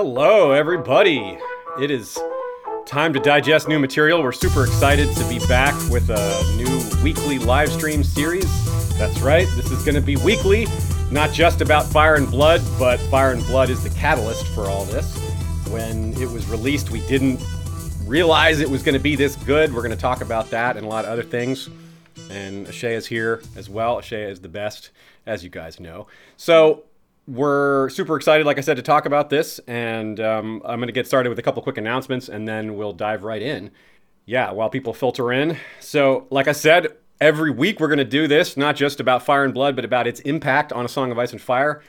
Hello, everybody. It is time to digest new material. We're super excited to be back with a new weekly live stream series. That's right, this is going to be weekly, not just about Fire and Blood, but Fire and Blood is the catalyst for all this. When it was released, we didn't realize it was going to be this good. We're going to talk about that and a lot of other things. And Ashay is here as well. Ashay is the best, as you guys know. So we're super excited, like I said, to talk about this. And um, I'm going to get started with a couple quick announcements and then we'll dive right in. Yeah, while people filter in. So, like I said, every week we're going to do this, not just about Fire and Blood, but about its impact on A Song of Ice and Fire.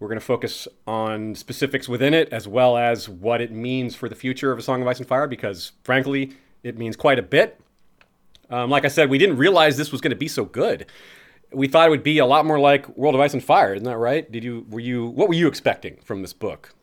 We're going to focus on specifics within it as well as what it means for the future of A Song of Ice and Fire because, frankly, it means quite a bit. Um, like I said, we didn't realize this was going to be so good we thought it would be a lot more like World of Ice and Fire, isn't that right? Did you were you what were you expecting from this book?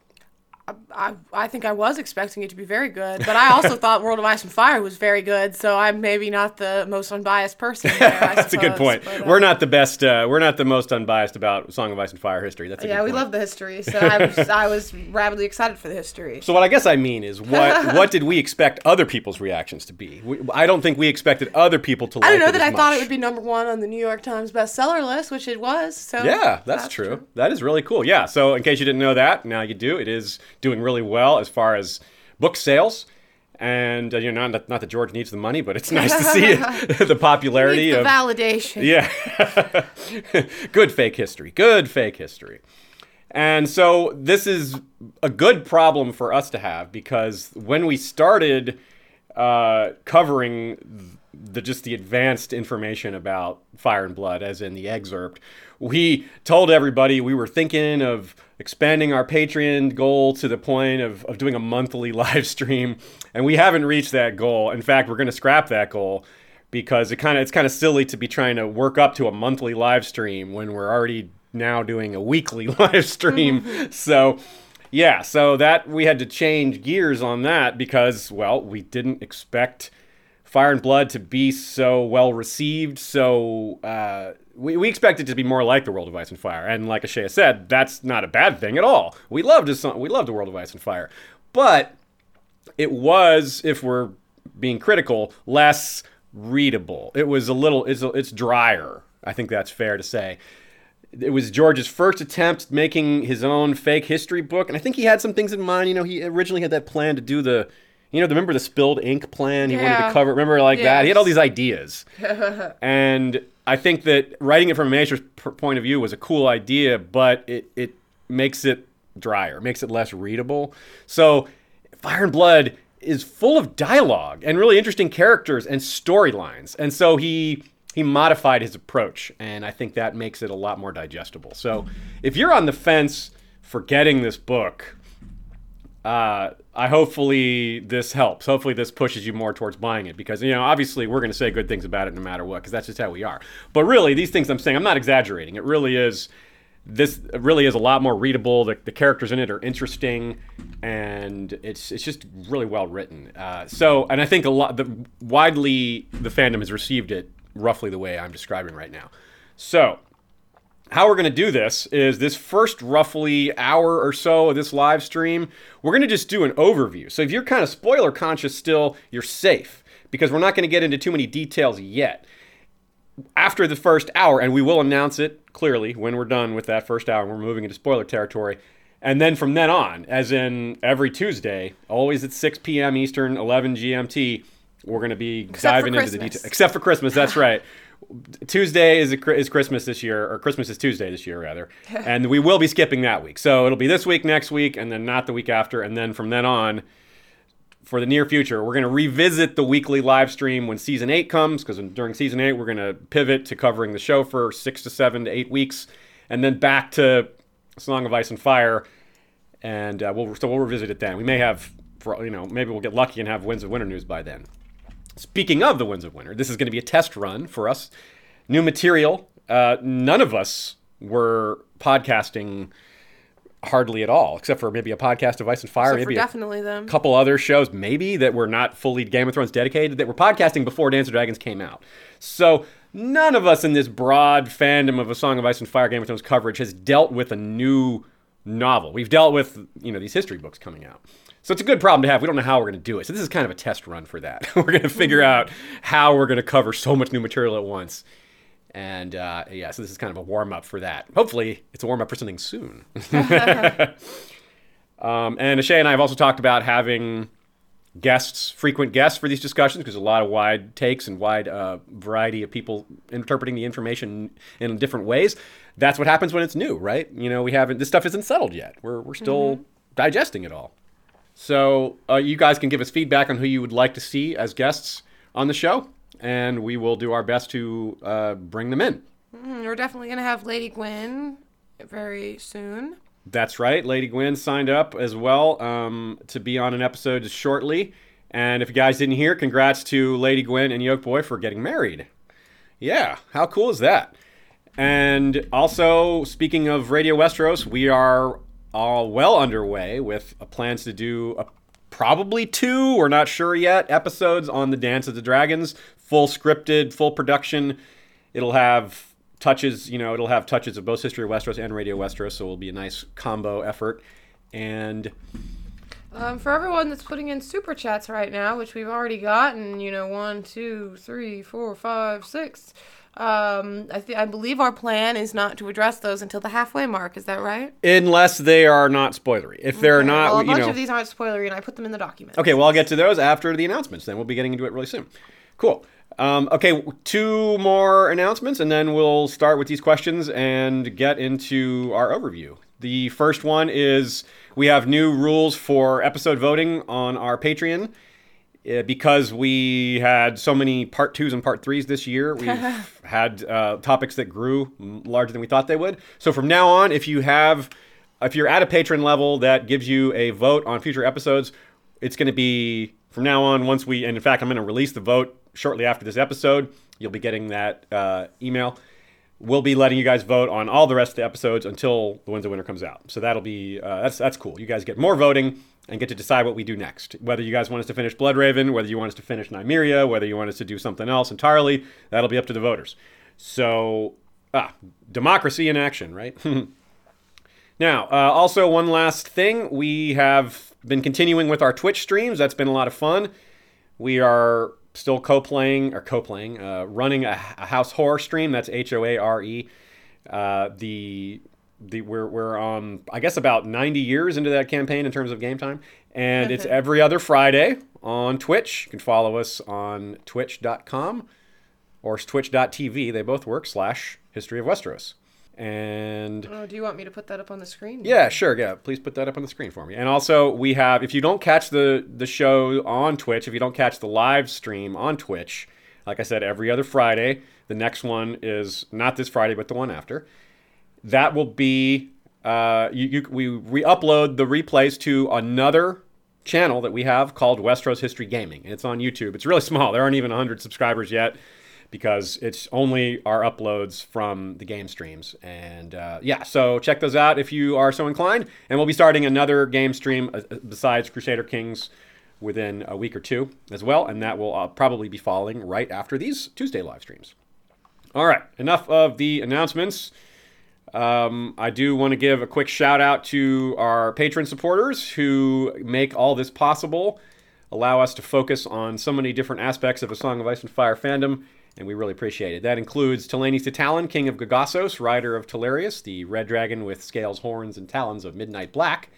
I, I think I was expecting it to be very good, but I also thought World of Ice and Fire was very good, so I'm maybe not the most unbiased person. There, That's suppose, a good point. But, uh, we're not the best. Uh, we're not the most unbiased about Song of Ice and Fire history. That's yeah. we love the history, so I was I was rabidly excited for the history. So what I guess I mean is what what did we expect other people's reactions to be? We, I don't think we expected other people to. Like it. I don't know that I much. thought it would be number one on the New York Times bestseller list, which it was. So yeah, that's, that's true. true. That is really cool. Yeah. So in case you didn't know that, now you do. It is doing really well as far as book sales. And uh, you know, not, not that George needs the money, but it's nice to see it, the popularity the of validation. Yeah, good fake history. Good fake history. And so this is a good problem for us to have because when we started uh, covering the just the advanced information about Fire and Blood, as in the excerpt, we told everybody we were thinking of expanding our Patreon goal to the point of, of doing a monthly live stream, and we haven't reached that goal. In fact, we're going to scrap that goal because it kind of it's kind of silly to be trying to work up to a monthly live stream when we're already now doing a weekly live stream. so yeah, so that we had to change gears on that because well, we didn't expect Fire and Blood to be so well received. So uh, we, we expect it to be more like the World of Ice and Fire. And like Ashaya said, that's not a bad thing at all. We loved we loved the World of Ice and Fire, but it was, if we're being critical, less readable. It was a little it's it's drier. I think that's fair to say. It was George's first attempt making his own fake history book, and I think he had some things in mind. You know, he originally had that plan to do the you know, remember the spilled ink plan? He yeah. wanted to cover. Remember like yes. that? He had all these ideas, and I think that writing it from a maester's point of view was a cool idea, but it it makes it drier, makes it less readable. So, Fire and Blood is full of dialogue and really interesting characters and storylines, and so he he modified his approach, and I think that makes it a lot more digestible. So, if you're on the fence for getting this book, uh, I hopefully this helps. Hopefully this pushes you more towards buying it because you know obviously we're going to say good things about it no matter what because that's just how we are. But really these things I'm saying I'm not exaggerating. It really is this really is a lot more readable. The, the characters in it are interesting and it's it's just really well written. Uh, so and I think a lot the widely the fandom has received it roughly the way I'm describing right now. So how we're going to do this is this first roughly hour or so of this live stream, we're going to just do an overview. So if you're kind of spoiler conscious still, you're safe because we're not going to get into too many details yet. After the first hour, and we will announce it clearly when we're done with that first hour, we're moving into spoiler territory. And then from then on, as in every Tuesday, always at 6 p.m. Eastern, 11 GMT, we're going to be Except diving into the details. Except for Christmas, that's right. Tuesday is a, is Christmas this year, or Christmas is Tuesday this year rather, and we will be skipping that week. So it'll be this week, next week, and then not the week after, and then from then on, for the near future, we're going to revisit the weekly live stream when season eight comes, because during season eight we're going to pivot to covering the show for six to seven to eight weeks, and then back to Song of Ice and Fire, and uh, we'll so we'll revisit it then. We may have, for you know, maybe we'll get lucky and have Winds of Winter news by then. Speaking of the Winds of Winter, this is going to be a test run for us. New material. Uh, none of us were podcasting hardly at all, except for maybe a podcast of Ice and Fire, except maybe definitely them. a couple other shows, maybe that were not fully Game of Thrones dedicated, that were podcasting before Dance of Dragons came out. So none of us in this broad fandom of A Song of Ice and Fire Game of Thrones coverage has dealt with a new novel. We've dealt with you know these history books coming out. So it's a good problem to have. We don't know how we're going to do it. So this is kind of a test run for that. we're going to figure out how we're going to cover so much new material at once. And uh, yeah, so this is kind of a warm up for that. Hopefully, it's a warm up for something soon. um, and Ashay and I have also talked about having guests, frequent guests for these discussions, because a lot of wide takes and wide uh, variety of people interpreting the information in different ways. That's what happens when it's new, right? You know, we haven't this stuff isn't settled yet. We're we're still mm-hmm. digesting it all. So uh, you guys can give us feedback on who you would like to see as guests on the show, and we will do our best to uh, bring them in. Mm, we're definitely gonna have Lady Gwen very soon. That's right. Lady Gwen signed up as well um, to be on an episode shortly. And if you guys didn't hear, congrats to Lady Gwen and Yoke Boy for getting married. Yeah, how cool is that? And also, speaking of Radio Westeros, we are all well underway with plans to do a, probably two, we're not sure yet, episodes on the Dance of the Dragons, full scripted, full production. It'll have touches, you know, it'll have touches of both History of Westeros and Radio Westeros, so it'll be a nice combo effort. And um, for everyone that's putting in super chats right now, which we've already gotten, you know, one, two, three, four, five, six. Um, I, th- I believe our plan is not to address those until the halfway mark. Is that right? Unless they are not spoilery. If they're okay. not, well, a bunch know... of these aren't spoilery, and I put them in the document. Okay, well, I'll get to those after the announcements. Then we'll be getting into it really soon. Cool. Um, okay, two more announcements, and then we'll start with these questions and get into our overview. The first one is we have new rules for episode voting on our Patreon. Uh, because we had so many part twos and part threes this year, we've had uh, topics that grew larger than we thought they would. So from now on, if you have, if you're at a patron level that gives you a vote on future episodes, it's going to be from now on. Once we, and in fact, I'm going to release the vote shortly after this episode. You'll be getting that uh, email. We'll be letting you guys vote on all the rest of the episodes until the Winds of Winter comes out. So that'll be uh, that's that's cool. You guys get more voting and get to decide what we do next. Whether you guys want us to finish Bloodraven, whether you want us to finish Nymeria, whether you want us to do something else entirely, that'll be up to the voters. So ah, democracy in action, right? now, uh, also one last thing, we have been continuing with our Twitch streams. That's been a lot of fun. We are still co-playing or co-playing, uh, running a, a, house Hoare stream. That's H O A R E. Uh, the the we're we're um I guess about 90 years into that campaign in terms of game time, and it's every other Friday on Twitch. You can follow us on Twitch.com or Twitch.tv. They both work. Slash History of Westeros. And oh, do you want me to put that up on the screen? Yeah, sure. Yeah, please put that up on the screen for me. And also, we have if you don't catch the the show on Twitch, if you don't catch the live stream on Twitch, like I said, every other Friday. The next one is not this Friday, but the one after. That will be uh, you, you, we re-upload the replays to another channel that we have called Westeros History Gaming. It's on YouTube. It's really small. There aren't even 100 subscribers yet because it's only our uploads from the game streams. And uh, yeah, so check those out if you are so inclined. And we'll be starting another game stream uh, uh, besides Crusader Kings within a week or two as well. And that will uh, probably be falling right after these Tuesday live streams. All right, enough of the announcements. Um, I do want to give a quick shout out to our patron supporters who make all this possible, allow us to focus on so many different aspects of a Song of Ice and Fire fandom and we really appreciate it. That includes Talani Talon, King of Gagassos, rider of Telarius, the red dragon with scales, horns, and talons of Midnight Black,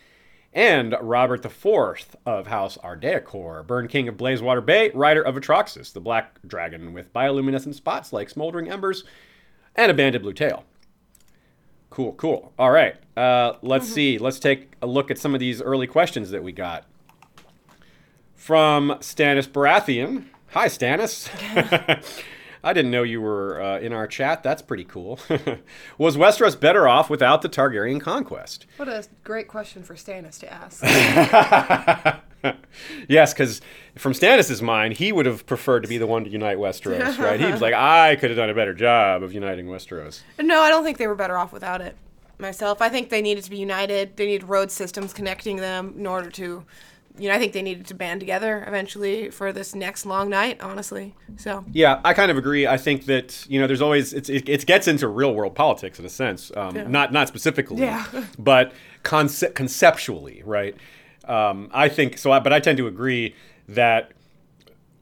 and Robert IV of House Ardeacor, Burn King of Blazewater Bay, rider of Atroxus, the black dragon with bioluminescent spots like smoldering embers, and a banded blue tail. Cool, cool. All right, uh, let's mm-hmm. see. Let's take a look at some of these early questions that we got. From Stannis Baratheon. Hi, Stannis. I didn't know you were uh, in our chat. That's pretty cool. was Westeros better off without the Targaryen conquest? What a great question for Stannis to ask. yes, because from Stannis's mind, he would have preferred to be the one to unite Westeros, right? He was like, I could have done a better job of uniting Westeros. No, I don't think they were better off without it. Myself, I think they needed to be united. They needed road systems connecting them in order to you know, I think they needed to band together eventually for this next long night. Honestly, so Yeah, I kind of agree. I think that you know, there's always it's, it, it gets into real world politics in a sense, um, Yeah. not not specifically, Yeah. but conce- conceptually, right? Um, I think so, I, but I tend to agree that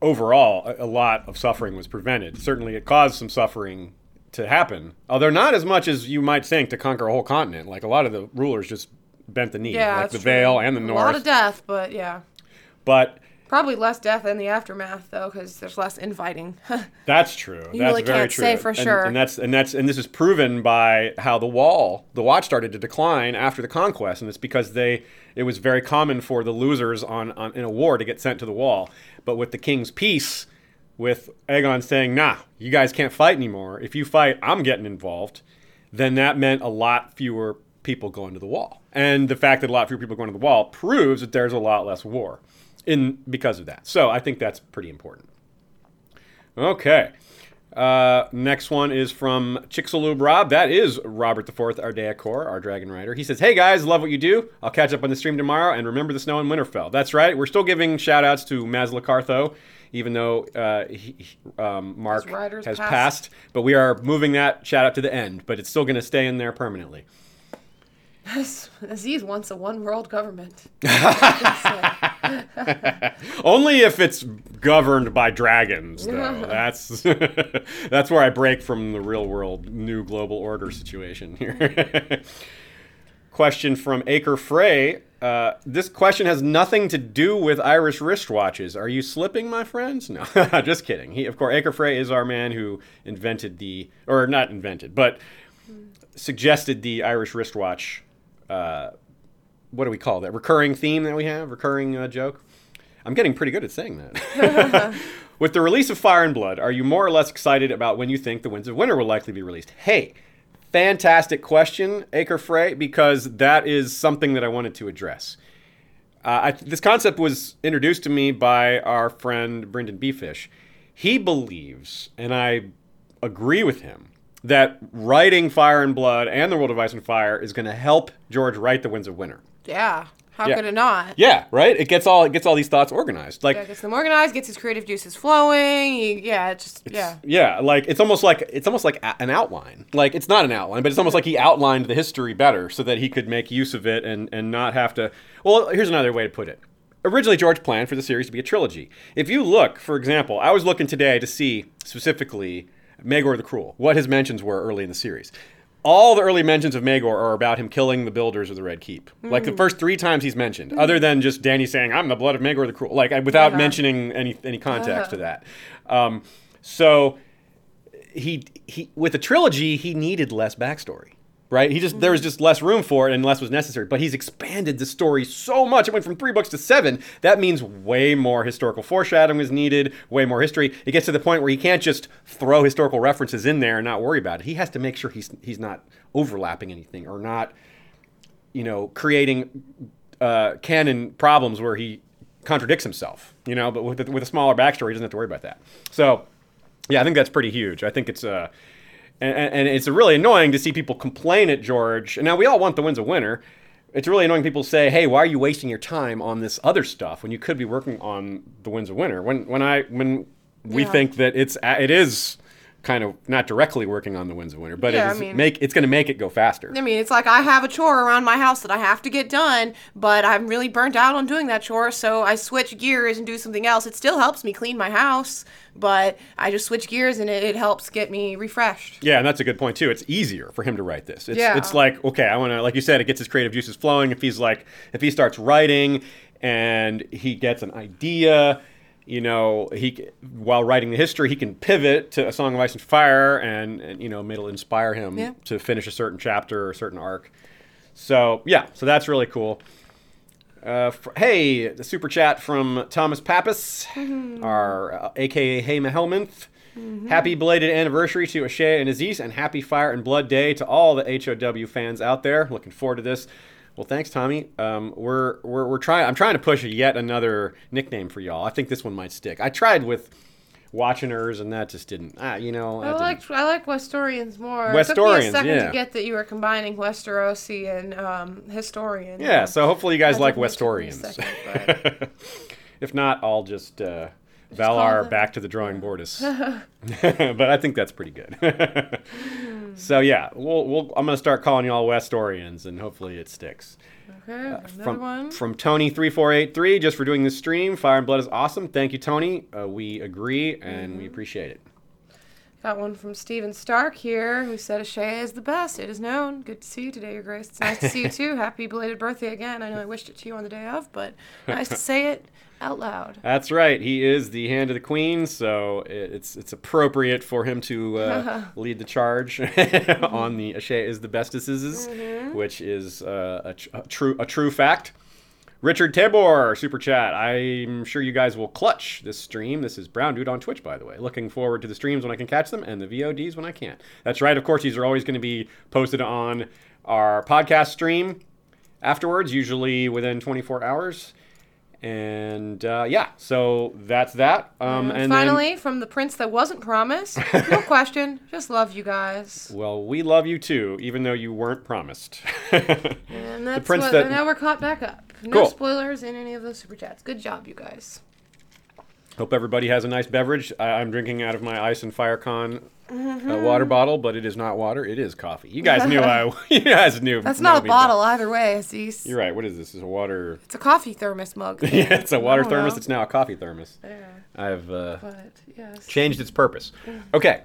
overall, a, a lot of suffering was prevented. Certainly, it caused some suffering to happen, although not as much as you might think to conquer a whole continent. Like a lot of the rulers just bent the knee, yeah, like the true. Vale and the North. A lot of death, but yeah, but probably less death in the aftermath though, because there's less infighting. That's true. You that's really very can't true. say for And- sure. And that's and that's and this is proven by how the wall, the watch started to decline after the conquest, and it's because they it was very common for the losers on, on in a war to get sent to the wall. But with the king's peace, with Aegon saying, "Nah, you guys can't fight anymore. If you fight, I'm getting involved." Then that meant a lot fewer people going to the wall. And the fact that a lot fewer people going to the wall proves that there's a lot less war in because of that. So I think that's pretty important. Okay. Uh, next one is from Chicxulub Rob. That is Robert IV Ardea Core, our Dragon Rider. He says, Hey guys, love what you do. I'll catch up on the stream tomorrow and remember the snow in Winterfell. That's right. We're still giving shout outs to Masla Cartho, even though uh, he, um, Mark has passed. passed. But we are moving that shout out to the end, but it's still going to stay in there permanently. Aziz wants a one world government. Only if it's governed by dragons, though. that's that's where I break from the real world new global order situation here. question from Acre Frey. Uh, this question has nothing to do with Irish wristwatches. Are you slipping, my friends? No, just kidding. He, of course, Acre Frey is our man who invented the, or not invented, but suggested the Irish wristwatch. Uh, what do we call that? Recurring theme that we have? Recurring uh, joke? I'm getting pretty good at saying that. With the release of Fire and Blood, are you more or less excited about when you think The Winds of Winter will likely be released? Hey, fantastic question, Acre Frey, because that is something that I wanted to address. Uh, I, this concept was introduced to me by our friend BryndenBFish. He believes, and I agree with him, that writing Fire and Blood and The World of Ice and Fire is going to help George write The Winds of Winter. Yeah. How Yeah. could it not? Yeah, right. It gets all it gets all these thoughts organized. Like Yeah, gets them organized, gets his creative juices flowing. He, yeah, it just yeah. Yeah, like it's almost like it's almost like a- an outline. Like it's not an outline, but it's almost like he outlined the history better so that he could make use of it and and not have to. Well, here's another way to put it. Originally, George planned for the series to be a trilogy. If you look, for example, I was looking today to see specifically Maegor the Cruel, what his mentions were early in the series. All the early mentions of Maegor are about him killing the builders of the Red Keep. Like the first three times he's mentioned, other than just Dany saying, "I'm the blood of Maegor the Cruel," like without Uh-huh. mentioning any any context to that. Um, so he he with the trilogy he needed less backstory right? He just there was just less room for it and less was necessary. But he's expanded the story so much. It went from three books to seven. That means way more historical foreshadowing is needed way more history. It gets to the point where he can't just throw historical references in there and not worry about it. He has to make sure he's he's not overlapping anything or not you know creating uh, canon problems where he contradicts himself you know but with, with a smaller backstory he doesn't have to worry about that. So yeah, I think that's pretty huge. I think it's uh, and, and it's really annoying to see people complain at George. And now we all want the wins of winner. It's really annoying people say, "Hey, why are you wasting your time on this other stuff when you could be working on the wins of winner?" When when I when we Yeah. think that it's it is kind of not directly working on the Winds of Winter, but Yeah, it I mean- make it's going to make it go faster. I mean, it's like I have a chore around my house that I have to get done, but I'm really burnt out on doing that chore, so I switch gears and do something else. It still helps me clean my house, but I just switch gears and it, it helps get me refreshed. Yeah, and that's a good point too. It's easier for him to write this. It's, Yeah. it's like okay, I want to, like you said, it gets his creative juices flowing. If he's like, if he starts writing and he gets an idea, you know, he while writing the history, he can pivot to a Song of Ice and Fire, and, and you know, it'll inspire him Yeah. to finish a certain chapter or a certain arc. So yeah, so that's really cool. Uh, hey, the super chat from Thomas Pappas, our uh, AKA Hey Helminth. Happy belated anniversary to Ashay and Aziz, and happy Fire and Blood Day to all the HOW fans out there. Looking forward to this. Well, thanks, Tommy. Um, we're, we're we're trying. I'm trying to push yet another nickname for y'all. I think this one might stick. I tried with Watchingers, and that just didn't. Ah, you know. I like I like Westorians more. Westorians, it took me a second yeah. to get that you were combining Westerosi and um, historian. yeah. So hopefully you guys like definitely took me a Westorians. second, if not, I'll just uh, Valar back to the drawing board is. but I think that's pretty good. so yeah, we'll, we'll I'm gonna start calling y'all West Westorians, and hopefully it sticks. Okay, another Uh, From one. from Tony three four eight three, just for doing this stream. Fire and Blood is awesome. Thank you, Tony. Uh, we agree and Mm-hmm. we appreciate it. Got one from Stephen Stark here, who said Ashea is the best. It is known. Good to see you today, Your Grace. It's nice to see you too. Happy belated birthday again. I know I wished it to you on the day of, but nice to say it out loud. That's right. He is the hand of the queen, so it's it's appropriate for him to uh, lead the charge on the Ashay is the bestesses, which is uh, a, a true a true fact. Richard Tabor, super chat. I'm sure you guys will clutch this stream. This is Brown Dude on Twitch, by the way. Looking forward to the streams when I can catch them and the VODs when I can't. That's right. Of course, these are always going to be posted on our podcast stream afterwards, usually within 24 hours. And uh, yeah, so that's that. Um, and then- Finally, from the prince that wasn't promised. No question. Just love you guys. well, we love you too, even though you weren't promised. And that's prince what, that- now we're caught back up. No Cool. spoilers in any of those super chats. Good job, you guys. Hope everybody has a nice beverage. I, I'm drinking out of my Ice and Firecon uh, Mm-hmm. water bottle, but it is not water. It is coffee. You guys knew I. You guys knew. That's not a bottle either way, Aziz. You're right. What is this? Is a water? It's a coffee thermos mug. yeah, it's a water thermos. know. It's now a coffee thermos. Yeah, I've uh, but yes. changed its purpose. Okay,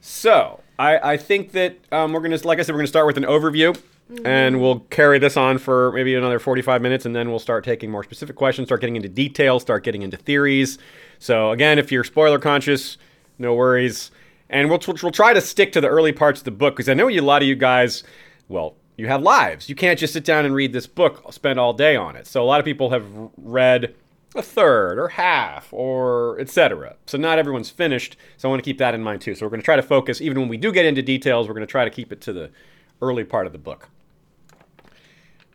so I, I think that um, we're gonna, like I said, we're gonna start with an overview, and mm-hmm. we'll carry this on for maybe another 45 minutes, and then we'll start taking more specific questions, start getting into details, start getting into theories. So again, if you're spoiler conscious, no worries, and we'll we'll try to stick to the early parts of the book because I know you, a lot of you guys, well. You have lives. You can't just sit down and read this book, spend all day on it. So a lot of people have read a third or half or etc. So not everyone's finished. So I want to keep that in mind too. So we're going to try to focus, even when we do get into details, we're going to try to keep it to the early part of the book.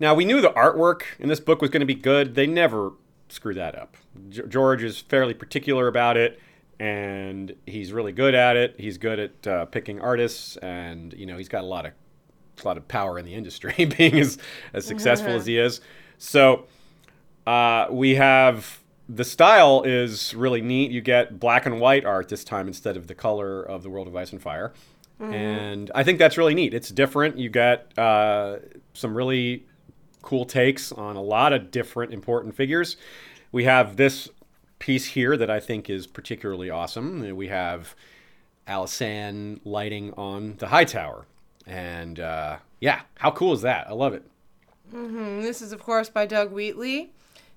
Now we knew the artwork in this book was going to be good. They never screw that up. G- George is fairly particular about it, and he's really good at it. He's good at uh, picking artists, and you know he's got a lot of a lot of power in the industry, being as as successful as he is. So uh, we have the style is really neat. You get black and white art this time instead of the color of the World of Ice and Fire, and I think that's really neat. It's different. You get uh, some really cool takes on a lot of different important figures. We have this piece here that I think is particularly awesome. We have Alysanne lighting on the high tower, and uh, yeah, how cool is that? I love it. And this is, of course, by Doug Wheatley,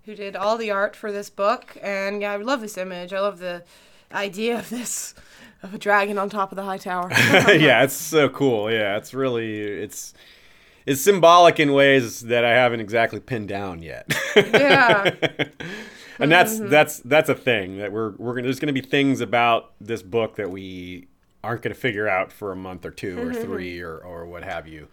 who did all the art for this book. And yeah, I love this image. I love the idea of this, of a dragon on top of the high tower. yeah, it's so cool. Yeah, it's really it's it's symbolic in ways that I haven't exactly pinned down yet. yeah. and that's mm-hmm. that's that's a thing that we're we're gonna there's gonna be things about this book that we aren't gonna figure out for a month or 2 or mm-hmm. three or or what have you.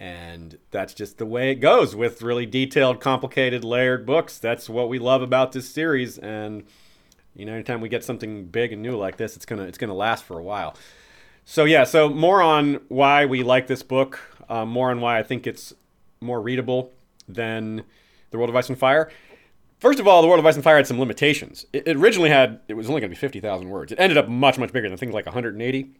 And that's just the way it goes with really detailed, complicated, layered books. That's what we love about this series. And you know, anytime we get something big and new like this, it's gonna it's gonna last for a while. So yeah, so more on why we like this book, uh, more on why I think it's more readable than the World of Ice and Fire. First of all, the World of Ice and Fire had some limitations. It, it originally had it was only going to be fifty thousand words. It ended up much much bigger than things like one hundred and eighty,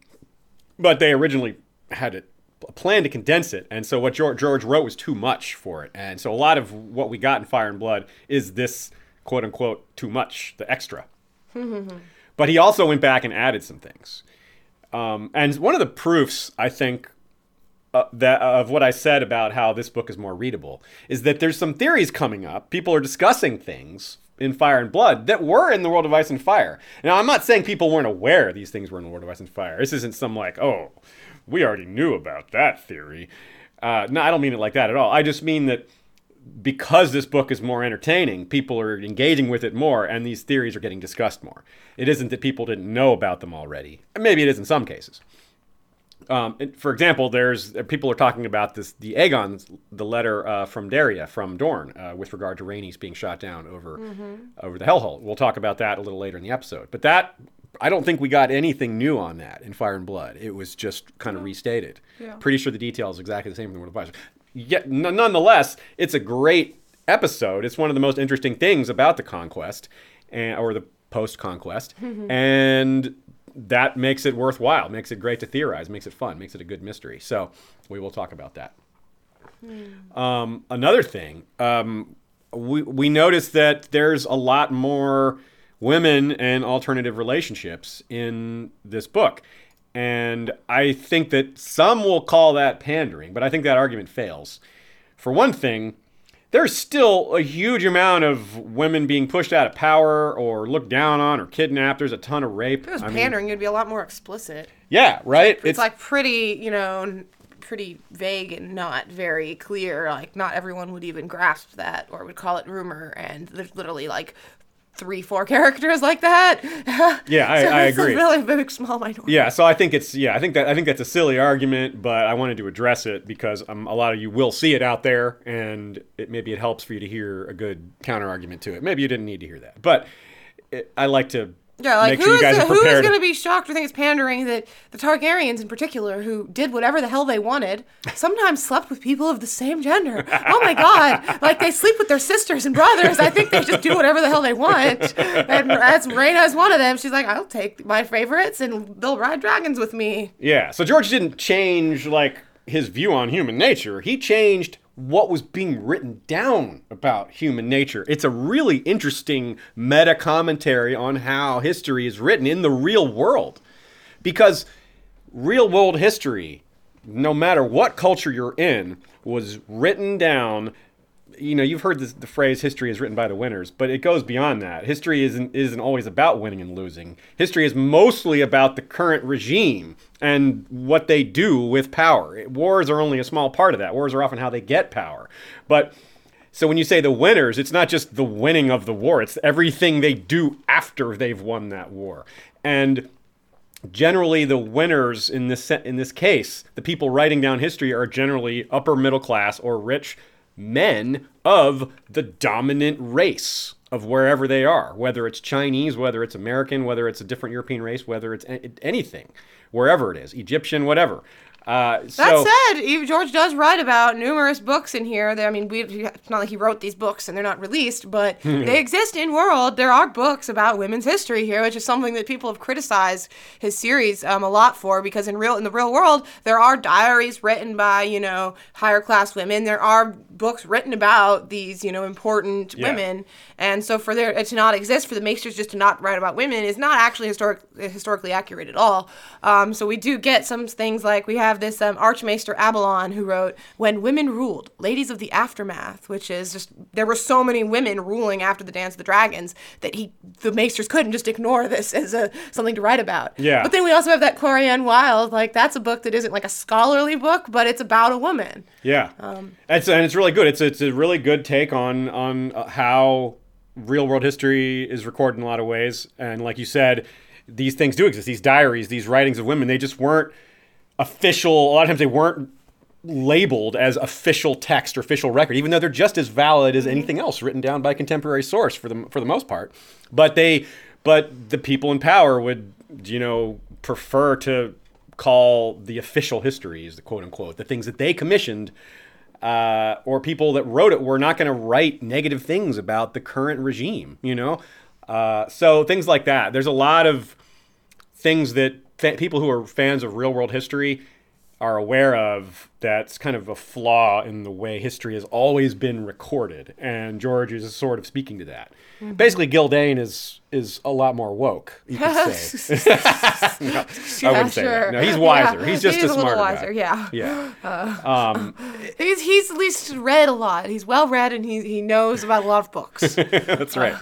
but they originally had it a plan to condense it, and so what George, George wrote was too much for it, and so a lot of what we got in Fire and Blood is this quote unquote too much, the extra. but he also went back and added some things. Um, and one of the proofs, I think, uh, that of what I said about how this book is more readable is that there's some theories coming up. People are discussing things in Fire and Blood that were in the World of Ice and Fire. Now, I'm not saying people weren't aware these things were in the World of Ice and Fire. This isn't some like, oh, we already knew about that theory. Uh, no, I don't mean it like that at all. I just mean that because this book is more entertaining, people are engaging with it more, and these theories are getting discussed more. It isn't that people didn't know about them already. Maybe it is in some cases. Um, for example, there's uh, people are talking about this the Aegon's the letter uh, from Deria from Dorne uh, with regard to Rhaenys being shot down over over the Hellholt. We'll talk about that a little later in the episode. But that I don't think we got anything new on that in Fire and Blood. It was just kind of restated. Yeah. Pretty sure the detail is exactly the same in the World of Fire. Yet, n- nonetheless, it's a great episode. It's one of the most interesting things about the conquest, and, or the post-conquest, and that makes it worthwhile. Makes it great to theorize. Makes it fun. Makes it a good mystery. So we will talk about that. Um, another thing, um, we we noticed that there's a lot more women and alternative relationships in this book, and I think that some will call that pandering, but I think that argument fails. For one thing, there's still a huge amount of women being pushed out of power or looked down on or kidnapped. There's a ton of rape. If it was I mean, pandering, it'd be a lot more explicit. yeah, right. It's, like pretty, you know, pretty vague and not very clear. Like not everyone would even grasp that or would call it rumor. And there's literally like three, four characters like that. Yeah, I- So I it's agree. A really big, small minority. Yeah, so I think it's yeah, I think that I think that's a silly argument, but I wanted to address it because um, a lot of you will see it out there, and it, maybe it helps for you to hear a good counter argument to it. Maybe you didn't need to hear that, but it, I like to Yeah, like make sure who's who's going to be shocked or think it's pandering that the Targaryens in particular, who did whatever the hell they wanted, sometimes slept with people of the same gender. Oh my god! Like they sleep with their sisters and brothers. I think they just do whatever the hell they want. And that's is one of them. She's like, I'll take my favorites and they'll ride dragons with me. Yeah, so George didn't change like his view on human nature. He changed what was being written down about human nature. It's a really interesting meta commentary on how history is written in the real world. Because real world history, no matter what culture you're in, was written down you know, you've heard this, the phrase "history is written by the winners," but it goes beyond that. History isn't isn't always about winning and losing. History is mostly about the current regime and what they do with power. Wars are only a small part of that. Wars are often how they get power. But so when you say the winners, it's not just the winning of the war; it's everything they do after they've won that war. And generally the winners in this in this case, the people writing down history are generally upper middle class or rich men of the dominant race of wherever they are, whether it's Chinese, whether it's American, whether it's a different European race, whether it's anything, wherever it is, Egyptian, whatever. Uh, That said, Eve George does write about numerous books in here. That, I mean, we, it's not like he wrote these books and they're not released, but they exist in world. There are books about women's history here, which is something that people have criticized his series um, a lot for because in real in the real world there are diaries written by you know higher class women. There are books written about these you know important Yeah. women, and so for there to not exist for the Maesters just to not write about women is not actually historic historically accurate at all. Um, so we do get some things like we have this um, Archmaester Abalon who wrote "When Women Ruled: Ladies of the Aftermath," which is just there were so many women ruling after the Dance of the Dragons that he the Maesters couldn't just ignore this as a something to write about. Yeah. But then we also have that Corianne Wild, like that's a book that isn't like a scholarly book, but it's about a woman. Yeah, it's and it's really good. It's it's a really good take on on uh, how real world history is recorded in a lot of ways. And like you said, these things do exist. These diaries, these writings of women, they just weren't official. A lot of times they weren't labeled as official text or official record, even though they're just as valid as anything else written down by a contemporary source for the for the most part. But they, but the people in power would, you know, prefer to call the official histories, the quote unquote, the things that they commissioned, uh, or people that wrote it were not going to write negative things about the current regime. You know, uh, so things like that. There's a lot of things that fa- people who are fans of real world history are aware of that's kind of a flaw in the way history has always been recorded and george is sort of speaking to that mm-hmm. basically Gyldayn is is a lot more woke you could say No, i wouldn't say that no he's wiser Yeah, he's just he's a a little smarter wiser, guy. yeah. yeah uh, um, He's he's at least read a lot. He's well read and he he knows about a lot of books. That's uh. right.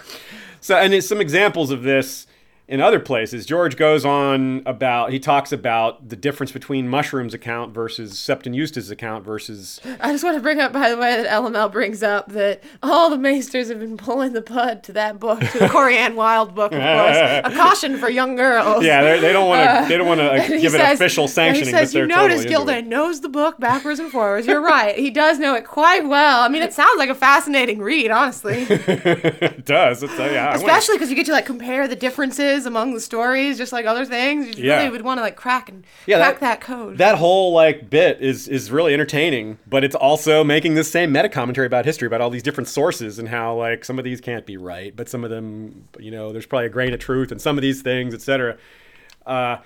So, and it's some examples of this in other places. George goes on about, he talks about the difference between Mushroom's account versus Septon Eustace's account versus. I just want to bring up, by the way, that LML brings up that all the maesters have been pulling the bud to that book, to the Corianne Wild book, of course. A caution for young girls. Yeah, they're- don't want to. they don't want to give it says- official sanctioning. He says, "You notice totally into it." Gyldayn knows the book backwards and forwards. You're right. He does know it quite well. I mean, it sounds like a fascinating read, honestly. it does. It's, uh, yeah, Especially because you get to like compare the differences is among the stories, just like other things. You Yeah. really would want to like crack and Yeah, crack that- that, code. that whole like bit is is really entertaining, but it's also making this same meta commentary about history about all these different sources and how like some of these can't be right, but some of them, you know, there's probably a grain of truth in some of these things, etc. Uh,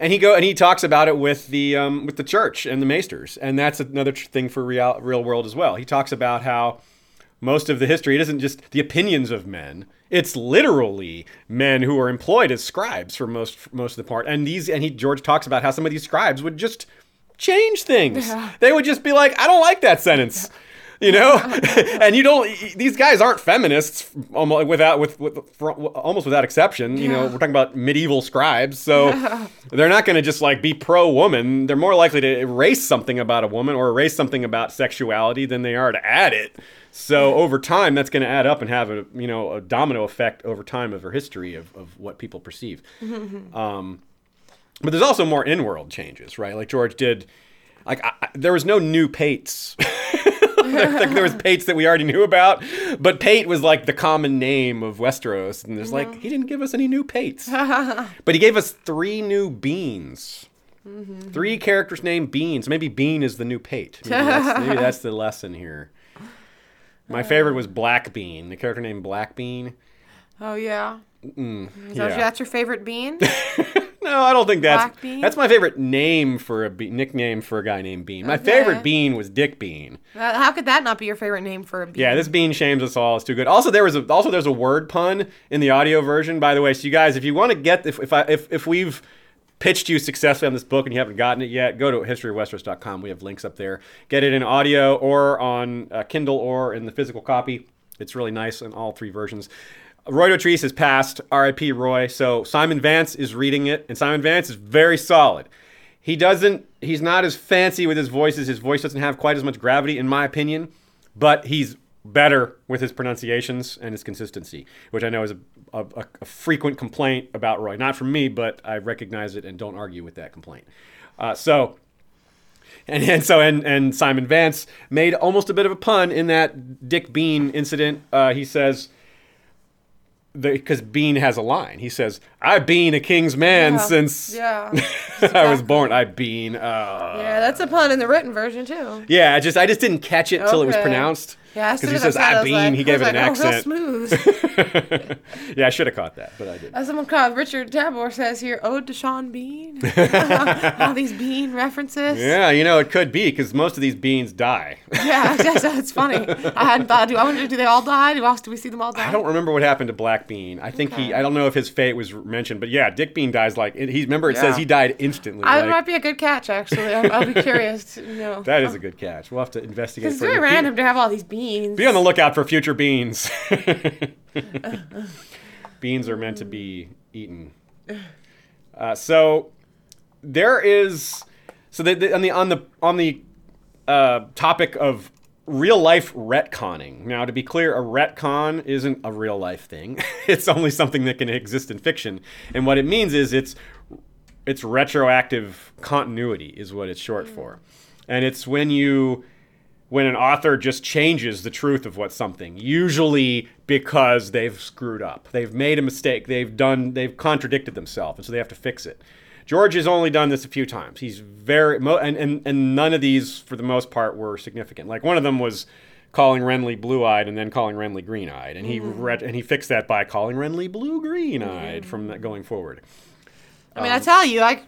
and he go and he talks about it with the um, with the church and the maesters, and that's another thing for real real world as well. He talks about how most of the history it isn't just the opinions of men it's literally men who are employed as scribes for most for most of the part. And these and he george talks about how some of these scribes would just change things. Yeah. they would just be like i don't like that sentence you know? And you don't these guys aren't feminists almost without with, with almost without exception. You know we're talking about medieval scribes so they're not going to just like be pro woman they're more likely to erase something about a woman or erase something about sexuality than they are to add it. So over time that's going to add up and have a you know a domino effect over time of her history of, of what people perceive. Um, but there's also more in-world changes right? Like george did like I- there was no new pates there, there- was pates that we already knew about but pate was like the common name of westeros and there's like he didn't give us any new pates. But he gave us three new beans. Mm-hmm. Three characters named beans. Maybe bean is the new pate. Maybe that's, maybe that's the lesson here. My favorite was black bean the character named black bean. Oh yeah. That- yeah. That's your favorite bean? No, I don't think that's Black Bean? that's my favorite name for a be- nickname for a guy named Bean. My Okay. favorite Bean was Dick Bean. Uh, How could that not be your favorite name for a bean? Yeah, this Bean shames us all. It's too good. Also, there was a, also there's a word pun in the audio version, by the way. So you guys, if you want to get if if I if if we've pitched you successfully on this book and you haven't gotten it yet, go to historyofwesteros.com. We have links up there. Get it in audio or on uh, Kindle or in the physical copy. It's really nice in all three versions. Roy Dotrice has passed, R.I.P. Roy. So Simon Vance is reading it, and Simon Vance is very solid. He doesn't, he's not as fancy with his voices. His voice doesn't have quite as much gravity, in my opinion, but he's better with his pronunciations and his consistency, which I know is a, a, a frequent complaint about Roy. Not from me, but I recognize it and don't argue with that complaint. Uh, so, and, and so and, and Simon Vance made almost a bit of a pun in that Dick Bean incident. Uh, he says, because Bean has a line. He says, "I've been a king's man Yeah. since Yeah. I was born. I've been." Uh, yeah, that's a pun in the written version too. yeah, I just I just didn't catch it till it was pronounced. Yeah, because he says, I I "I was bean," like, he gave it an like, oh, accent. Oh, real smooth. yeah, I should have caught that, but I didn't. As someone called Richard Tabor says here, oh, "Ode to Sean Bean." All these Bean references. Yeah, you know it could be because most of these beans die. yeah, that's, that's funny. I hadn't thought. Do I wonder? Do they all die? Do, do we see them all die? I don't remember what happened to Black Bean. I think he. I don't know if his fate was mentioned, but yeah, Dick Bean dies like he. Remember, it says he died instantly. I, like- might be a good catch, actually. I'll, I'll be curious. To, you know, that is a good catch. We'll have to investigate. it's very random to have all these beans. Be on the lookout for future beans. beans are meant to be eaten. Uh, so there is so the, the, on the on the on the uh, topic of real life retconning. Now, to be clear, a retcon isn't a real life thing. it's only something that can exist in fiction, and what it means is it's it's retroactive continuity is what it's short for, and it's when you when an author just changes the truth of what something, usually because they've screwed up. They've made a mistake. They've done they've contradicted themselves, and so they have to fix it. George has only done this a few times. He's very mo- and, and and none of these for the most part were significant. Like one of them was calling Renly blue-eyed and then calling Renly green-eyed, and he hmm. ret- and he fixed that by calling Renly blue-green-eyed from that going forward. I mean, I tell you, I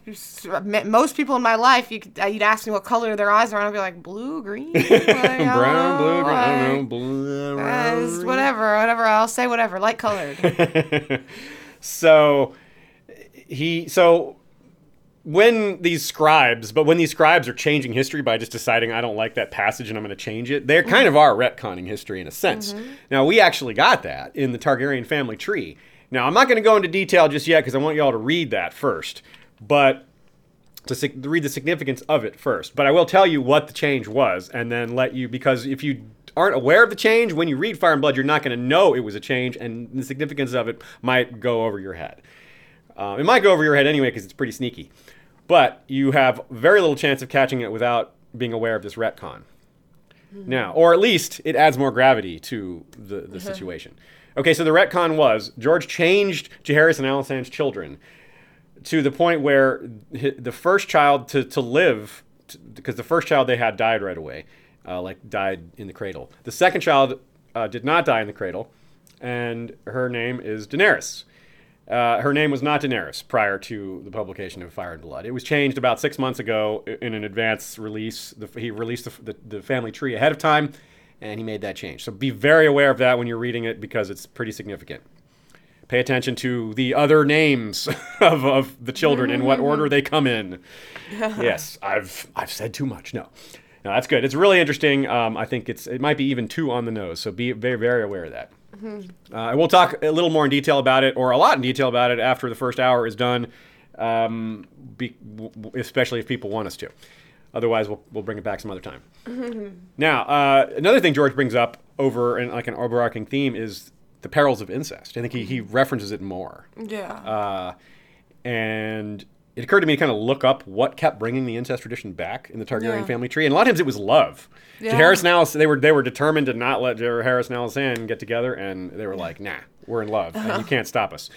most people in my life, you could, uh, you'd ask me what color their eyes are, and I'd be like blue, green, like, Brown, blue, don't green, I don't know, like, blue, uh, it's whatever, whatever. I'll say whatever, light colored. so he so when these scribes but when these scribes are changing history by just deciding i don't like that passage and i'm going to change it they kind of are retconning history in a sense now we actually got that in the targaryen family tree now i'm not going to go into detail just yet because i want you all to read that first but to, read the significance of it first. But I will tell you what the change was, and then let you because if you aren't aware of the change when you read Fire and Blood, you're not going to know it was a change, and the significance of it might go over your head. Uh, it might go over your head anyway because it's pretty sneaky, but you have very little chance of catching it without being aware of this retcon. Now, or at least it adds more gravity to the, the situation. Okay, so the retcon was George changed Jaehaerys and Alysanne's children to the point where the first child to, to live, because the first child they had died right away, uh, like died in the cradle. The second child uh, did not die in the cradle, and her name is Daenerys. Uh, her name was not Daenerys prior to the publication of Fire and Blood. It was changed about six months ago in an advance release. The, he released the, the, the family tree ahead of time, and he made that change. So be very aware of that when you're reading it because it's pretty significant. Pay attention to the other names of, of the children in what order they come in. yes, I've I've said too much. No, no, that's good. It's really interesting. Um, I think it's it might be even too on the nose. So be very very aware of that. Uh, we'll talk a little more in detail about it, or a lot in detail about it, after the first hour is done, um, be, especially if people want us to. Otherwise, we'll, we'll bring it back some other time. now, uh, another thing George brings up over and like an overarching theme is the perils of incest. I think he, he references it more. Yeah. Uh, and it occurred to me to kind of look up what kept bringing the incest tradition back in the Targaryen Yeah. family tree, and a lot of times it was love. Yeah. Jaehaerys and Alis, they were they were determined to not let Jaehaerys and Alysanne get together, and they were like, "Nah, we're in love, and you can't stop us."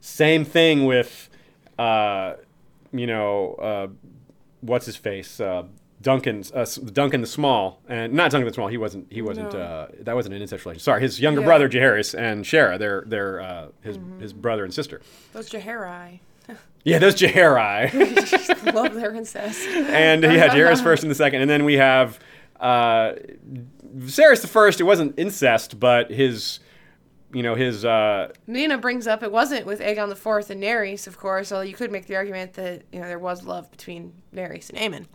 Same thing with, uh, you know, uh, what's his face, uh, Duncan, uh, Duncan the Small, and not Duncan the Small. He wasn't. He wasn't. No. Uh, that wasn't an incest relation. Sorry, his younger Yeah. brother Jaehaerys and Shara, they're they're uh, his his brother and sister. Those Jaharai. Yeah, those Jaehaerys. Love their incest. and yeah, Jaehaerys first and the second, and then we have uh, Viserys the first. It wasn't incest, but his, you know, his. Uh, Nina brings up it wasn't with Aegon the Fourth and Naerys, of course. Although you could make the argument that you know there was love between Naerys and Aemon,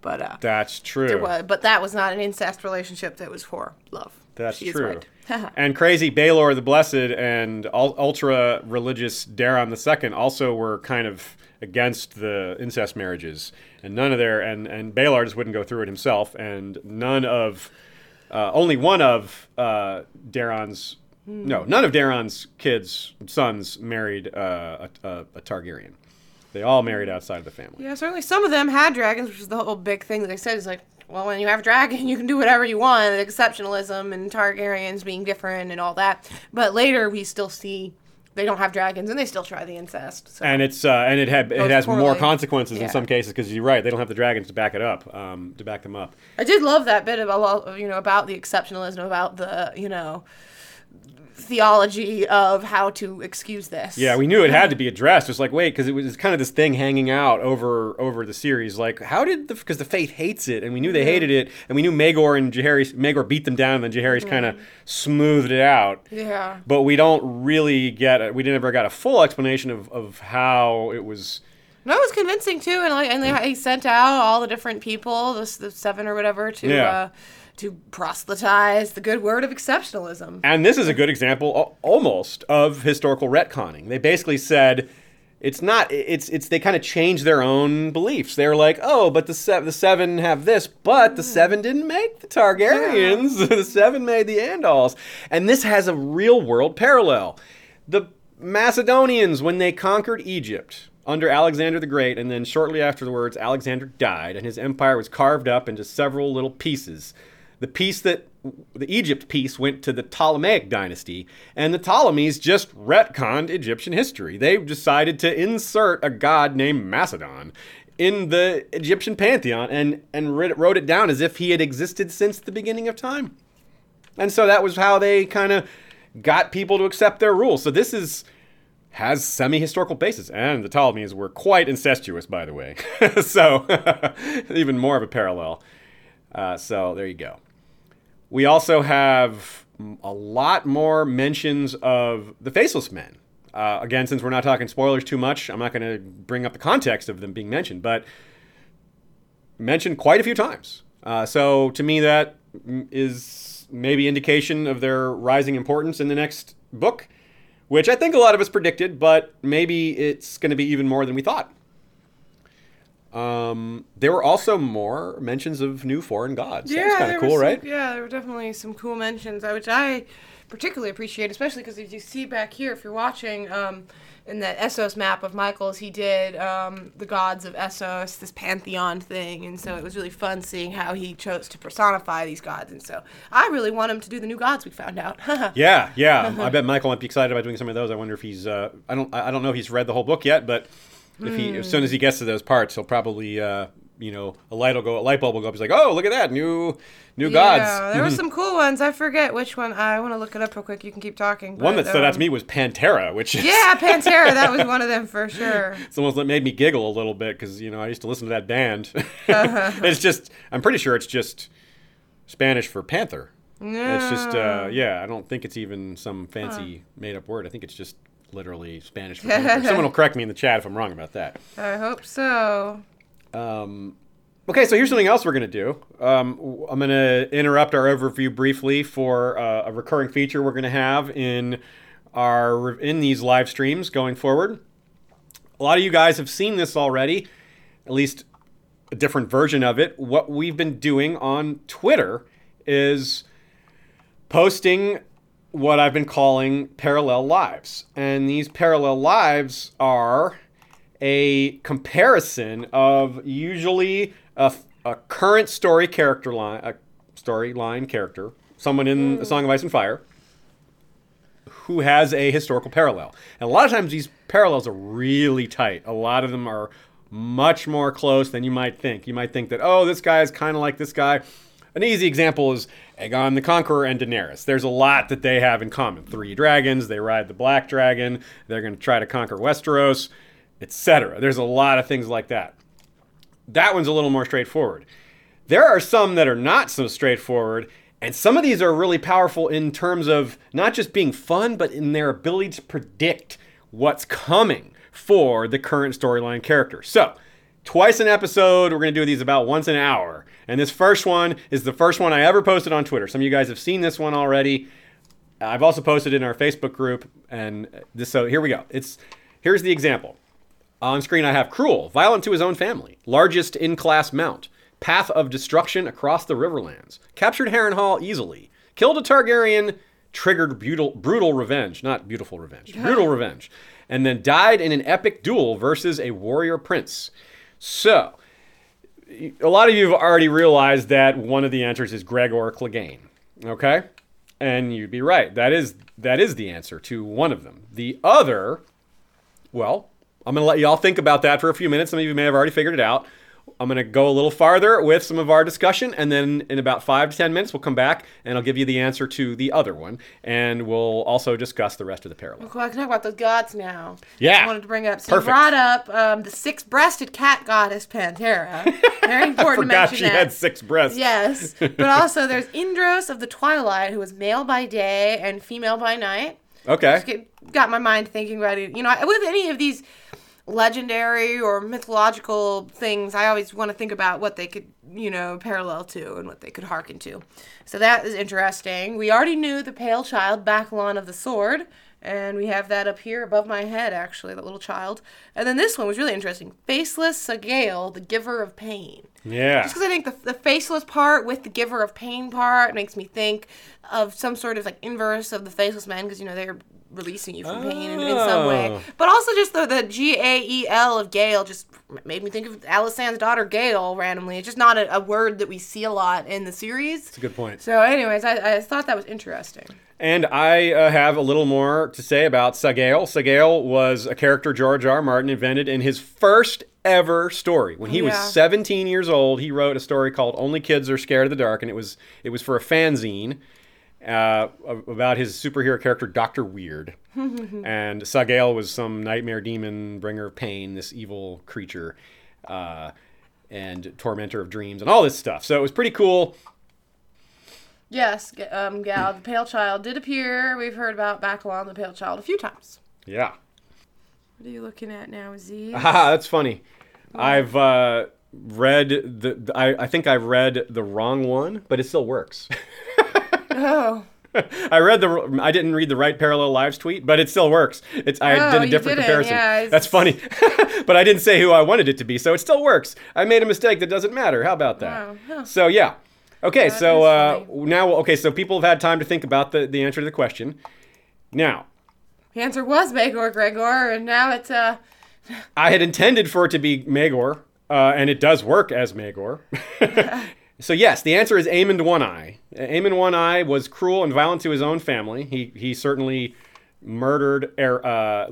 but uh, that's true. there was, but that was not an incest relationship. That was for love. That's She true. and crazy Baelor the Blessed and ultra religious Daron the Second also were kind of against the incest marriages, and none of their and and Baelor just wouldn't go through it himself, and none of uh, only one of uh, Daron's no none of Daron's kids sons married uh, a, a, a Targaryen. They all married outside of the family. Yeah, certainly some of them had dragons, which is the whole big thing that they said is like, well, when you have a dragon, you can do whatever you want, exceptionalism and Targaryens being different and all that. But later we still see they don't have dragons and they still try the incest. So. and it's uh, and it had it has more poorly. consequences in some cases because you're right they don't have the dragons to back it up um, to back them up. I did love that bit about you know about the exceptionalism, about the you know theology of how to excuse this. Yeah, we knew it had to be addressed. It's like wait because it was kind of this thing hanging out over over the series. Like how did the because the faith hates it and we knew they hated it and we knew Maegor and Jaehaerys Maegor beat them down and then Jaehaerys kind of smoothed it out. Yeah. But we don't really get it. We never got a full explanation of, of how it was. No, it was convincing too, and like, and they, he sent out all the different people, the, the seven or whatever, to Yeah. uh, to proselytize the good word of exceptionalism. And this is a good example, almost, of historical retconning. They basically said it's not. It's it's they kind of change their own beliefs. They're like, oh, but the se- the seven have this, but the seven didn't make the Targaryens. the seven made the Andals, and this has a real world parallel. The Macedonians, when they conquered Egypt under Alexander the Great, and then shortly afterwards, Alexander died, and his empire was carved up into several little pieces. The piece that the Egypt piece went to the Ptolemaic dynasty, and the Ptolemies just retconned Egyptian history. They decided to insert a god named Macedon in the Egyptian pantheon and, and wrote it down as if he had existed since the beginning of time. And so that was how they kind of got people to accept their rules. So this is has semi-historical basis, and the Ptolemies were quite incestuous, by the way. so even more of a parallel. Uh, so there you go. We also have a lot more mentions of the Faceless Men. Uh, again, since we're not talking spoilers too much, I'm not going to bring up the context of them being mentioned, but mentioned quite a few times. Uh, so to me, that mm, maybe indication of their rising importance in the next book, which I think a lot of us predicted, but maybe it's going to be even more than we thought. Um, there were also more mentions of new foreign gods. Yeah, that was kind there of were cool, some- right? Yeah, there were definitely some cool mentions, uh, which I particularly appreciate, especially because if you see back here, if you're watching, um, in that Essos map of Michael's, he did um, the gods of Essos, this pantheon thing, and so it was really fun seeing how he chose to personify these gods, and so I really want him to do the new gods we found out. Yeah, yeah. I bet Michael might be excited about doing some of those. I wonder if he's. Uh, I don't. I I don't know if he's read the whole book yet, but if he, as soon as he gets to those parts, he'll probably. Uh, you know, a light will go. A light bulb will go up. He's like, "Oh, look at that new, new Yeah, gods." there were some cool ones. I forget which one. I want to look it up real quick. You can keep talking. One that stood out to um, me was Pantera, which is, Yeah, Pantera. That was one of them for sure. it's almost like made me giggle a little bit because you know I used to listen to that band. Uh-huh. it's just, I'm pretty sure it's just Spanish for panther. It's just, uh, yeah, I don't think it's even some fancy made up word. I think it's just literally Spanish. Someone will correct me in the chat if I'm wrong about that. I hope so. Um, okay, so here's something else we're going to do. Um, I'm going to interrupt our overview briefly for uh, a recurring feature we're going to have in our in these live streams going forward. A lot of you guys have seen this already, at least a different version of it. What we've been doing on Twitter is posting what I've been calling parallel lives. And these parallel lives are a comparison of usually a, a current story character line, a storyline character, someone in A Song of Ice and Fire, who has a historical parallel. And a lot of times these parallels are really tight. A lot of them are much more close than you might think. You might think that, oh, this guy is kind of like this guy. An easy example is Aegon the Conqueror and Daenerys. There's a lot that they have in common. Three dragons, they ride the black dragon, they're going to try to conquer Westeros, etc. There's a lot of things like that. That one's a little more straightforward. There are some that are not so straightforward, and some of these are really powerful in terms of not just being fun, but in their ability to predict what's coming for the current storyline character. So, twice an episode, we're going to do these about once an hour. And this first one is the first one I ever posted on Twitter. Some of you guys have seen this one already. I've also posted it in our Facebook group, and this. So here we go. It's here's the example. On screen, I have cruel, violent to his own family, largest in-class mount, path of destruction across the Riverlands, captured Harrenhal easily, killed a Targaryen, triggered brutal, brutal revenge, not beautiful revenge, brutal revenge, and then died in an epic duel versus a warrior prince. So, a lot of you have already realized that one of the answers is Gregor Clegane. Okay? And you'd be right. That is that is the answer to one of them. The other, well, I'm going to let you all think about that for a few minutes. Some of you may have already figured it out. I'm going to go a little farther with some of our discussion, and then in about five to 10 minutes, we'll come back and I'll give you the answer to the other one. And we'll also discuss the rest of the parallel. Cool, I can talk about those gods now. Yeah. I wanted to bring up. So Perfect. you brought up um, the six-breasted cat goddess Pantera. Very important to Forgot mention she that. had six breasts. Yes, but also there's Indros of the Twilight, who is male by day and female by night. Okay. Get- got my mind thinking about it. You know, with any of these legendary or mythological things, I always want to think about what they could, you know, parallel to and what they could hearken to. So that is interesting. We already knew the pale child, Bakkalon of the Sword, and we have that up here above my head, actually, that little child. And then this one was really interesting. Faceless Saagael, the giver of pain. Yeah. Just because I think the, the faceless part with the giver of pain part makes me think of some sort of like inverse of the faceless men because you know they're releasing you from pain in, in some way. Oh. But also just the, the G A E L of Gale just made me think of Alysanne's daughter Gael randomly. It's just not a, a word that we see a lot in the series. That's a good point. So, anyways, I, I thought that was interesting. And I uh, have a little more to say about Saagael. Saagael was a character George R. R. Martin invented in his first ever story. When he Yeah. was 17 years old, he wrote a story called "Only Kids Are Scared of the Dark," and it was it was for a fanzine uh, about his superhero character Doctor Weird. and Saagael was some nightmare demon, bringer of pain, this evil creature, uh, and tormentor of dreams, and all this stuff. So it was pretty cool. Yes, um, Gal, the Pale Child did appear. We've heard about Bakkalon, the Pale Child, a few times. Yeah. What are you looking at now, Z? Ah, that's funny. I've uh, read the. the- I, I think I've read the wrong one, but it still works. oh. I read the. I didn't read the right parallel lives tweet, but it still works. It's. I Oh, did a different comparison. yeah, That's funny, but I didn't say who I wanted it to be, so it still works. I made a mistake that doesn't matter. How about that? Wow, huh. So yeah. Okay, That so uh, now okay, so people have had time to think about the the answer to the question. Now, The answer was Maegor Gregor, and now it's uh. I had intended for it to be Maegor. uh, and it does work as Maegor. so yes, the answer is Aemond One Eye. Aemond One Eye was cruel and violent to his own family. He he certainly murdered er, uh.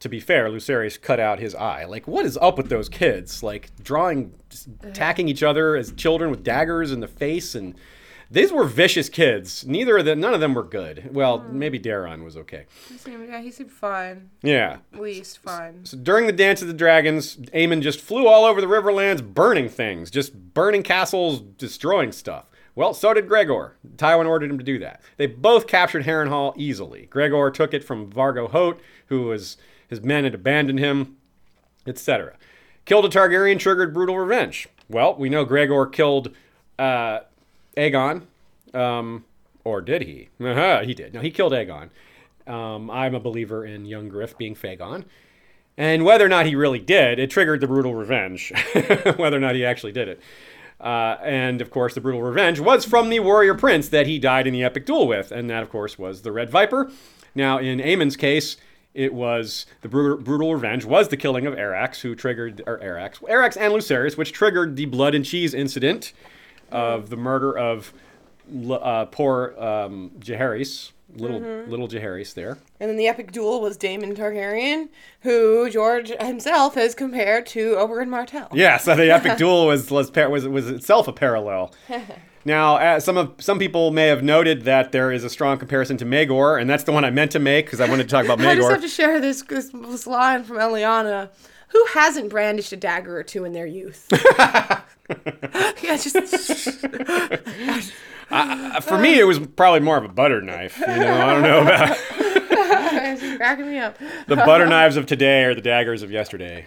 To be fair, Lucerys cut out his eye. Like, what is up with those kids? Like drawing, attacking each other as children with daggers in the face, and these were vicious kids. Neither of them, none of them were good. Well, maybe Daron was okay. He seemed, yeah, he seemed fine. Yeah, At least fine. so during the Dance of the Dragons, Aemon just flew all over the Riverlands, burning things, just burning castles, destroying stuff. Well, so did Gregor. Tywin ordered him to do that. They both captured Harrenhal easily. Gregor took it from Vargo Hoat, who was his men had abandoned him, etc. Killed a Targaryen triggered brutal revenge. Well, we know Gregor killed uh, Aegon, um, or did he? Uh-huh, he did. No, he killed Aegon. Um, I'm a believer in young Griff being Fagon. And whether or not he really did, it triggered the brutal revenge. whether or not he actually did it. Uh, and of course, the brutal revenge was from the warrior prince that he died in the epic duel with. And that, of course, was the Red Viper. Now, in Aemon's case, it was the brutal, revenge was the killing of Arrax, who triggered, or Arrax, Arrax and Lucerys, which triggered the blood and cheese incident of the murder of uh, poor um, Jaehaerys, little little Jaehaerys there. And then the epic duel was Daemon Targaryen, who George himself has compared to Oberyn Martell. Yeah, so the epic duel was was was, was itself a parallel. Now, uh, some of some people may have noted that there is a strong comparison to Maegor, and that's the one I meant to make because I wanted to talk about Maegor. I just have to share this, this, this line from Eliana. Who hasn't brandished a dagger or two in their youth? yeah, just Uh, For me, it was probably more of a butter knife. You know, I don't know about it's cracking me up. the butter knives of today are the daggers of yesterday.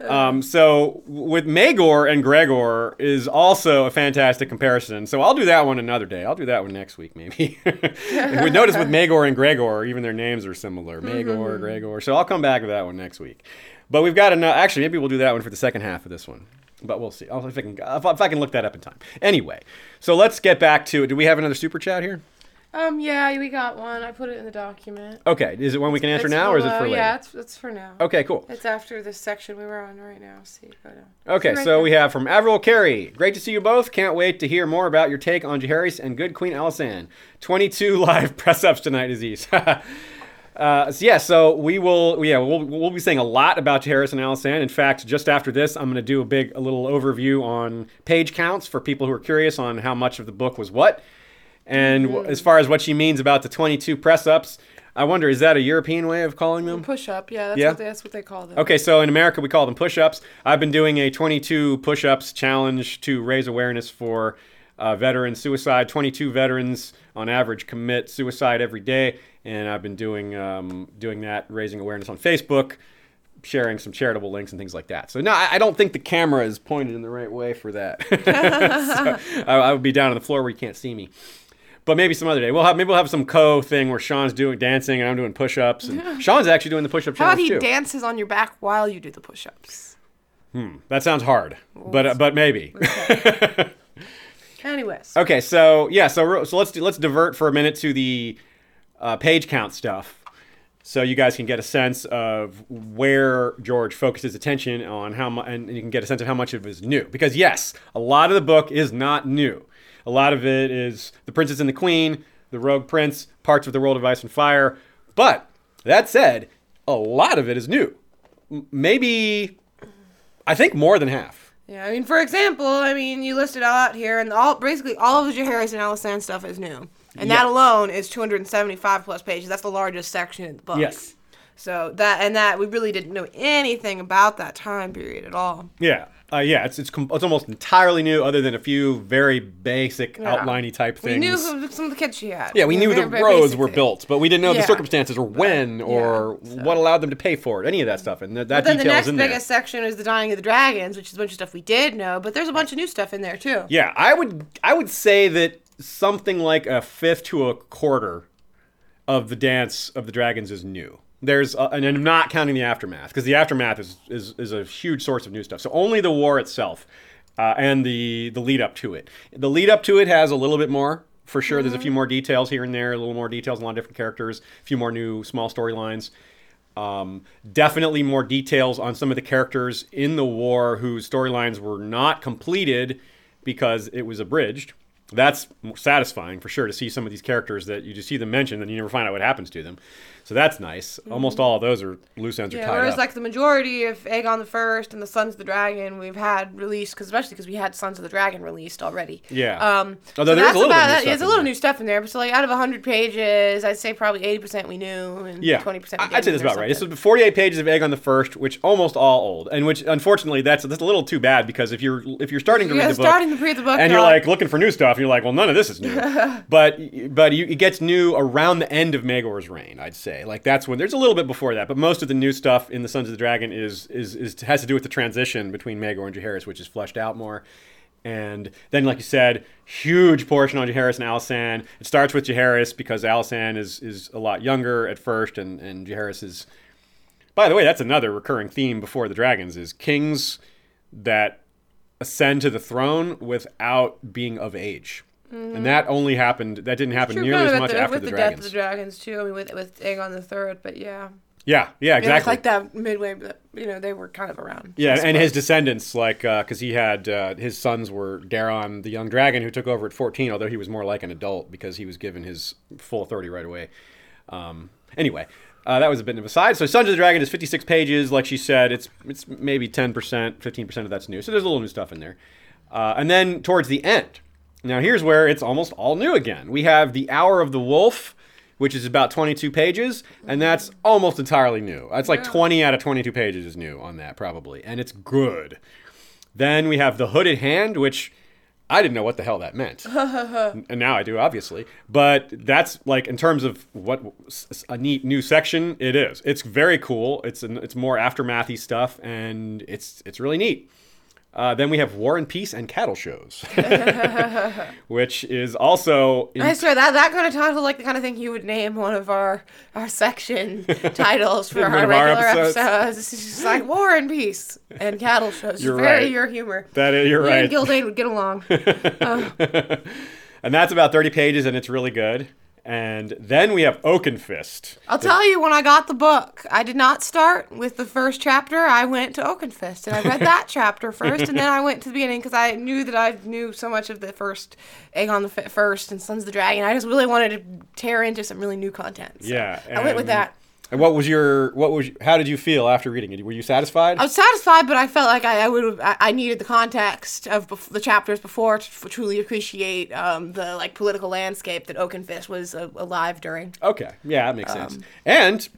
um, so with Maegor and Gregor is also a fantastic comparison. So I'll do that one another day. I'll do that one next week, maybe. we notice with Maegor and Gregor, even their names are similar. Maegor, Gregor. So I'll come back to that one next week. But we've got enough. Actually, maybe we'll do that one for the second half of this one. But we'll see. I'll, if, I can, if, I can look that up in time. Anyway, so let's get back to it. Do we have another super chat here? Um, yeah, we got one. I put it in the document. Okay. Is it one we can answer It's now, or is it for later? Yeah, it's, it's for now. Okay, cool. It's after this section we were on right now. See, go down. Okay, Right so there. we have from Avril Carey. Great to see you both. Can't wait to hear more about your take on Jaehaerys and good Queen Alysanne. 22 live press ups tonight, Aziz. uh, so yeah, so we will, yeah, we'll, we'll be saying a lot about Jaehaerys and Alysanne. In fact, just after this, I'm going to do a big, a little overview on page counts for people who are curious on how much of the book was what. And w as far as what she means about the 22 press ups, I wonder, is that a European way of calling them? Push up. Yeah, that's, Yeah? What they, that's what they call them. Okay, so in America we call them push-ups. I've been doing a 22 push-ups challenge to raise awareness for uh, veteran suicide. 22 veterans on average commit suicide every day, and I've been doing um, doing that, raising awareness on Facebook, sharing some charitable links and things like that. So no, I, I don't think the camera is pointed in the right way for that. so, I, I would be down on the floor where you can't see me. But maybe some other day. We'll have maybe we'll have some co thing where Sean's doing dancing and I'm doing push-ups, and Sean's actually doing the push-up How about he too. dances on your back while you do the push ups? Hmm, That sounds hard, but uh, but maybe. Okay, so yeah, so so let's do, let's divert for a minute to the uh, page count stuff, so you guys can get a sense of where George focused his attention on how much, and you can get a sense of how much of it is new. Because yes, a lot of the book is not new. A lot of it is the Princess and the Queen, the Rogue Prince, parts of the World of Ice and Fire. But that said, a lot of it is new. M- maybe, I think more than half. Yeah, I mean, for example, I mean, you listed all out here, and all basically all of the Jaehaerys and Alysanne stuff is new, and Yeah. that alone is 275 plus pages. That's the largest section in the book. Yes. So that and that we really didn't know anything about that time period at all. Yeah. Uh, yeah, it's it's, com- it's almost entirely new, other than a few very basic Yeah. outliney type things. We knew who, some of the kids she had. yeah, we knew the Very- very roads basic were things. built, but we didn't know the Yeah. circumstances or when or what allowed them to pay for it, any of that stuff. And th- that But then the detail's next in there. biggest section is the dying of the dragons, which is a bunch of stuff we did know, but there's a bunch of new stuff in there too. Yeah, I would I would say that something like a fifth to a quarter of the dance of the dragons is new. There's uh and I'm not counting the aftermath because the aftermath is, is is a huge source of new stuff. So only the war itself uh, and the the lead up to it. The lead up to it has a little bit more for sure. There's a few more details here and there, a little more details a lot of different characters, a few more new small storylines. Um, definitely more details on some of the characters in the war whose storylines were not completed because it was abridged. That's satisfying for sure to see some of these characters that you just see them mentioned and you never find out what happens to them. So that's nice. Almost all of those are loose ends are Yeah, tied whereas up. like the majority of Aegon the First and the Sons of the Dragon we've had released, cause especially because we had Sons of the Dragon released already. Yeah. Um, Although so there is a little about that- stuff There's a little new stuff in there, but so like out of 100 pages, I'd say probably 80% we knew and yeah, 20% we I- didn't I'd say that's about right. This was 48 pages of Aegon the First, which almost all old, and which unfortunately that's that's a little too bad because if you're if you're starting to Yeah, read the book, to read the book, and you're you're like like- looking for new stuff, and you're like, well, none of this is new. but but you, it gets new around the end of Maegor's reign, I'd say. Like that's when there's a little bit before that, but most of the new stuff in the Sons of the Dragon is is, is has to do with the transition between Maegor and Jaehaerys, which is fleshed out more. And then, like you said, huge portion on Jaehaerys and Alysanne. It starts with Jaehaerys because Alysanne is is a lot younger at first, and and is. By the way, that's another recurring theme before the dragons is kings that ascend to the throne without being of age. And that only happened. That didn't happen True, nearly as much the, after with the, the death of dragons. the dragons too. I mean, with with Aegon the Third, but yeah, yeah, yeah, yeah, it's exactly. like that midway. You know, they were kind of around. Yeah, and his descendants, like, because he had uh, his sons were Daron, the young dragon, who took over at 14, although he was more like an adult because he was given his full authority right away. Um, anyway, uh, that was a bit of a side. So, Sons of the Dragon is 56 pages. Like she said, it's it's maybe 10%, 15% of that's new. So, there's a little new stuff in there. Uh, and then towards the end, now here's where it's almost all new again. We have The Hour of the Wolf. Which is about 22 pages, and that's almost entirely new. It's like 20 out of 22 pages is new on that, probably, and it's good. Then we have the hooded hand, which I didn't know what the hell that meant, and now I do, obviously. But that's like in terms of what a neat new section it is. It's very cool. It's an, it's more aftermathy stuff, and it's it's really neat. Uh, then we have War and Peace and Cattle Shows, which is also in- I swear that that kind of title, like the kind of thing you would name one of our our section titles for our of our regular episodes. episodes. It's just like War and Peace and cattle shows. You're Very right. your humor. that is, you're You right. and Gyldayn would get along. and that's about 30 pages, and it's really good. And then we have Oakenfist. I'll tell you, when I got the book, I did not start with the first chapter. I went to Oakenfist and I read that chapter first, and then I went to the beginning because I knew that I knew so much of the first Aegon the Fi- First and Sons of the Dragon. I just really wanted to tear into some really new content. So Yeah, I went with that. And what was your what was how did you feel after reading it? Were you satisfied? I was satisfied, but I felt like I, I would I, I needed the context of bef- the chapters before to f- truly appreciate um, the like political landscape that Oakenfist was uh, alive during. okay, yeah, that makes sense. Um, And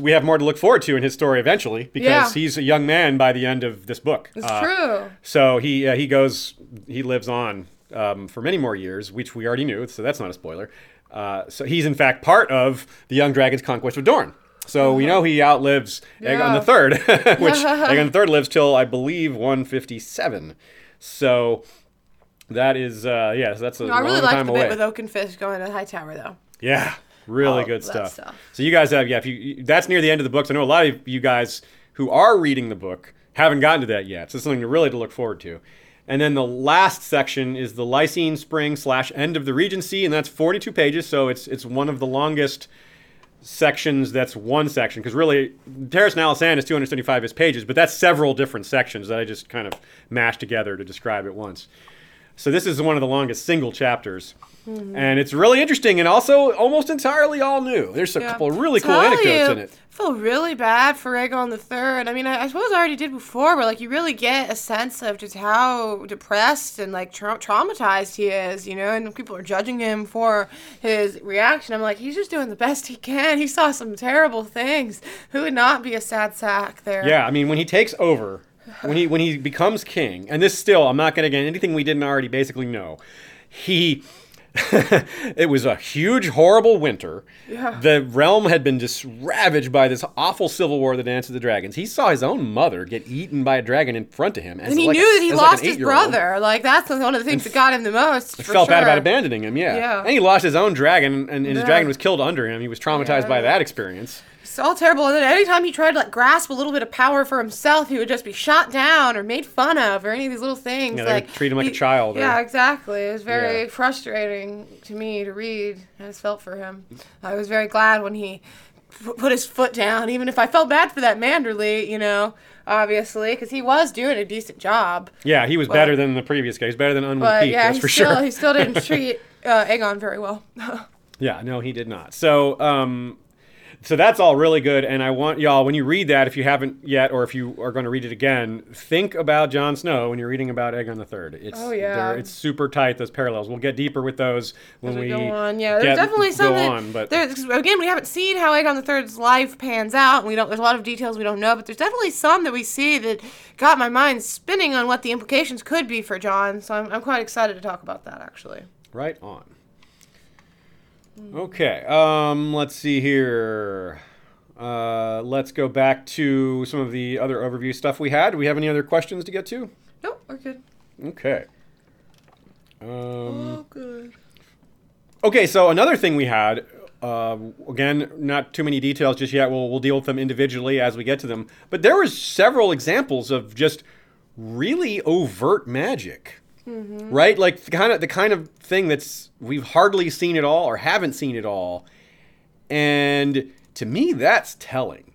we have more to look forward to in his story eventually because Yeah. he's a young man by the end of this book. It's Uh, true. So he uh, he goes he lives on um, for many more years, which we already knew, so that's not a spoiler. Uh, so he's in fact part of the young dragon's conquest of Dorne. So we know he outlives Aegon the Third, which Aegon the Third lives till I believe 157. So that is uh, yeah, so that's a I long really liked the away. bit with Oakenfist going to Hightower though. Yeah, really All good Oh, stuff. stuff. So you guys have yeah, if you that's near the end of the book. So I know a lot of you guys who are reading the book haven't gotten to that yet. So it's something to really to look forward to. And then the last section is the Lysene Spring slash End of the Regency, and that's 42 pages. So it's it's one of the longest sections. That's one section because really, Jaehaerys and Alysanne is 275 pages, but that's several different sections that I just kind of mashed together to describe at once. So this is one of the longest single chapters. Mm-hmm. And it's really interesting and also almost entirely all new. There's a Yeah. couple of really cool anecdotes you, in it. I feel really bad for Aegon the Third. I mean, I, I suppose I already did before, but like you really get a sense of just how depressed and like tra- traumatized he is, you know. And people are judging him for his reaction. I'm like, he's just doing the best he can. He saw some terrible things. Who would not be a sad sack there? Yeah, I mean when he takes over, when he when he becomes king, and this still I'm not going to get anything we didn't already basically know. He it was a huge horrible winter. Yeah. The realm had been just ravaged by this awful civil war, the Dance of the Dragons. He saw his own mother get eaten by a dragon in front of him. As And he like knew a- that he as like lost his brother. Like that's one of the things that got him the most. For Felt bad about abandoning him, yeah. Yeah. And he lost his own dragon, and, and his Yeah. dragon was killed under him. He was traumatized by that experience. It's all terrible. And then anytime he tried to like grasp a little bit of power for himself, he would just be shot down or made fun of or any of these little things. Yeah, like treat him like a child or- Yeah, exactly. It was very Yeah. frustrating to me to read. I just felt for him. I was very glad when he p- put his foot down, even if I felt bad for that Manderley, you know, obviously, because he was doing a decent job. Yeah, he was better than the previous guy. He's better than Unwin But Peake, yeah, that's for still sure. he still didn't treat uh, Aegon very well. Yeah, no, he did not. So, um, so that's all really good. And I want y'all, when you read that, if you haven't yet, or if you are going to read it again, think about Jon Snow when you're reading about Aegon the Third. It's Oh, yeah. it's super tight those parallels. We'll get deeper with those when we, we go on. Yeah, there's definitely go something. on, but there's, again, we haven't seen how Aegon the Third's life pans out. And we don't. There's a lot of details we don't know, but there's definitely some that we see that got my mind spinning on what the implications could be for Jon. So I'm, I'm quite excited to talk about that actually. Right on. Okay, um, let's see here. Uh, let's go back to some of the other overview stuff we had. Do we have any other questions to get to? Nope, we're good. Okay. Um, Oh, good. okay, so another thing we had, uh, again, not too many details just yet. We'll, we'll deal with them individually as we get to them. But there was several examples of just really overt magic. Mm-hmm. Right? Like the kind of the kind of thing that's we've hardly seen at all or haven't seen at all. And to me that's telling.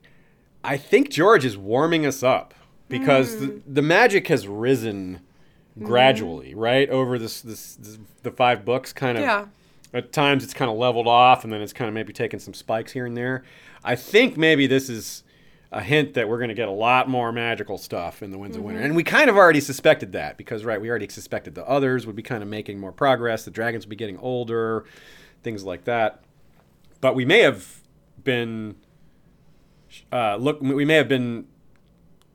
I think George is warming us up because the, mm. the magic has risen mm-hmm. gradually, right? Over this, this, this the five books kind of Yeah. at times it's kind of leveled off and then it's kind of maybe taking some spikes here and there. I think maybe this is a hint that we're going to get a lot more magical stuff in the Winds of Winter. And we kind of already suspected that because, right, we already suspected the others would be kind of making more progress, the dragons would be getting older, things like that. But we may have been, uh, look, we may have been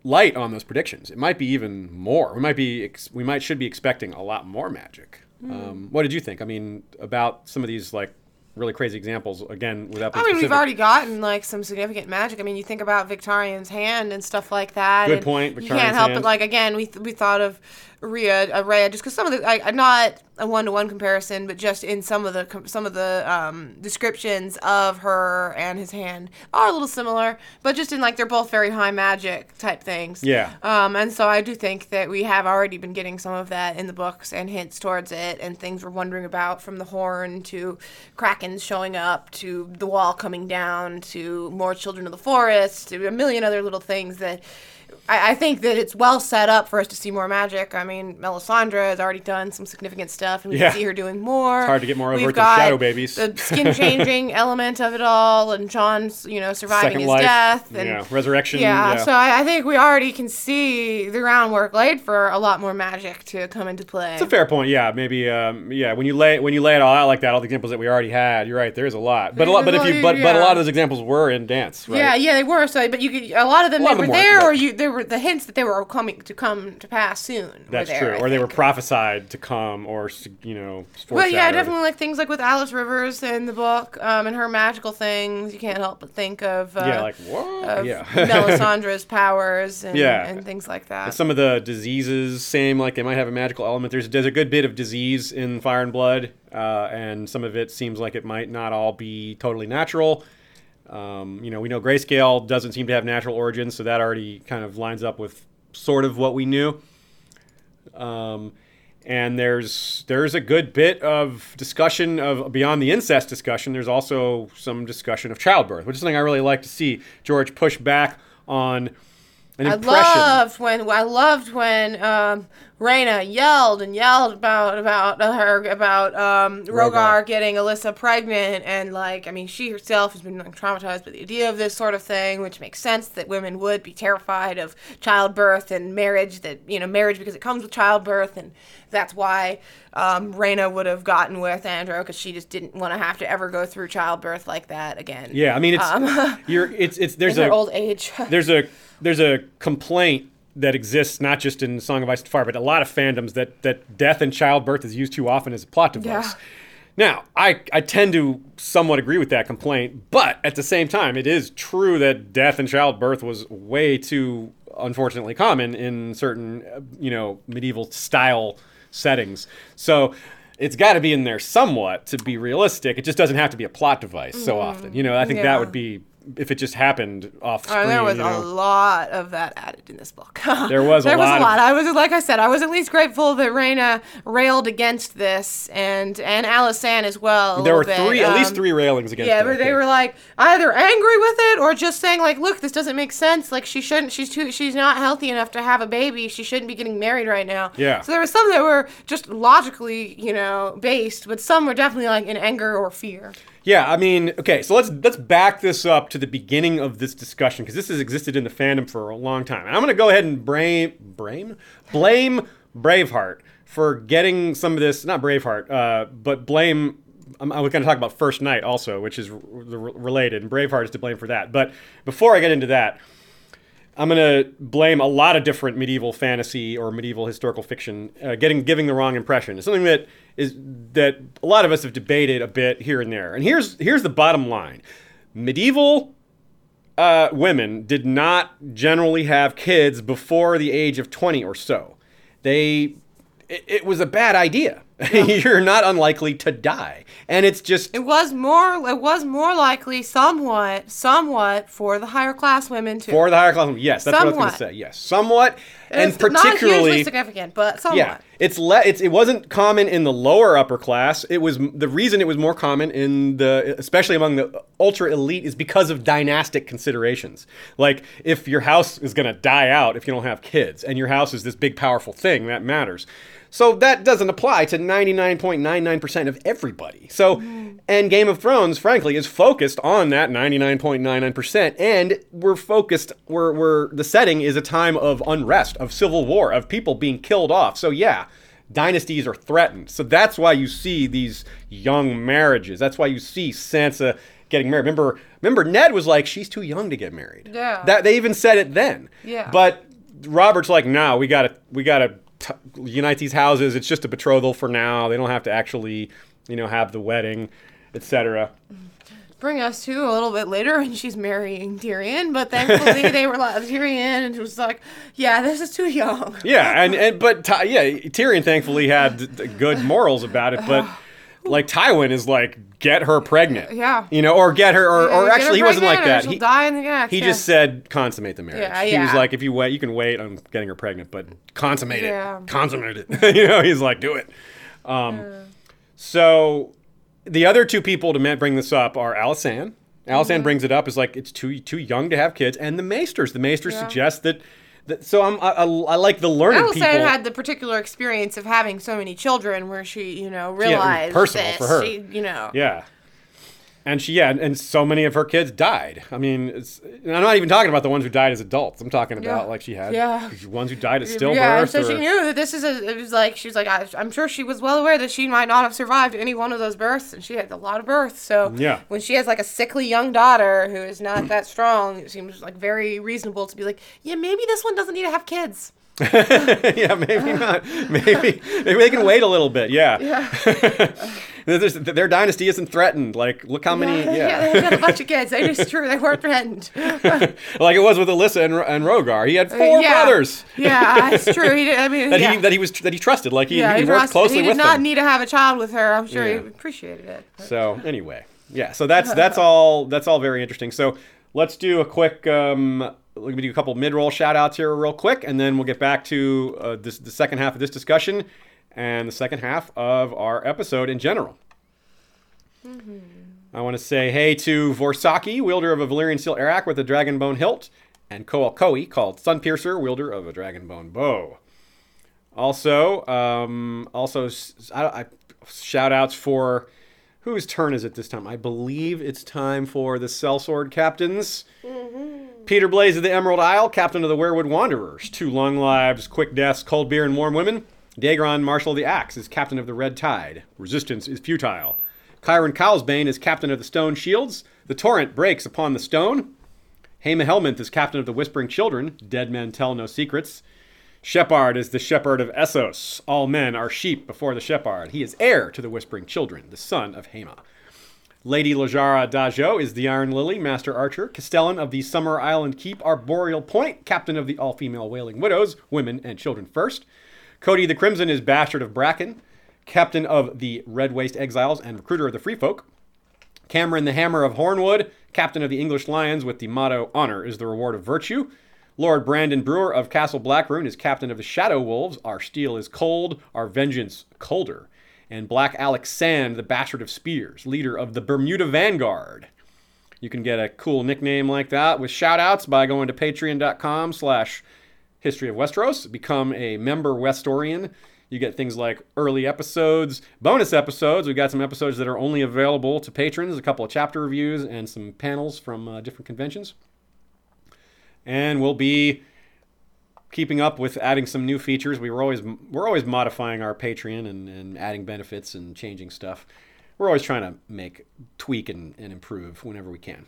light on those predictions. It might be even more. We might be, ex- we might should be expecting a lot more magic. Hmm. Um, what did you think? I mean, about some of these like really crazy examples again without. I mean, we've already gotten like some significant magic. I mean, you think about Victarion's hand and stuff like that. Good point, You can't help hand. but like again, we th- we thought of Rhea, uh, Rhea, just because some of the I, not a one to one comparison, but just in some of the some of the um, descriptions of her and his hand are a little similar, but just in like they're both very high magic type things. Yeah. Um, and so I do think that we have already been getting some of that in the books and hints towards it and things we're wondering about from the horn to krakens showing up to the wall coming down to more children of the forest to a million other little things that I, I think that it's well set up for us to see more magic. I mean, Melisandre has already done some significant stuff, and we Yeah. can see her doing more. It's hard to get more overt We've than shadow babies. The skin changing element of it all, and Jon's, you know, surviving Second his life, death, and yeah, resurrection. yeah, Yeah, so I, I think we already can see the groundwork laid for a lot more magic to come into play. It's a fair point. Yeah, maybe. Um, yeah, when you lay when you lay it all out like that, all the examples that we already had, you're right. There's a lot, but a lot. But if you but but a lot of those examples were in dance, right? Yeah, yeah, they were. So, but you could a lot of them lot they of were them there, weren't, or you there were the hints that they were coming to come to pass soon. That's there, true. I Or they were prophesied to come, or you know, Well, yeah, definitely like things like with Alys Rivers in the book um, and her magical things. You can't help but think of uh, Yeah, like what? of yeah. Melisandre's powers and, Yeah. and things like that. Some of the diseases, same like they might have a magical element. There's there's a good bit of disease in Fire and Blood, uh, and some of it seems like it might not all be totally natural. Um, you know, we know Grayscale doesn't seem to have natural origins, so that already kind of lines up with sort of what we knew. Um, and there's there's a good bit of discussion of beyond the incest discussion. There's also some discussion of childbirth, which is something I really like to see George push back on an I loved when I loved when um, Rhaena yelled and yelled about about her about um, Rogar. Rogar. getting Alyssa pregnant and like I mean she herself has been like, traumatized by the idea of this sort of thing, which makes sense that women would be terrified of childbirth and marriage. That you know marriage because it comes with childbirth and that's why um, Rhaena would have gotten with Androw because she just didn't want to have to ever go through childbirth like that again. Yeah, I mean it's Um, you're it's it's there's her a old age. there's a there's a complaint that exists not just in Song of Ice and Fire, but a lot of fandoms that that death and childbirth is used too often as a plot device. Yeah. Now, I, I tend to somewhat agree with that complaint, but at the same time, it is true that death and childbirth was way too unfortunately common in certain, uh, you know, medieval style settings. So it's got to be in there somewhat to be realistic. It just doesn't have to be a plot device so often. You know, I think that would be if it just happened off screen. Oh, there was you a lot of that added in this book. There was a there was lot of- I was like I said, I was at least grateful that Rhaena railed against this, and and Alysanne as well. There were three, at least Um, three railings against Yeah, it. But they were like either angry with it or just saying like, look, this doesn't make sense. Like she shouldn't. She's too. She's not healthy enough to have a baby. She shouldn't be getting married right now. Yeah. So there were some that were just logically, you know, based, but some were definitely like in anger or fear. Yeah, I mean, okay, so let's let's back this up to the beginning of this discussion because this has existed in the fandom for a long time. And I'm going to go ahead and blame blame blame Braveheart for getting some of this, not Braveheart, uh, but blame. I'm, I was going to talk about First Night also, which is r- related, and Braveheart is to blame for that. But before I get into that, I'm gonna blame a lot of different medieval fantasy or medieval historical fiction uh, getting giving the wrong impression. It's something that is that a lot of us have debated a bit here and there. And here's here's the bottom line: medieval uh, women did not generally have kids before the age of 20 or so. They it, it was a bad idea. You're not unlikely to die, and it's just It was more. It was more likely, somewhat, somewhat, for the higher class women to. for the higher class. Women. Yes, that's what I was Somewhat. going to say. Yes, somewhat, and It's not particularly hugely significant, but somewhat. Yeah, it's le- it's it wasn't common in the lower upper class. It was the reason it was more common in the especially among the ultra elite is because of dynastic considerations. Like if your house is going to die out if you don't have kids and your house is this big powerful thing that matters. So that doesn't apply to 99.99% of everybody. So and Game of Thrones frankly is focused on that 99.99% and we're focused we're, we're the setting is a time of unrest, of civil war, of people being killed off. So yeah, dynasties are threatened. So that's why you see these young marriages. That's why you see Sansa getting married. Remember remember Ned was like she's too young to get married. Yeah. That they even said it then. Yeah. But Robert's like, "No, we got to we got to t- unite these houses. It's just a betrothal for now. They don't have to actually, you know, have the wedding, etc." Bring us to a little bit later when she's marrying Tyrion, but thankfully they were like Tyrion and it was like, yeah, this is too young. Yeah, and, and but yeah, Tyrion thankfully had good morals about it, but like Tywin is like get her pregnant. Yeah. You know, or get her or, or actually he wasn't like that. He, die in the act. he yeah. just said consummate the marriage. Yeah, He was like if you wait, you can wait on getting her pregnant, but consummate Yeah. it. Consummate it. you know, he's like do it. Um so the other two people to bring this up are Alysanne. Alysanne Mm-hmm. brings it up is like it's too too young to have kids, and the Maesters. The Maesters suggest that. So I'm, I, I, like the learned Alysanne people. had the particular experience of having so many children where she, you know, realized personal this. for her. She, you know. Yeah. And she, yeah, and, and so many of her kids died. I mean, it's, and I'm not even talking about the ones who died as adults. I'm talking about Yeah. like she had Yeah. ones who died at stillbirth. Yeah, so she knew that this is a. It was like she was like, I, I'm sure she was well aware that she might not have survived any one of those births, and she had a lot of births. So Yeah. when she has like a sickly young daughter who is not that strong, it seems like very reasonable to be like, yeah, maybe this one doesn't need to have kids. yeah, maybe not. Maybe maybe they can wait a little bit. Yeah. There's- their dynasty isn't threatened. Like, look how many. yeah, Yeah. they got a bunch of kids. It is true. They weren't threatened. like it was with Alyssa and, and Rogar. He had four Uh, yeah. brothers. Yeah, it's true. He did, I mean, That yeah. he that he was that he trusted. Like he, yeah, he, he, worked trusted- closely he did with not them. need to have a child with her. I'm sure he appreciated it. So anyway, yeah. So that's that's all that's all very interesting. So let's do a quick. Um, let me do a couple mid-roll shout-outs here real quick, and then we'll get back to uh, this the second half of this discussion and the second half of our episode in general. I want to say hey to Vorsaki, wielder of a Valyrian steel arakh with a dragon bone hilt, and Koa Koi, called Sunpiercer, wielder of a dragonbone bow. Also, um, also I, I, shout outs for whose turn is it this time? I believe it's time for the Sellsword captains. Peter Blaze of the Emerald Isle, captain of the Werewood Wanderers. Two long lives, quick deaths, cold beer, and warm women. Daegron, Marshal of the Axe, is captain of the Red Tide. Resistance is futile. Chiron Cowlsbane is captain of the Stone Shields. The torrent breaks upon the stone. Hema Helminth is captain of the Whispering Children. Dead men tell no secrets. Shepard is the shepherd of Essos. All men are sheep before the shepherd. He is heir to the Whispering Children, the son of Hema. Lady Lajara Dajo is the Iron Lily, Master Archer. Castellan of the Summer Island Keep, Arboreal Point, Captain of the all female Wailing Widows, Women and Children First. Cody the Crimson is Bastard of Bracken, Captain of the Red Waste Exiles and Recruiter of the Free Folk. Cameron the Hammer of Hornwood, Captain of the English Lions with the motto Honor is the reward of virtue. Lord Brandon Brewer of Castle Blackroon is Captain of the Shadow Wolves. Our steel is cold, our vengeance colder. And Black Alex Sand, the Bastard of Spears, leader of the Bermuda Vanguard. You can get a cool nickname like that with shoutouts by going to patreon.com slash history of Westeros. Become a member Westorian. You get things like early episodes, bonus episodes. We've got some episodes that are only available to patrons, a couple of chapter reviews, and some panels from uh, different conventions. And we'll be keeping up with adding some new features. We were always we're always modifying our Patreon and, and adding benefits and changing stuff. We're always trying to make tweak and, and improve whenever we can.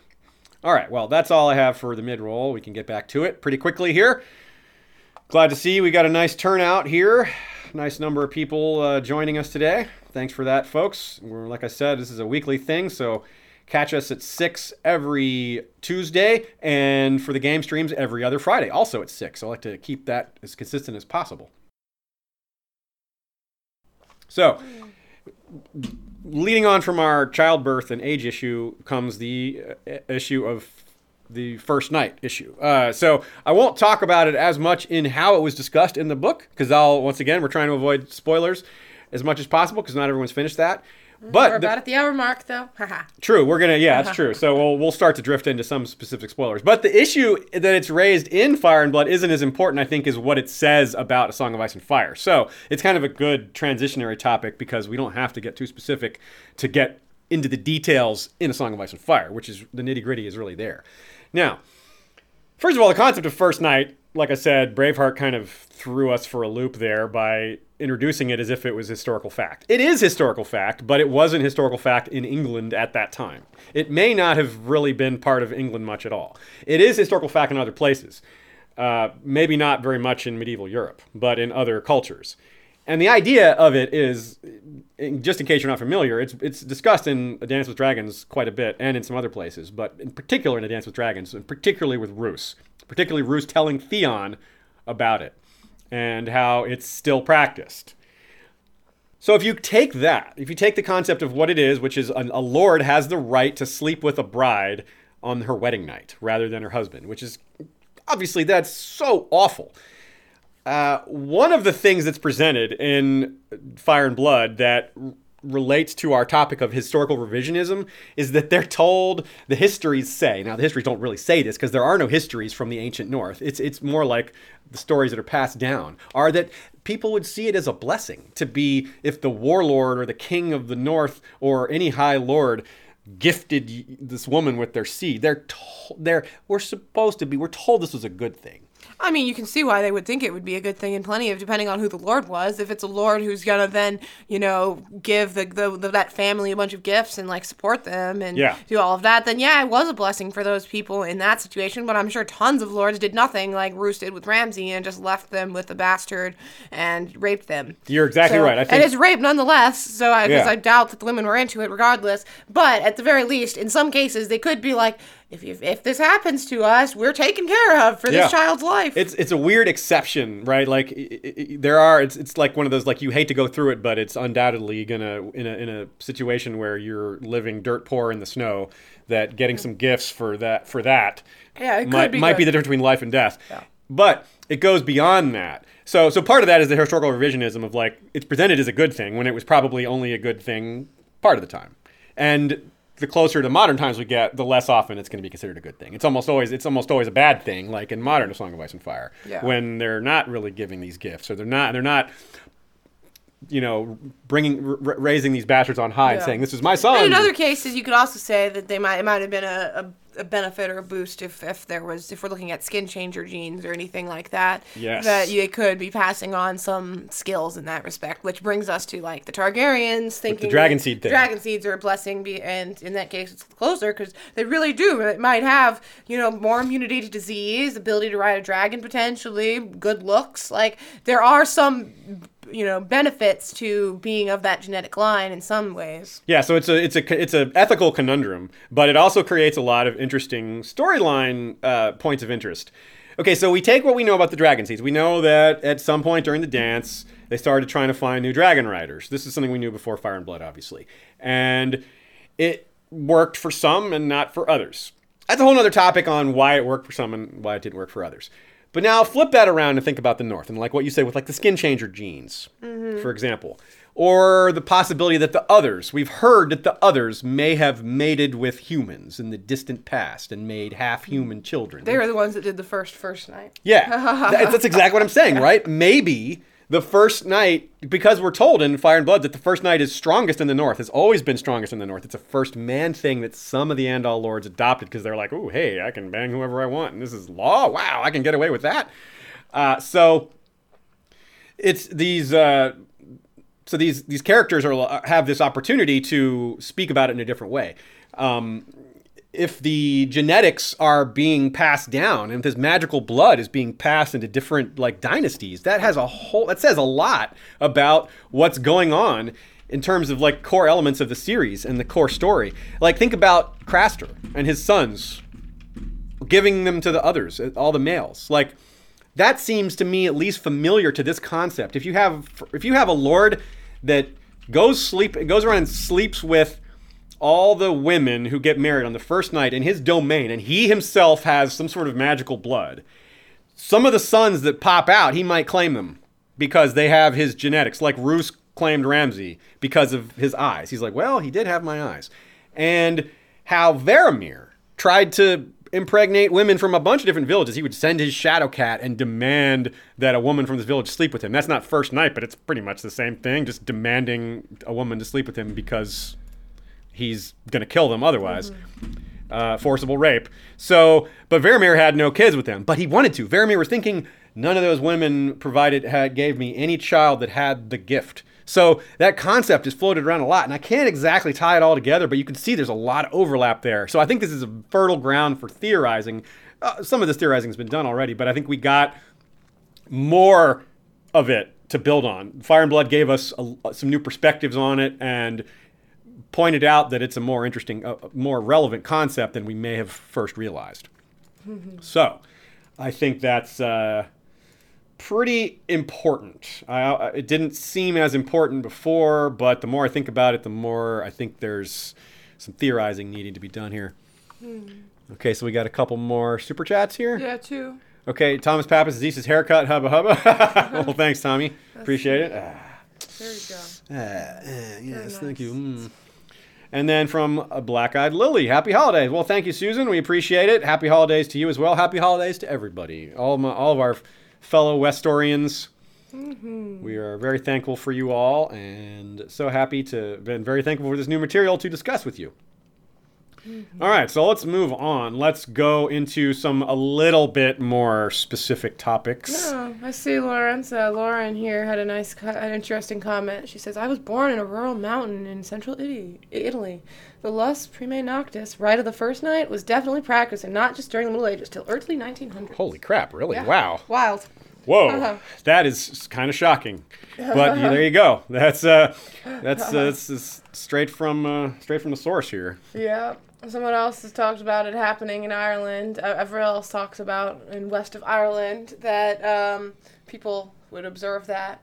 All right, well, that's all I have for the mid roll. We can get back to it pretty quickly here. Glad to see we got a nice turnout here. Nice number of people uh, joining us today. Thanks for that, folks. We're, like I said, this is a weekly thing, so catch us at 6 every Tuesday, and for the game streams, every other Friday, also at 6. I like to keep that as consistent as possible. So, leading on from our childbirth and age issue comes the uh, issue of the first night issue. Uh, so I won't talk about it as much in how it was discussed in the book because I'll once again we're trying to avoid spoilers as much as possible because not everyone's finished that. But We're the- about at the hour mark, though. True. We're gonna. Yeah, that's true. So we'll we'll start to drift into some specific spoilers. But the issue that it's raised in Fire and Blood isn't as important, I think, as what it says about A Song of Ice and Fire. So it's kind of a good transitionary topic because we don't have to get too specific to get into the details in A Song of Ice and Fire, which is the nitty gritty is really there. Now, First of all, the concept of First Night, like I said, Braveheart kind of threw us for a loop there by introducing it as if it was historical fact. It is historical fact, but it wasn't historical fact in England at that time. It may not have really been part of England much at all. It is historical fact in other places. Uh, maybe not very much in medieval Europe, but in other cultures. And the idea of it is, just in case you're not familiar, it's it's discussed in A Dance with Dragons quite a bit, and in some other places, but in particular in A Dance with Dragons, and particularly with Roose, particularly Roose telling Theon about it, and how it's still practiced. So if you take that, if you take the concept of what it is, which is a, a lord has the right to sleep with a bride on her wedding night rather than her husband, which is obviously that's so awful. Uh, one of the things that's presented in Fire and Blood that r- relates to our topic of historical revisionism is that they're told the histories say. Now, the histories don't really say this because there are no histories from the ancient North. It's it's more like the stories that are passed down are that people would see it as a blessing to be if the warlord or the king of the North or any high lord gifted this woman with their seed. They're to- they're we're supposed to be we're told this was a good thing. I mean, you can see why they would think it would be a good thing, and plenty of depending on who the lord was. If it's a lord who's gonna then, you know, give the, the, the that family a bunch of gifts and like support them and Yeah. do all of that, then yeah, it was a blessing for those people in that situation. But I'm sure tons of lords did nothing like Roose did with Ramsay and just left them with the bastard and raped them. You're exactly So- right. I think and it's rape nonetheless. So I, because Yeah. I doubt that the women were into it regardless. But at the very least, in some cases, they could be like, if if, if this happens to us, we're taken care of for this child's life. It's it's a weird exception, right? Like i i i there are it's it's like one of those like you hate to go through it, but it's undoubtedly gonna in a in a situation where you're living dirt poor in the snow that getting some gifts for that for that Yeah, it might be might be the difference between life and death. But it goes beyond that. So so part of that is the historical revisionism of like it's presented as a good thing when it was probably only a good thing part of the time. And the closer to modern times we get, the less often it's going to be considered a good thing. It's almost always it's almost always a bad thing, like in modern A Song of Ice and Fire, Yeah. when they're not really giving these gifts, or they're not they're not, you know, bringing r- raising these bastards on high and saying this is my son. And in other cases, you could also say that they might it might have been a, a, benefit or a boost if, if there was if we're looking at skin changer genes or anything like that. Yes. That they could be passing on some skills in that respect, which brings us to like the Targaryens thinking dragon seed thing. Dragon seeds are a blessing, be, and in that case, it's closer because they really do. It might have you know more immunity to disease, ability to ride a dragon potentially, good looks. Like there are some you know benefits to being of that genetic line in some ways. Yeah, so it's a it's a it's a ethical conundrum, but it also creates a lot of interesting storyline uh, points of interest. Okay, so we take what we know about the dragon seeds. We know that at some point during the dance, they started trying to find new dragon riders. This is something we knew before Fire and Blood, obviously, and it worked for some and not for others. That's a whole other topic on why it worked for some and why it didn't work for others. But now flip that around and think about the North and like what you say with like the skin changer genes, mm-hmm. for example, or the possibility that the others, we've heard that the others may have mated with humans in the distant past and made half human children. They were the ones that did the first first night. Yeah, That- that's exactly what I'm saying, right? Maybe the first night, because we're told in Fire and Blood that the first night is strongest in the North, has always been strongest in the North. It's a first man thing that some of the Andal lords adopted because they're like, "Ooh, hey, I can bang whoever I want, and this is law. Wow, I can get away with that." Uh, so it's these. Uh, so these these characters are have this opportunity to speak about it in a different way. Um, if the genetics are being passed down and if this magical blood is being passed into different like dynasties that has a whole that says a lot about what's going on in terms of like core elements of the series and the core story. Like think about craster and his sons giving them to the others uh, all the males. Like that seems to me at least familiar to this concept. If you have if you have a lord that goes sleep goes around and sleeps with all the women who get married on the first night in his domain, and he himself has some sort of magical blood. Some of the sons that pop out, he might claim them because they have his genetics, like Roose claimed Ramsay because of his eyes. He's like, well, he did have my eyes. And how Varamir tried to impregnate women from a bunch of different villages. He would send his shadow cat and demand that a woman from this village sleep with him. That's not first night, but it's pretty much the same thing, just demanding a woman to sleep with him because he's going to kill them otherwise. Uh, forcible rape. So, but Varamir had no kids with them, but he wanted to. Varamir was thinking none of those women provided had gave me any child that had the gift. So that concept is floated around a lot, and I can't exactly tie it all together, but you can see there's a lot of overlap there. So I think this is a fertile ground for theorizing. Uh, some of this theorizing has been done already, but I think we got more of it to build on. Fire and Blood gave us a, some new perspectives on it and pointed out that it's a more interesting, uh, more relevant concept than we may have first realized. so, I think that's uh, pretty important. I, I- it didn't seem as important before, but the more I think about it, the more I think there's some theorizing needing to be done here. Okay, so we got a couple more super chats here. Yeah, too. Okay, Thomas Pappas, Zeus's haircut, hubba hubba. well, thanks, Tommy. Appreciate it. Ah. There you go. Ah, eh, yes, thank you. Mm. And then from black eyed Lily, happy holidays. Well, thank you, Susan. We appreciate it. Happy holidays to you as well. Happy holidays to everybody, all of, my, all of our fellow Westorians. Mm-hmm. We are very thankful for you all, and so happy to been very thankful for this new material to discuss with you. All right, so let's move on. Let's go into some a little bit more specific topics. Oh, I see Lawrence. Uh, Lauren here had a nice, an interesting comment. She says, "I was born in a rural mountain in central Italy. Italy. The jus primae noctis, rite of the first night, was definitely practiced, and not just during the Middle Ages, till early 1900s. Holy crap! Really? Yeah. Wow. Wild. Whoa, Uh-huh. that is kind of shocking. But yeah, there you go. That's uh, that's uh, that's, that's straight from uh, straight from the source here. Yeah. Someone else has talked about it happening in Ireland. Uh, everyone else talks about in west of Ireland that um, people would observe that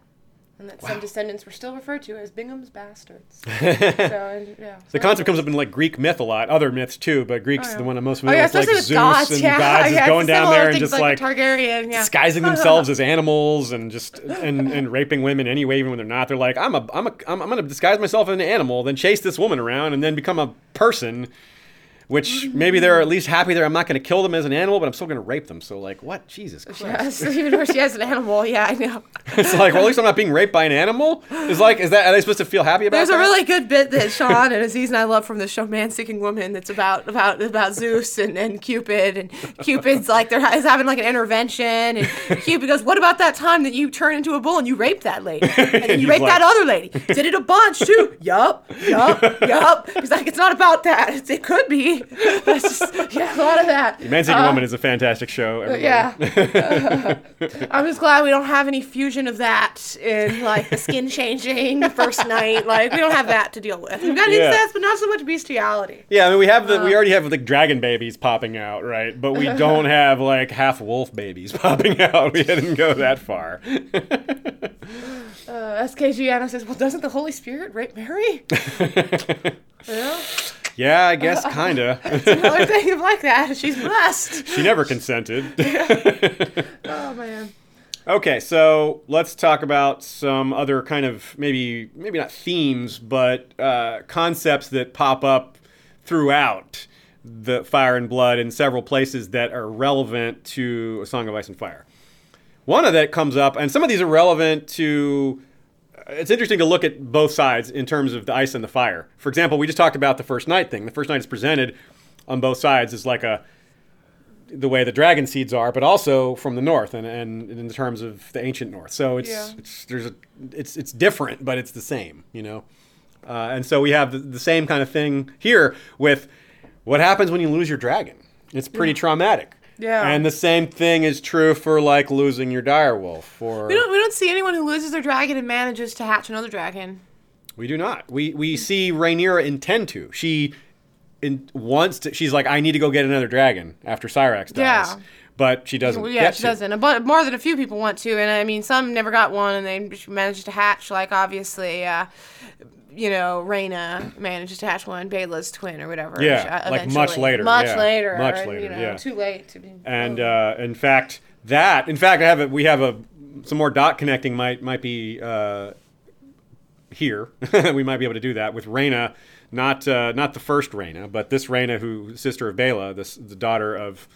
and that some descendants were still referred to as Bingham's bastards. so, and, yeah. The concept comes up in like Greek myth a lot, other myths too, but Greek's Oh, yeah. the one I'm most Oh yeah, familiar with, like especially with Zeus gods. and yeah, gods yeah, is going down there and just like, like Targaryen. Yeah. disguising themselves as animals and just and, and raping women anyway, even when they're not. They're like, I'm a I'm a I'm, I'm gonna disguise myself as an animal, then chase this woman around, and then become a person. Which maybe they're at least happy there. I'm not going to kill them as an animal, but I'm still going to rape them. So like, what? Jesus Christ! Yes, even though she has an animal. Yeah, I know. it's like, well, at least I'm not being raped by an animal. It's like, is that are they supposed to feel happy about that? There's that? a really good bit that Sean and Aziz and I love from the show Man Seeking Woman that's about about about Zeus and, and Cupid and Cupid's like they're is having like an intervention and Cupid goes, What about that time that you turned into a bull and you raped that lady? And then you raped like- that other lady. Did it a bunch too. Yup, yup, yup. He's like, It's not about that. It's, it could be. It's just yeah, a lot of that. Man Seeking Uh, Woman is a fantastic show. everybody. Yeah. I'm just glad we don't have any fusion of that in like the skin changing first night. Like we don't have that to deal with. We've got Yeah. incest, but not so much bestiality. Yeah, I mean, we have Uh. the we already have like dragon babies popping out, right? But we don't have like half wolf babies popping out. We didn't go that far. Uh, SKG Anna says, "Well, doesn't the Holy Spirit rape Mary?" yeah. Yeah, I guess kinda. Another thing of like that. She's blessed. she never consented. Oh man. okay, so let's talk about some other kind of maybe maybe not themes, but uh, concepts that pop up throughout the Fire and Blood in several places that are relevant to A Song of Ice and Fire. One of that comes up, and some of these are relevant to. It's interesting to look at both sides in terms of the ice and the fire. For example, we just talked about the first night thing. The first night is presented on both sides as like a the way the dragon seeds are, but also from the north and, and in terms of the ancient north. So it's, Yeah. it's there's a it's it's different, but it's the same, you know. Uh, and so we have the, the same kind of thing here with what happens when you lose your dragon. It's pretty traumatic. Yeah. And the same thing is true for like losing your direwolf or We don't we don't see anyone who loses their dragon and manages to hatch another dragon. We do not. We we see Rhaenyra intend to. She in wants to. She's like, I need to go get another dragon after Syrax dies. Yeah. But she doesn't. Well, yeah, get she to. doesn't. A bu- more than a few people want to, and I mean, some never got one, and they managed to hatch. Like obviously, uh, you know, Rhaena manages to hatch one, Baela's twin or whatever. Yeah, uh, like much later, Much yeah, later. much later, You know, yeah. too late to be. And uh, in fact, that in fact, I have a, we have a some more dot connecting might might be uh, here. we might be able to do that with Rhaena, not uh, not the first Rhaena, but this Rhaena, who sister of Baela, this the daughter of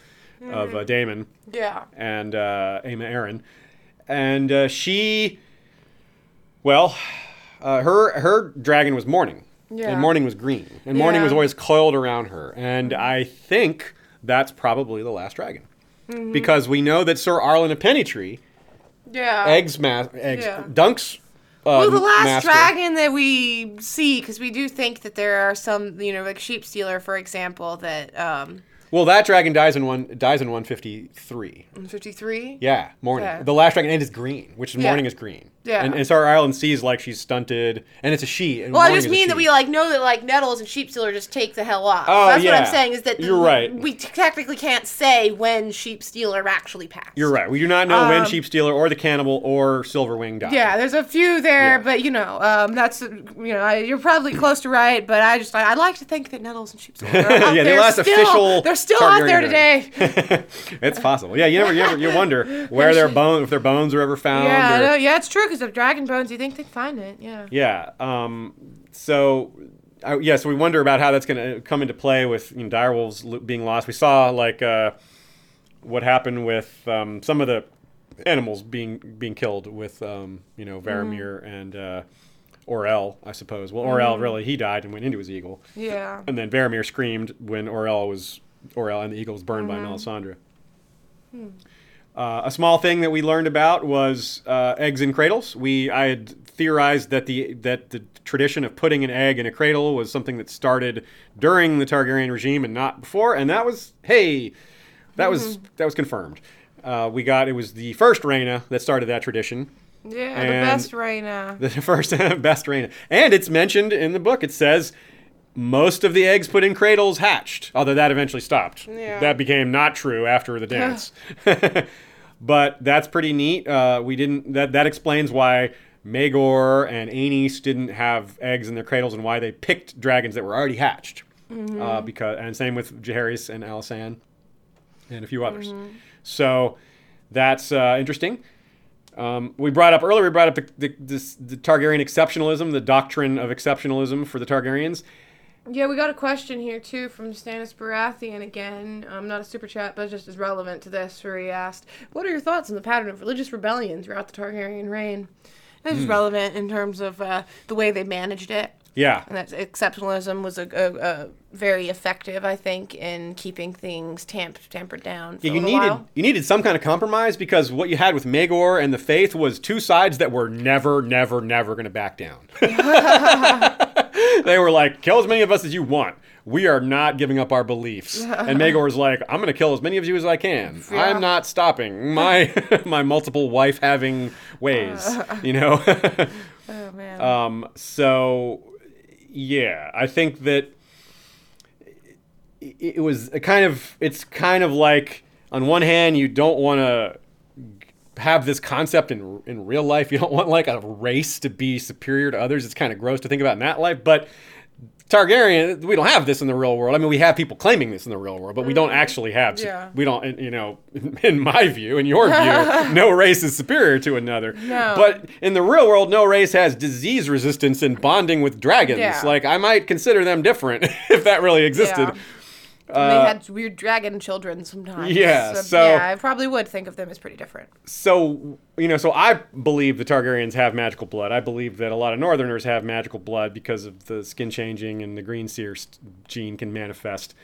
of uh, Daemon yeah. and uh, Aema Aaron, and uh, she, well, uh, her her dragon was Morning, Yeah. and Morning was green, and Morning was always coiled around her, and I think that's probably the last dragon, because we know that Sir Arlan of Pennytree, Yeah. eggs ma- eggs Yeah. Dunk's. Uh, Well, the last master- dragon that we see, because we do think that there are some, you know, like sheep stealer, for example, that um, Well, that dragon dies in one dies in one fifty three. fifty three. Yeah, morning. The last dragon and is green, which is Yeah. morning is green. Yeah. And, and Star Island sees like she's stunted, and it's a she. And Well, I just mean that we like know that like nettles and sheep stealer just take the hell off. Oh, That's what I'm saying is that the- You're right. We technically can't say when sheep stealer actually passed. You're right. We do not know when Um, Sheep Stealer or the Cannibal or Silverwing died. Yeah, there's a few there, Yeah. but you know, um, that's you know, I, you're probably close to right. But I just I, I like to think that nettles and sheep stealer are out Yeah, the there last still, official They're still out there today. it's possible. Yeah, you never, you, never, you wonder where their bones, if their bones are ever found. yeah, or- no, yeah, it's true because of dragon bones, you think they'd find it. Yeah. Yeah. Um, so, uh, yeah, so we wonder about how that's going to come into play with you know, direwolves being lost. We saw like uh, what happened with um, some of the animals being being killed with um, you know Varamir and uh, Orell, I suppose. Well, Orell really he died and went into his eagle, Yeah. and then Varamir screamed when Orell was Orell and the eagle was burned by Melisandre. Uh, a small thing that we learned about was uh, eggs in cradles. We I had theorized that the that the tradition of putting an egg in a cradle was something that started during the Targaryen regime and not before, and that was hey, that was that was confirmed. Uh, we got it was the first Rhaena that started that tradition, Yeah, And- the best Rhaena. the first best Rhaena, and it's mentioned in the book. It says most of the eggs put in cradles hatched, although that eventually stopped. Yeah. That became not true after the dance. but that's pretty neat. Uh, we didn't. That that explains why Maegor and Aenys didn't have eggs in their cradles and why they picked dragons that were already hatched. Uh, because and same with Jaehaerys and Alysanne and a few others. So that's uh, interesting. Um, we brought up earlier. We brought up the, the, this, the Targaryen exceptionalism, the doctrine of exceptionalism for the Targaryens. Yeah, we got a question here too from Stannis Baratheon again. Um, not a super chat, but just as relevant to this, where he asked, "What are your thoughts on the pattern of religious rebellion throughout the Targaryen reign?" This is relevant in terms of uh, the way they managed it, Yeah, and that exceptionalism was a, a, a very effective, I think, in keeping things tamped tampered down. For Yeah, you needed while. you needed some kind of compromise because what you had with Maegor and the Faith was two sides that were never, never, never going to back down. they were like, "Kill as many of us as you want. We are not giving up our beliefs." And Maegor was like, "I'm going to kill as many of you as I can. Yeah. I'm not stopping my my multiple wife having ways." You know. Oh man. Um, so, yeah, I think that it, it was a kind of, it's kind of like, on one hand, you don't want to have this concept in in real life. You don't want like a race to be superior to others. It's kind of gross to think about in that life, but Targaryen, we don't have this in the real world. I mean, we have people claiming this in the real world, but we don't mm-hmm. actually have. Yeah. We don't, you know, in my view, in your view, no race is superior to another. No. But in the real world, no race has disease resistance and bonding with dragons. Yeah. Like, I might consider them different if that really existed. Yeah. They had weird dragon children sometimes. uh, yeah, so- yeah, I probably would think of them as pretty different. so you know so i believe the targaryens have magical blood i believe that a lot of northerners have magical blood because of the skin changing and the green seer st- gene can manifest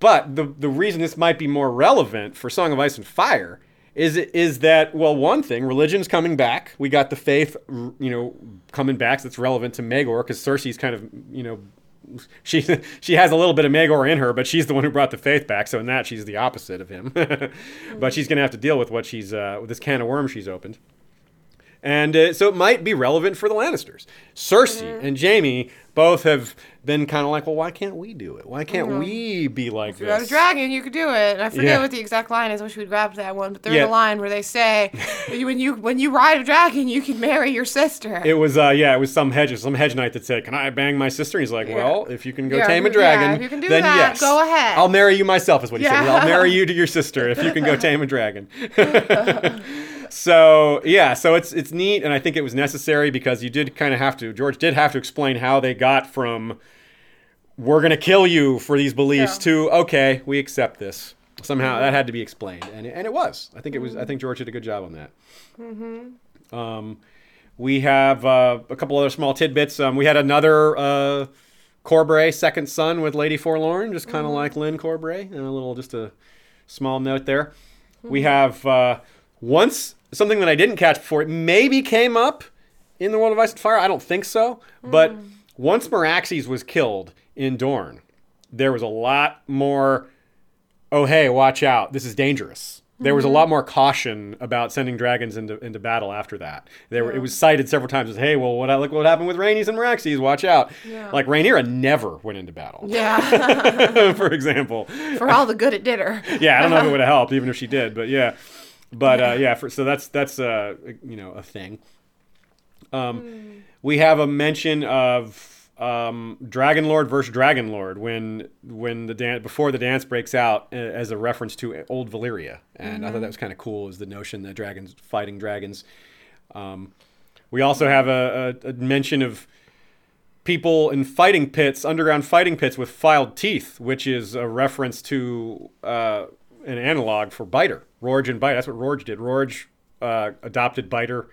but the the reason this might be more relevant for song of ice and fire is is that well one thing religion's coming back we got the faith r- you know coming back so that's relevant to maegor because cersei's kind of you know she she has a little bit of Maegor in her, but she's the one who brought the faith back. So in that, she's the opposite of him. but she's gonna have to deal with what she's uh, with this can of worms she's opened. And uh, so it might be relevant for the Lannisters. Cersei and Jamie both have been kind of like, well, why can't we do it? Why can't we be like If you had a dragon, you could do it. And I forget Yeah. what the exact line is. I wish we'd grabbed that one. But there's Yeah. a line where they say, "When you when you ride a dragon, you can marry your sister." It was, uh, yeah, it was some hedge, some hedge knight that said, "Can I bang my sister?" He's like, Yeah. "Well, if you can go tame a dragon, if you can do then that, yes, go ahead." I'll marry you myself." Is what he said. I'll marry you to your sister if you can go tame a dragon. so yeah, so it's it's neat, and I think it was necessary because you did kind of have to. George did have to explain how they got from "we're gonna kill you for these beliefs" Yeah. to "okay, we accept this." Somehow that had to be explained, and it, and it was. I think it was. I think George did a good job on that. Um, we have uh, a couple other small tidbits. Um, we had another uh, Corbray second son with Lady Forlorn, just kind of like Lyn Corbray. And a little, just a small note there. We have uh, once something that I didn't catch before. It maybe came up in the World of Ice and Fire. I don't think so. But once Meraxes was killed in Dorne, there was a lot more oh hey watch out. This is dangerous. There was a lot more caution about sending dragons into, into battle after that. There were, it was cited several times as hey well what look what happened with Rhaenys and Meraxes watch out. Yeah. like Rhaenyra never went into battle. Yeah, for example. For all the good it did her. yeah I don't know if it would have helped even if she did but yeah. But uh, yeah for, so that's that's uh, you know a thing. Um, we have a mention of um, Dragon Lord versus Dragon Lord when when the dance before the dance breaks out uh, as a reference to old Valyria, and I thought that was kind of cool. Is the notion that dragons fighting dragons. Um, we also have a, a, a mention of people in fighting pits, underground fighting pits with filed teeth, which is a reference to uh, an analog for Biter, Rorge and Biter. That's what Rorge did. Rorge uh, adopted Biter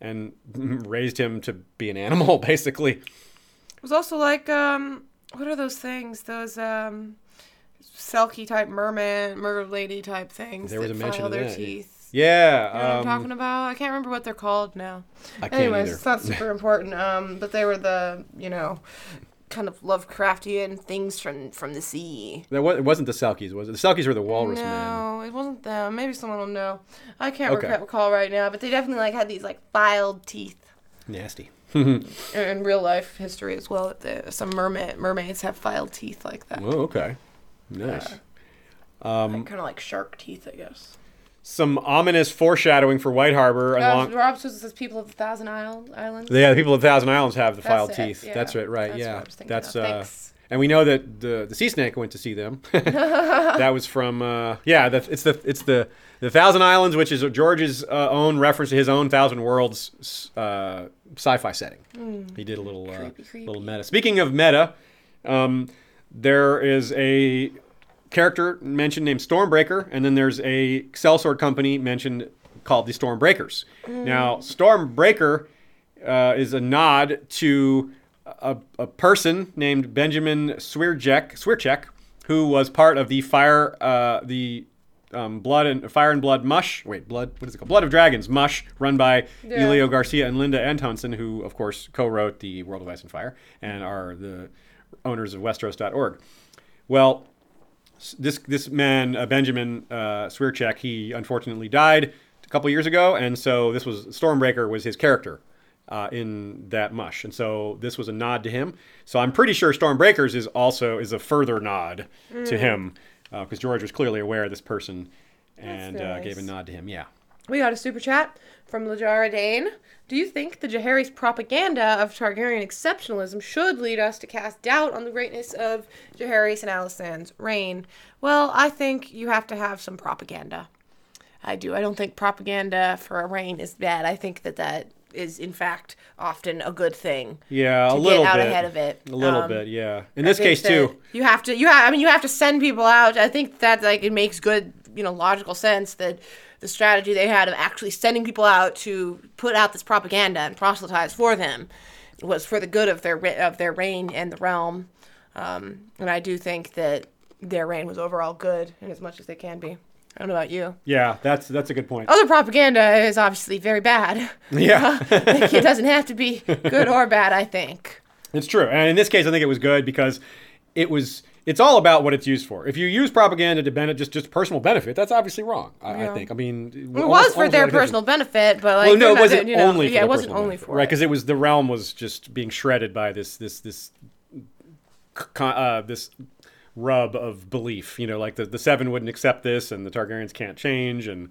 and raised him to be an animal, basically. It was also like, um, what are those things? Those um, Selkie type merman, mer lady type things There was that a mention file of their that, teeth. Yeah. You know what I'm um, talking about? I can't remember what they're called now. I can't Anyways, either. it's not super important. Um, but they were the you know, kind of Lovecraftian things from from the sea. That wa- it wasn't the Selkies, was it? The Selkies were the walrus man. no, it wasn't them. Maybe someone will know. I can't Okay. recall right now, but they definitely like had these like filed teeth. Nasty. In, in real life history as well, the, some mermaid mermaids have filed teeth like that. Oh, okay. Nice. Um, kind of like shark teeth, I guess. some ominous foreshadowing for White Harbor. Uh, along, Rob says it people of the Thousand Isle Islands. yeah, the people of the Thousand Islands have the That's filed it, teeth. yeah. That's right, right. That's yeah, what I was that's of. uh, Thanks. and we know that the the sea snake went to see them. that was from uh, yeah. The, it's the it's the the Thousand Islands, which is George's uh, own reference to his own Thousand Worlds uh, sci-fi setting. He did a little uh. Creepy, creepy. little meta. Speaking of meta, um, there is a character mentioned named Stormbreaker, and then there's a sellsword company mentioned called the Stormbreakers. Now, Stormbreaker uh, is a nod to a, a person named Benjamin Swierczek, Swierczek, who was part of the fire, uh, the um, blood and fire and blood mush. Wait, blood. What is it called? Blood of Dragons mush, run by Yeah. Elio Garcia and Linda Antonsen, who of course co-wrote the World of Ice and Fire and are the owners of Westeros.org. Well, this this man uh, Benjamin uh, he unfortunately died a couple years ago, and so this was Stormbreaker was his character uh, in that mush, and so this was a nod to him. So I'm pretty sure Stormbreakers is also is a further nod to him because George was clearly aware of this person and uh, gave a nod to him. Yeah. We got a super chat from Lajara Dane. Do you think the Jaehaerys propaganda of Targaryen exceptionalism should lead us to cast doubt on the greatness of Jaehaerys and Alysanne's reign? Well, I think you have to have some propaganda. I do. I don't think propaganda for a reign is bad. I think that that is, in fact, often a good thing. Yeah, a little bit. get out bit. ahead of it. A little Um, bit, yeah. In I this case too. You have to. You have. I mean, you have to send people out. I think that like it makes good, you know, logical sense that the strategy they had of actually sending people out to put out this propaganda and proselytize for them was for the good of their of their reign and the realm. Um, and I do think that their reign was overall good in as much as they can be. I don't know about you. Yeah, that's that's a good point. Other propaganda is obviously very bad. Yeah. it doesn't have to be good or bad. I think. It's true, and in this case, I think it was good because it was. It's all about what it's used for. If you use propaganda to benefit just just personal benefit, that's obviously wrong. I, I think. I mean, It was for their personal benefit, but like Well, no, it wasn't you know, only. For yeah, it wasn't only benefit, for right because it was the realm was just being shredded by this this this uh, this rub of belief. You know, like the the Seven wouldn't accept this, and the Targaryens can't change, and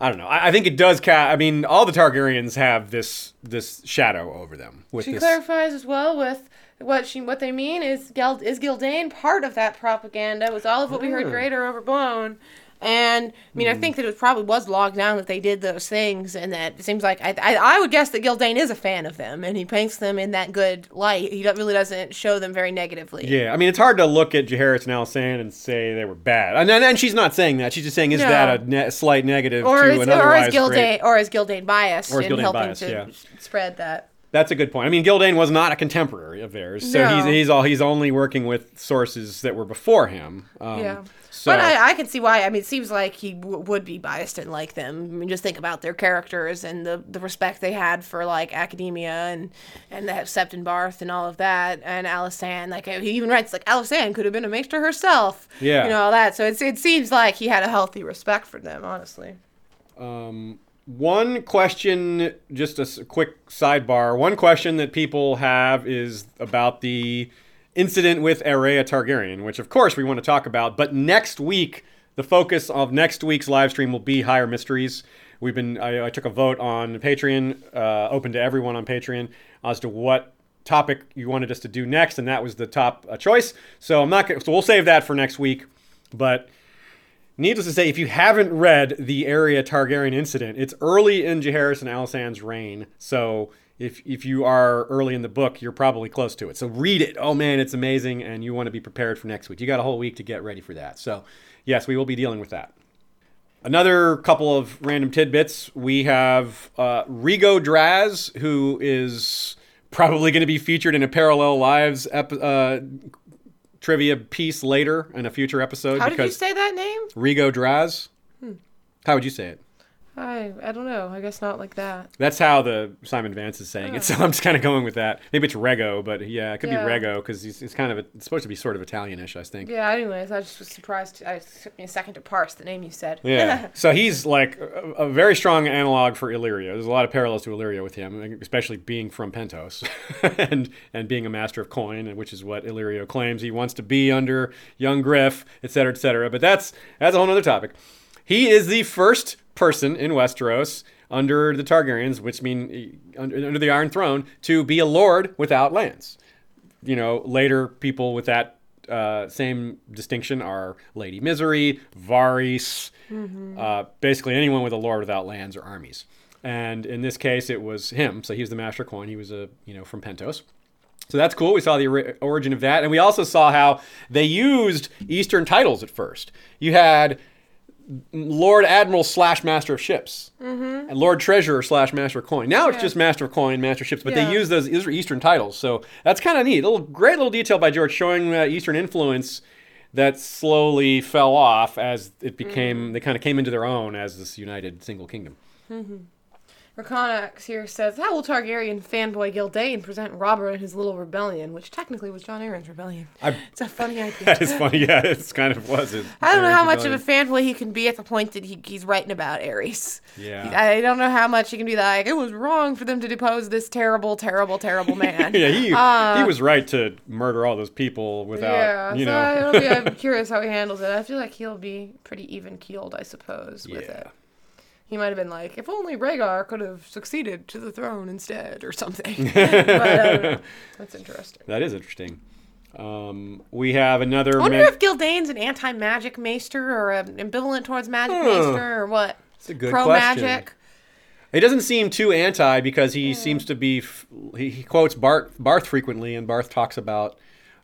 I don't know. I, I think it does. Ca- I mean, all the Targaryens have this this shadow over them. With She this, clarifies as well with what she what they mean is Geld, is Gyldayn part of that propaganda? Was all of what we heard Hmm. great or overblown? And I mean, I hmm. think that it probably was logged down that they did those things, and that it seems like I, I, I would guess that Gyldayn is a fan of them, and he paints them in that good light. He really doesn't show them very negatively. Yeah, I mean, it's hard to look at Jaehaerys and Alysanne and say they were bad. And, and, and she's not saying that. She's just saying, is No. that a ne- slight negative Or to is, an or is Gyldayn great? or is Gyldayn biased Or is in Gyldayn helping biased, to yeah. spread that? That's a good point. I mean, Gyldayn was not a contemporary of theirs, so No. he's he's all he's only working with sources that were before him. Um, Yeah. So But I, I can see why. I mean, it seems like he w- would be biased and like them. I mean, just think about their characters and the, the respect they had for like academia and and the Septon Barth and all of that. And Alysanne, like he even writes like Alysanne could have been a maester herself. Yeah. you know all that. So it's it seems like he had a healthy respect for them, honestly. One question, just a quick sidebar. One question that people have is about the incident with Aerea Targaryen, which of course we want to talk about. But next week, the focus of next week's live stream will be higher mysteries. We've been, I, I took a vote on Patreon, uh, open to everyone on Patreon, as to what topic you wanted us to do next, and that was the top uh, choice. So I'm not, gonna, so we'll save that for next week. But Needless to say, if you haven't read the Aerea Targaryen incident, it's early in Jaehaerys and Alysanne's reign. So if if you are early in the book, you're probably close to it. So read it. Oh man, it's amazing, and you want to be prepared for next week. You got a whole week to get ready for that. So yes, we will be dealing with that. Another couple of random tidbits. We have uh, Rigo Draz, who is probably going to be featured in a Parallel Lives ep- uh, trivia piece later in a future episode. How did you say that name? Rigo Draz. Hmm. How would you say it? I I don't know. I guess not like that. That's how the Simon Vance is saying it, so oh. I'm just kind of going with that. Maybe it's Rego, but yeah, it could Yeah. be Rego because it's kind of a, it's supposed to be sort of Italianish, I think. Yeah. Anyways, I just was surprised. I, it took me a second to parse the name you said. Yeah. so he's like a, a very strong analog for Illyrio. There's a lot of parallels to Illyrio with him, especially being from Pentos and and being a master of coin, which is what Illyrio claims he wants to be under young Griff, et cetera, et cetera. But that's that's a whole other topic. he is the first person in Westeros under the Targaryens, which mean under, under the Iron Throne, to be a lord without lands. You know, later people with that uh, same distinction are Lady Misery, Varys, uh, basically anyone with a lord without lands or armies. And in this case, it was him. So he was the Master Coin. He was a you know from Pentos. So that's cool. We saw the ori- origin of that, and we also saw how they used Eastern titles at first. You had Lord Admiral slash Master of Ships, mm-hmm. and Lord Treasurer slash Master of Coin. Now it's Yeah. just Master of Coin, Master of Ships, but Yeah. they use those these are Eastern titles, so that's kind of neat. little great little detail by George showing that Eastern influence that slowly fell off as it became mm-hmm. they kind of came into their own as this united single kingdom. Mm-hmm. Rakonax here says, How will Targaryen fanboy Gyldayn present Robert and his little rebellion, which technically was Jon Arryn's rebellion? I- It's a funny idea. That is funny. Yeah, it's kind of was it. I don't know how much of a fanboy he can be at the point that he, he's writing about Aerys. Yeah. I don't know how much he can be like, it was wrong for them to depose this terrible, terrible, terrible man. yeah, he Uh, he was right to murder all those people without yeah, you so know. I I'm curious how he handles it. I feel like he'll be pretty even keeled, I suppose, with Yeah. it. He might have been like, if only Rhaegar could have succeeded to the throne instead, or something. but I. That's interesting. That is interesting. Um, we have another. I wonder men- if Gyldayn's an anti-magic maester or um, ambivalent towards magic Huh. maester or what? It's a good Pro question. magic. He doesn't seem too anti because he seems to be. f- He, he quotes Barth, Barth frequently, and Barth talks about,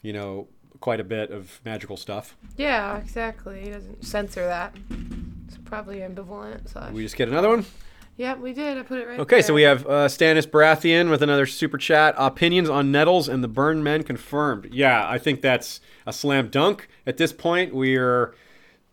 you know, quite a bit of magical stuff. Yeah, exactly. He doesn't censor that. Probably ambivalent. Slash. We just get another one. Yep, we did. I put it right. Okay, so we have uh, Stannis Baratheon with another super chat. Opinions on Nettles and the Burn Men confirmed. Yeah, I think that's a slam dunk. At this point, we are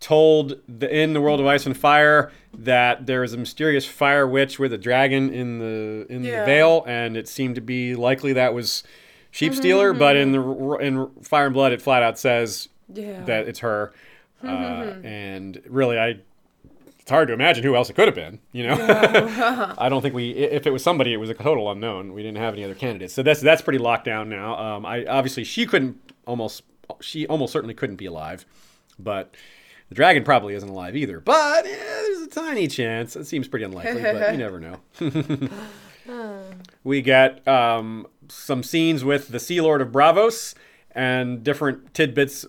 told the, in the world of Ice and Fire that there is a mysterious fire witch with a dragon in the in Yeah. the Vale, and it seemed to be likely that was Sheep Stealer. But in the in Fire and Blood, it flat out says Yeah. that it's her. Uh, and really, I it's hard to imagine who else it could have been. You know, I don't think we. If it was somebody, it was a total unknown. We didn't have any other candidates, so that's that's pretty locked down now. Um, I obviously she couldn't almost she almost certainly couldn't be alive, but the dragon probably isn't alive either. But yeah, there's a tiny chance. It seems pretty unlikely, but you never know. we get um, some scenes with the Sea Lord of Braavos and different tidbits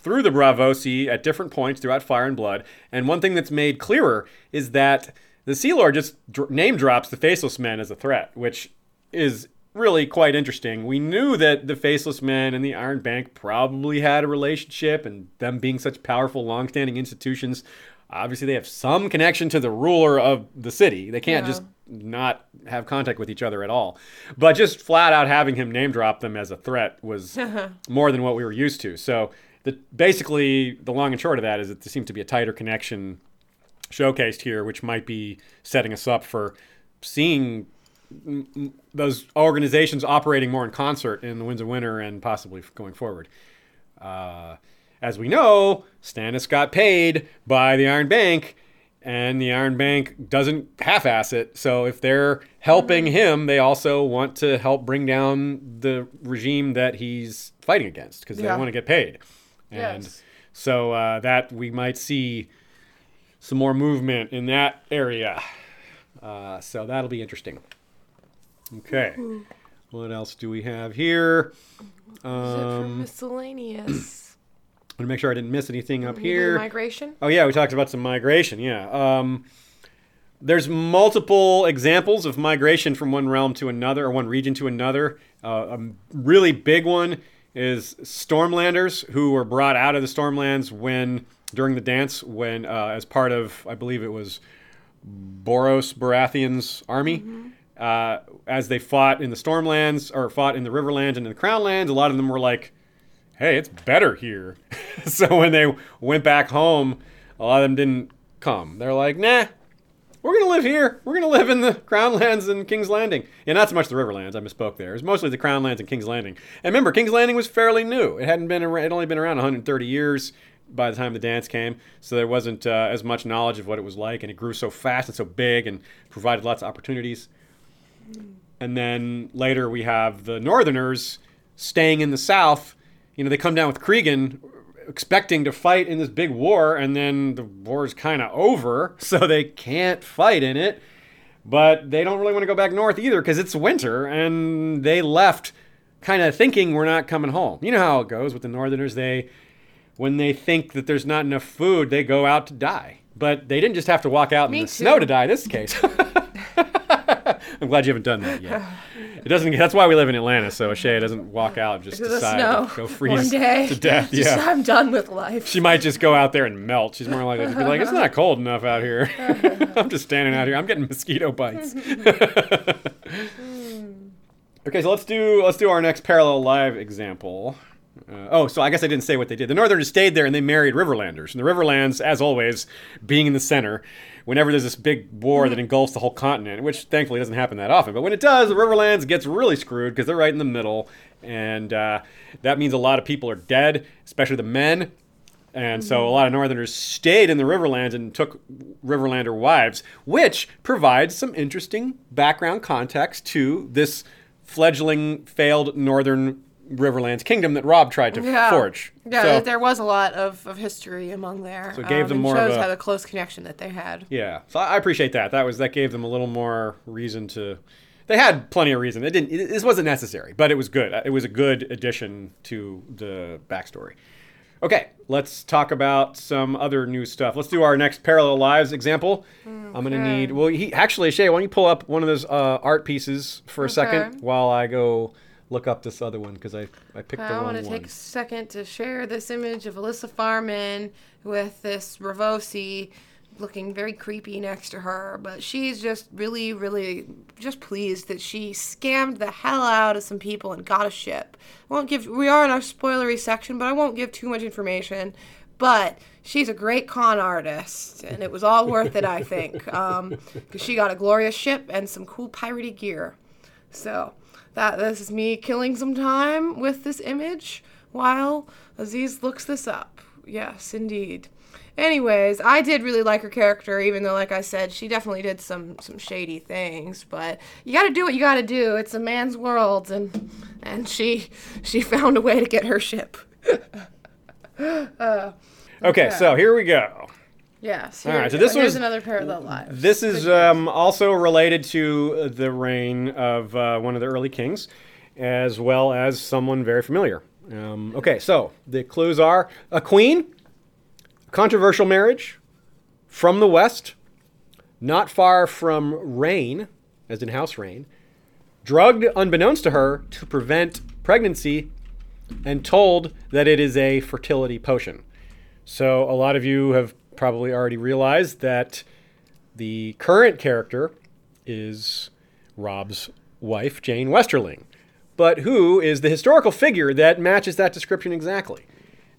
through the Braavosi at different points throughout Fire and Blood. And one thing that's made clearer is that the Sea Lord just dr- name drops the Faceless Men as a threat, which is really quite interesting. We knew that the Faceless Men and the Iron Bank probably had a relationship, and them being such powerful, long-standing institutions, obviously they have some connection to the ruler of the city. They can't Yeah. just not have contact with each other at all. But just flat out having him name drop them as a threat was more than what we were used to. So the basically the long and short of that is that there seems to be a tighter connection showcased here, which might be setting us up for seeing those organizations operating more in concert in the Winds of Winter and possibly going forward. Uh, as we know, Stannis got paid by the Iron Bank, and the Iron Bank doesn't half-ass it. So if they're helping him, they also want to help bring down the regime that he's fighting against because Yeah. they want to get paid. And Yes. so uh, that we might see some more movement in that area. Uh, so that'll be interesting. Okay. What else do we have here? Is it for Um, miscellaneous? want to make sure I didn't miss anything up here. Migration. Oh yeah, we talked about some migration. Yeah. Um, there's multiple examples of migration from one realm to another or one region to another. Uh, a really big one is Stormlanders, who were brought out of the Stormlands when during the dance, when uh, as part of I believe it was Borros Baratheon's army. Uh, as they fought in the Stormlands or fought in the Riverlands and in the Crownlands, a lot of them were like, hey, it's better here. so when they went back home, a lot of them didn't come. They're like, nah, we're going to live here. We're going to live in the Crownlands and King's Landing. Yeah, not so much the Riverlands. I misspoke there. It was mostly the Crownlands and King's Landing. And remember, King's Landing was fairly new. It hadn't been, ar- it only been around 130 years by the time the dance came. So there wasn't uh, as much knowledge of what it was like. And it grew so fast and so big and provided lots of opportunities. And then later we have the Northerners staying in the South. You know, they come down with Cregan expecting to fight in this big war, and then the war is kind of over, so they can't fight in it. But they don't really want to go back north either because it's winter, and they left kind of thinking we're not coming home. You know how it goes with the Northerners. They, when they think that there's not enough food, they go out to die. But they didn't just have to walk out in the too. snow to die. In this case, I'm glad you haven't done that yet. It doesn't. That's why we live in Atlanta, so Shay doesn't walk out and just the decide to go freeze to death. Just, Yeah, I'm done with life. she might just go out there and melt. She's more likely to be like, "It's not cold enough out here. I'm just standing out here. I'm getting mosquito bites." okay, so let's do let's do our next parallel live example. Uh, oh, so I guess I didn't say what they did. The Northerners stayed there and they married Riverlanders. And the Riverlands, as always, being in the center, whenever there's this big war that engulfs the whole continent, which thankfully doesn't happen that often, but when it does, the Riverlands gets really screwed because they're right in the middle. And uh, that means a lot of people are dead, especially the men. And so a lot of Northerners stayed in the Riverlands and took Riverlander wives, which provides some interesting background context to this fledgling, failed Northern Riverlands kingdom that Robb tried to Yeah. forge. Yeah, So- there was a lot of, of history among there. So it gave them and more of shows a- how the close connection that they had. Yeah, so I appreciate that. That was that gave them a little more reason to. They had plenty of reason. It didn't. It, this wasn't necessary, but it was good. It was a good addition to the backstory. Okay, let's talk about some other new stuff. Let's do our next parallel lives example. I'm gonna need. Well, he actually Shay, why don't you pull up one of those uh, art pieces for a Okay. second while I go look up this other one because I I picked the wrong I wrong want to take a second to share this image of Alyssa Farman with this Braavosi looking very creepy next to her, but she's just really, really just pleased that she scammed the hell out of some people and got a ship. I won't give. We are in our spoilery section, but I won't give too much information. But she's a great con artist, and it was all worth it, I think, um, because she got a glorious ship and some cool piratey gear. So that this is me killing some time with this image while Aziz looks this up. Yes, indeed. Anyways, I did really like her character, even though, like I said, she definitely did some some shady things. But you got to do what you got to do. It's a man's world, and and she she found a way to get her ship. Uh, okay, so here we go. Yes. All right, so this Here's was- another parallel live. This is um, also related to the reign of uh, one of the early kings, as well as someone very familiar. Um, okay, so the clues are a queen, controversial marriage, from the west, not far from rain, as in house rain, drugged unbeknownst to her to prevent pregnancy, and told that it is a fertility potion. So a lot of you have probably already realized that the current character is Robb's wife, Jeyne Westerling. But who is the historical figure that matches that description exactly?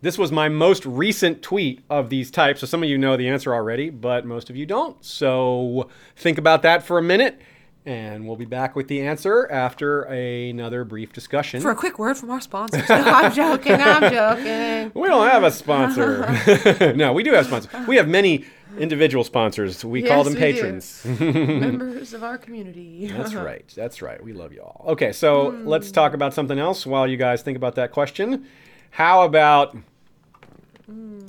This was my most recent tweet of these types, so some of you know the answer already, but most of you don't. So think about that for a minute, and we'll be back with the answer after another brief discussion. For a quick word from our sponsors. No, I'm joking. I'm joking. We don't have a sponsor. no, we do have sponsors. We have many individual sponsors. We call them we patrons. Members of our community. That's right. That's right. We love you all. Okay, so let's hmm. talk about something else while you guys think about that question. How about hmm.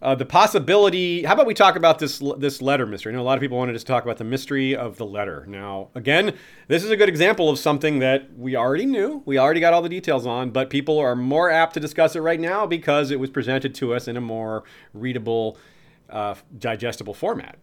Uh, the possibility? How about we talk about this this letter mystery? I know a lot of people wanted to talk about the mystery of the letter. Now, again, this is a good example of something that we already knew. We already got all the details on, but people are more apt to discuss it right now because it was presented to us in a more readable, uh, digestible format.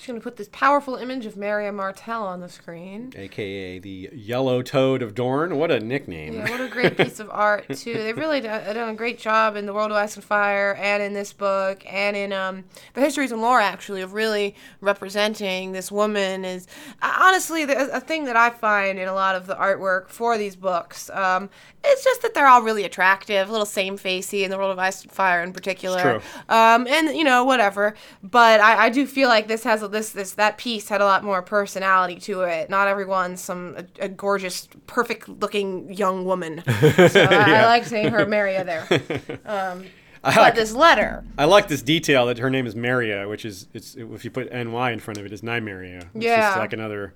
Just gonna put this powerful image of Meria Martell on the screen. aka the Yellow Toad of Dorne. What a nickname! Yeah, what a great piece of art too. They've really done, done a great job in the World of Ice and Fire, and in this book, and in um, the Histories and Lore actually of really representing this woman. Is uh, honestly the, a thing that I find in a lot of the artwork for these books. Um, it's just that they're all really attractive, a little same facey in the World of Ice and Fire in particular. true. Um, and you know whatever, but I, I do feel like this has a, this this that piece had a lot more personality to it. Not everyone's some a, a gorgeous, perfect looking young woman. So I, I like seeing her Meria there. Um, I but like, this letter, I like this detail that her name is Meria, which is it's if you put ny in front of it is Nymeria. It's Yeah. just like another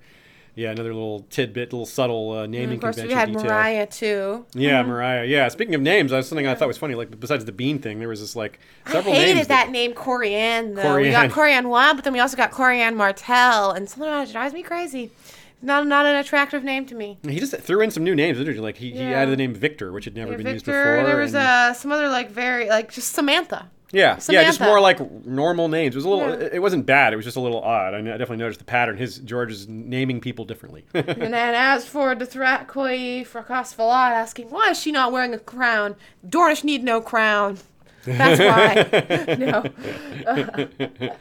Yeah, another little tidbit, little subtle uh, naming And of course, we convention had detail. Mariah too. Yeah, Mariah. Yeah, speaking of names, that's something I thought was funny. Like besides the bean thing, there was this like I hated names that name, Corianne. Though we got Corianne one, but then we also got Corianne Martell, and something about it drives me crazy. Not not an attractive name to me. He just threw in some new names. Literally, like he, he Yeah. added the name Victor, which had never Yeah, been used Victor. before. There was and- uh, some other like very like just Samantha. Yeah, yeah, just more like normal names. It was a little. Yeah. It wasn't bad. It was just a little odd. I, I definitely noticed the pattern. His George is naming people differently. And then as for Dothrakoi Fracasvalat asking, why is she not wearing a crown? Dornish need no crown. That's why. no.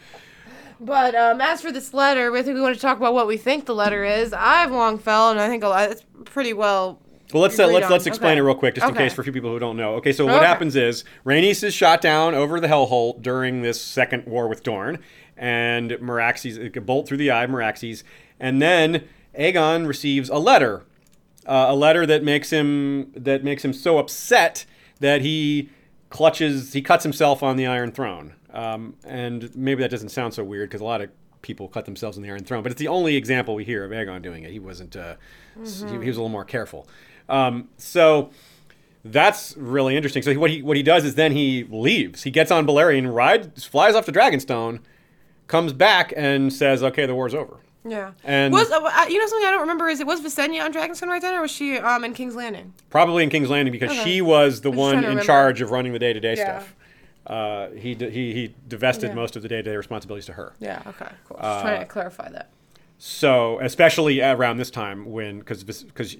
but um, as for this letter, I think we want to talk about what we think the letter is. I've long felt, and I think a lot, it's pretty well. Well, let's uh, let's on. let's explain Okay. it real quick, just in case for a few people who don't know. Okay, so what Okay. happens is Rhaenys is shot down over the Hellholt during this second war with Dorne, and Meraxes a bolt through the eye of Meraxes, and then Aegon receives a letter, uh, a letter that makes him that makes him so upset that he clutches, he cuts himself on the Iron Throne. Um, and maybe that doesn't sound so weird because a lot of people cut themselves on the Iron Throne, but it's the only example we hear of Aegon doing it. He wasn't, uh, s- he, he was a little more careful. Um, so that's really interesting. So what he what he does is then he leaves. He gets on Balerion, rides, flies off to Dragonstone, comes back and says, "Okay, the war's over." Yeah. And- was uh, uh, you know something I don't remember is it was Visenya on Dragonstone right then, or was she um in King's Landing? Probably in King's Landing because Okay. she was the just one in remember. charge of running the day to day stuff. Uh, he, he he divested Yeah. most of the day to day responsibilities to her. Yeah. Okay. Cool. Uh, trying to clarify that. So, especially around this time when, because because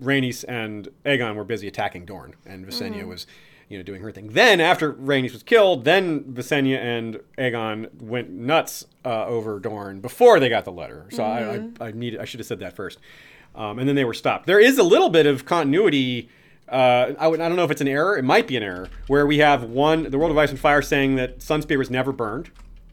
Rhaenys and Aegon were busy attacking Dorne, and Visenya Mm-hmm. was, you know, doing her thing. Then, after Rhaenys was killed, then Visenya and Aegon went nuts uh, over Dorne before they got the letter. So Mm-hmm. I, I, I need I should have said that first. Um, and then they were stopped. There is a little bit of continuity. Uh, I, would, I don't know if it's an error. It might be an error where we have one, the World of Ice and Fire saying that Sunspear was never burned,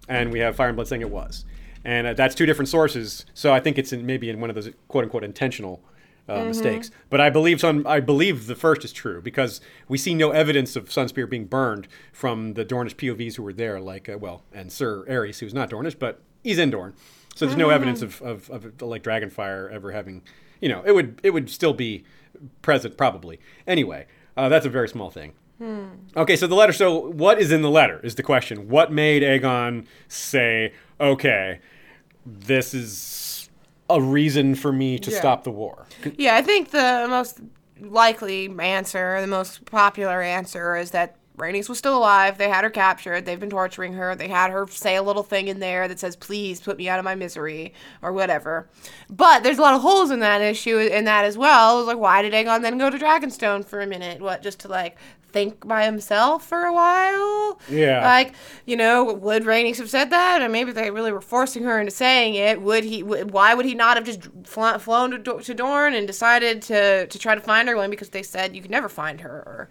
and we have Fire and Blood saying it was and uh, that's two different sources. So I think it's in, maybe in one of those quote unquote intentional uh, mistakes. But I believe Sun, I believe the first is true because we see no evidence of Sunspear being burned from the Dornish POVs who were there, like uh, well, and Sir Arys, who's not Dornish, but he's in Dorne. So there's no evidence of, of, of like Dragonfire ever having, you know, it would it would still be present probably. Anyway, uh, that's a very small thing. Okay, so the letter. So, what is in the letter is the question. What made Aegon say, "Okay, this is a reason for me to Yeah. stop the war"? Yeah, I think the most likely answer, the most popular answer, is that Rhaenys was still alive. They had her captured. They've been torturing her. They had her say a little thing in there that says, "Please put me out of my misery" or whatever. But there's a lot of holes in that issue in that as well. It was like, why did Aegon then go to Dragonstone for a minute? What, just to like think by himself for a while? Yeah. Like, you know, would Rhaenys have said that? Or maybe they really were forcing her into saying it. Would he? Why would he not have just fl- flown to, to Dorne and decided to to try to find her? When because they said you could never find her. Or,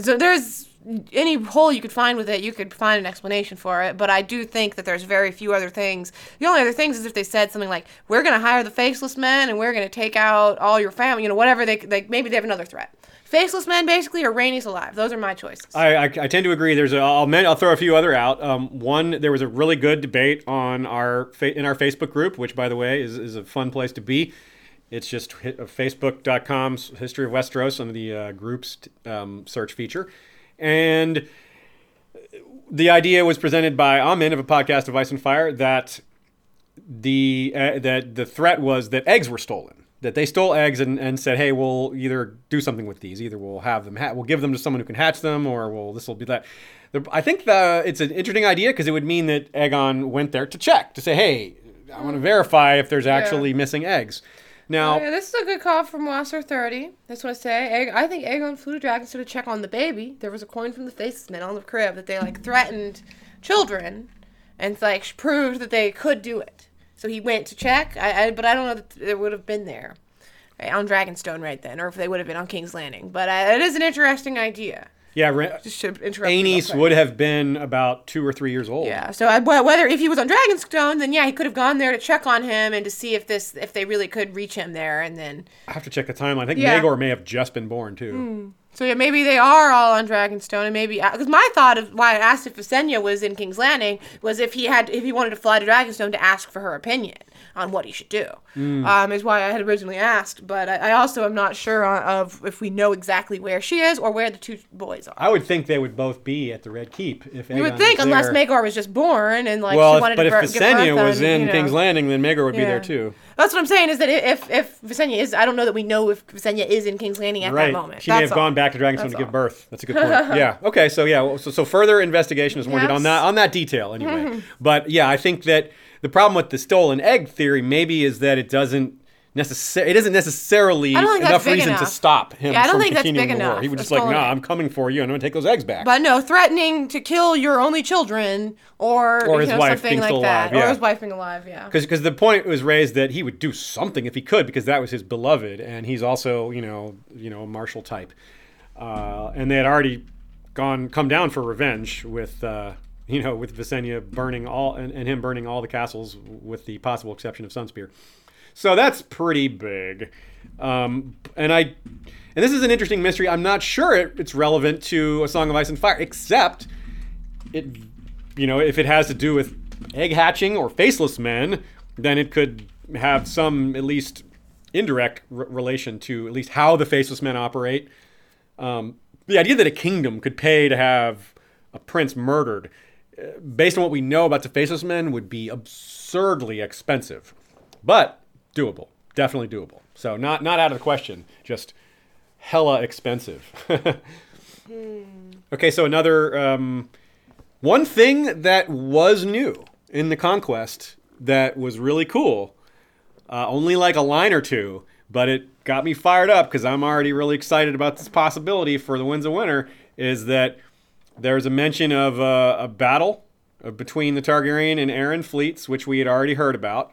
so there's any hole you could find with it, you could find an explanation for it. But I do think that there's very few other things. The only other things is if they said something like, "We're going to hire the faceless men and we're going to take out all your family," you know, whatever. They they maybe they have another threat. Faceless men, basically, or Rhaenys alive. Those are my choices. I, I, I tend to agree. There's a, I'll, I'll throw a few other out. Um, one, there was a really good debate on our in our Facebook group, which, by the way, is, is a fun place to be. It's just hi- uh, facebook.com history of Westeros under the uh, groups um, search feature, and the idea was presented by Amin of a podcast of Ice and Fire that the uh, that the threat was that eggs were stolen. That they stole eggs and, and said, "Hey, we'll either do something with these. Either we'll have them, ha- we'll give them to someone who can hatch them, or we'll this will be that." The, I think the, it's an interesting idea because it would mean that Aegon went there to check to say, "Hey, I want to verify if there's actually missing eggs." Now, Oh, yeah, this is a good call from Wasser 30. That's what I say. I think Aegon flew to Dragonstone to check on the baby. There was a coin from the Faceless Men on the crib that they like threatened children, and like proved that they could do it. So he went to check. I, I but I don't know that it would have been there right, on Dragonstone right then, or if they would have been on King's Landing. But uh, it is an interesting idea. Yeah, Ra- Just should interrupt. Aenys would have been about two or three years old. Yeah. So uh, I, whether if he was on Dragonstone, then yeah, he could have gone there to check on him and to see if this if they really could reach him there, and then I have to check the timeline. I think Yeah. May have just been born too. Hmm. So yeah, maybe they are all on Dragonstone, and maybe uh, because my thought of why I asked if Visenya was in King's Landing was if he had if he wanted to fly to Dragonstone to ask for her opinion on what he should do. Hmm. Um, is why I had originally asked, but I, I also am not sure on, of if we know exactly where she is or where the two boys are. I would think they would both be at the Red Keep if You would think, unless Maegor was just born and like Well, she if- wanted but to if bir- Visenya was on, in you know. King's Landing, then Maegor would be there too. That's what I'm saying is that if if Visenya is, I don't know that we know if Visenya is in King's Landing at Right. that moment. She may have all. gone back to Dragonstone That's to give birth. That's a good point. yeah. Okay. So yeah. So, so further investigation is warranted on that on that detail anyway. but yeah, I think that the problem with the stolen egg theory maybe is that it doesn't necessarily it isn't necessarily I don't think that's enough reason to stop him Yeah, I don't from think that's big the war. enough, He would a just like, nah, egg. I'm coming for you. and I'm gonna take those eggs back. But no, threatening to kill your only children or, Or his know, wife something being like still that, alive, yeah. or his wife being alive. Yeah. because the point was raised that he would do something if he could because that was his beloved and he's also you know you know a martial type uh, and they had already gone come down for revenge with uh, you know with Visenya burning all and, and him burning all the castles with the possible exception of Sunspear. So that's pretty big. Um, and I and this is an interesting mystery. I'm not sure it, it's relevant to a Song of Ice and Fire except it you know if it has to do with egg hatching or faceless men then it could have some at least indirect r- relation to at least how the faceless men operate. Um, the idea that a kingdom could pay to have a prince murdered based on what we know about the faceless men would be absurdly expensive but doable definitely doable so not not out of the question just hella expensive okay so another um, one thing that was new in the conquest that was really cool, uh, only like a line or two, but it got me fired up because I'm already really excited about this possibility for the Winds of Winter. Is that there's a mention of uh, a battle uh, between the Targaryen and Arryn fleets, which we had already heard about.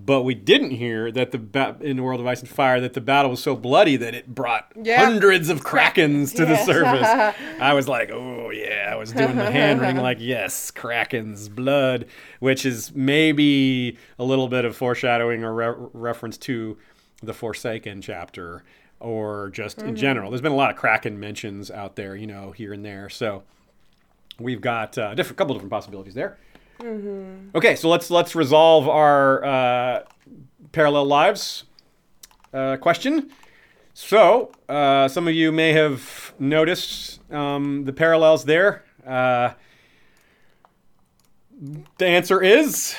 But we didn't hear that the ba- in the World of Ice and Fire that the battle was so bloody that it brought Yeah. hundreds of krakens to the surface. I was like, oh yeah, I was doing the hand wring like, yes, krakens, blood, which is maybe a little bit of foreshadowing or re- reference to the Forsaken chapter, or just in general. There's been a lot of kraken mentions out there, you know, here and there. So we've got a different couple different possibilities there. Okay, so let's let's resolve our uh, parallel lives uh, question. So uh, some of you may have noticed um, the parallels there. Uh, the answer is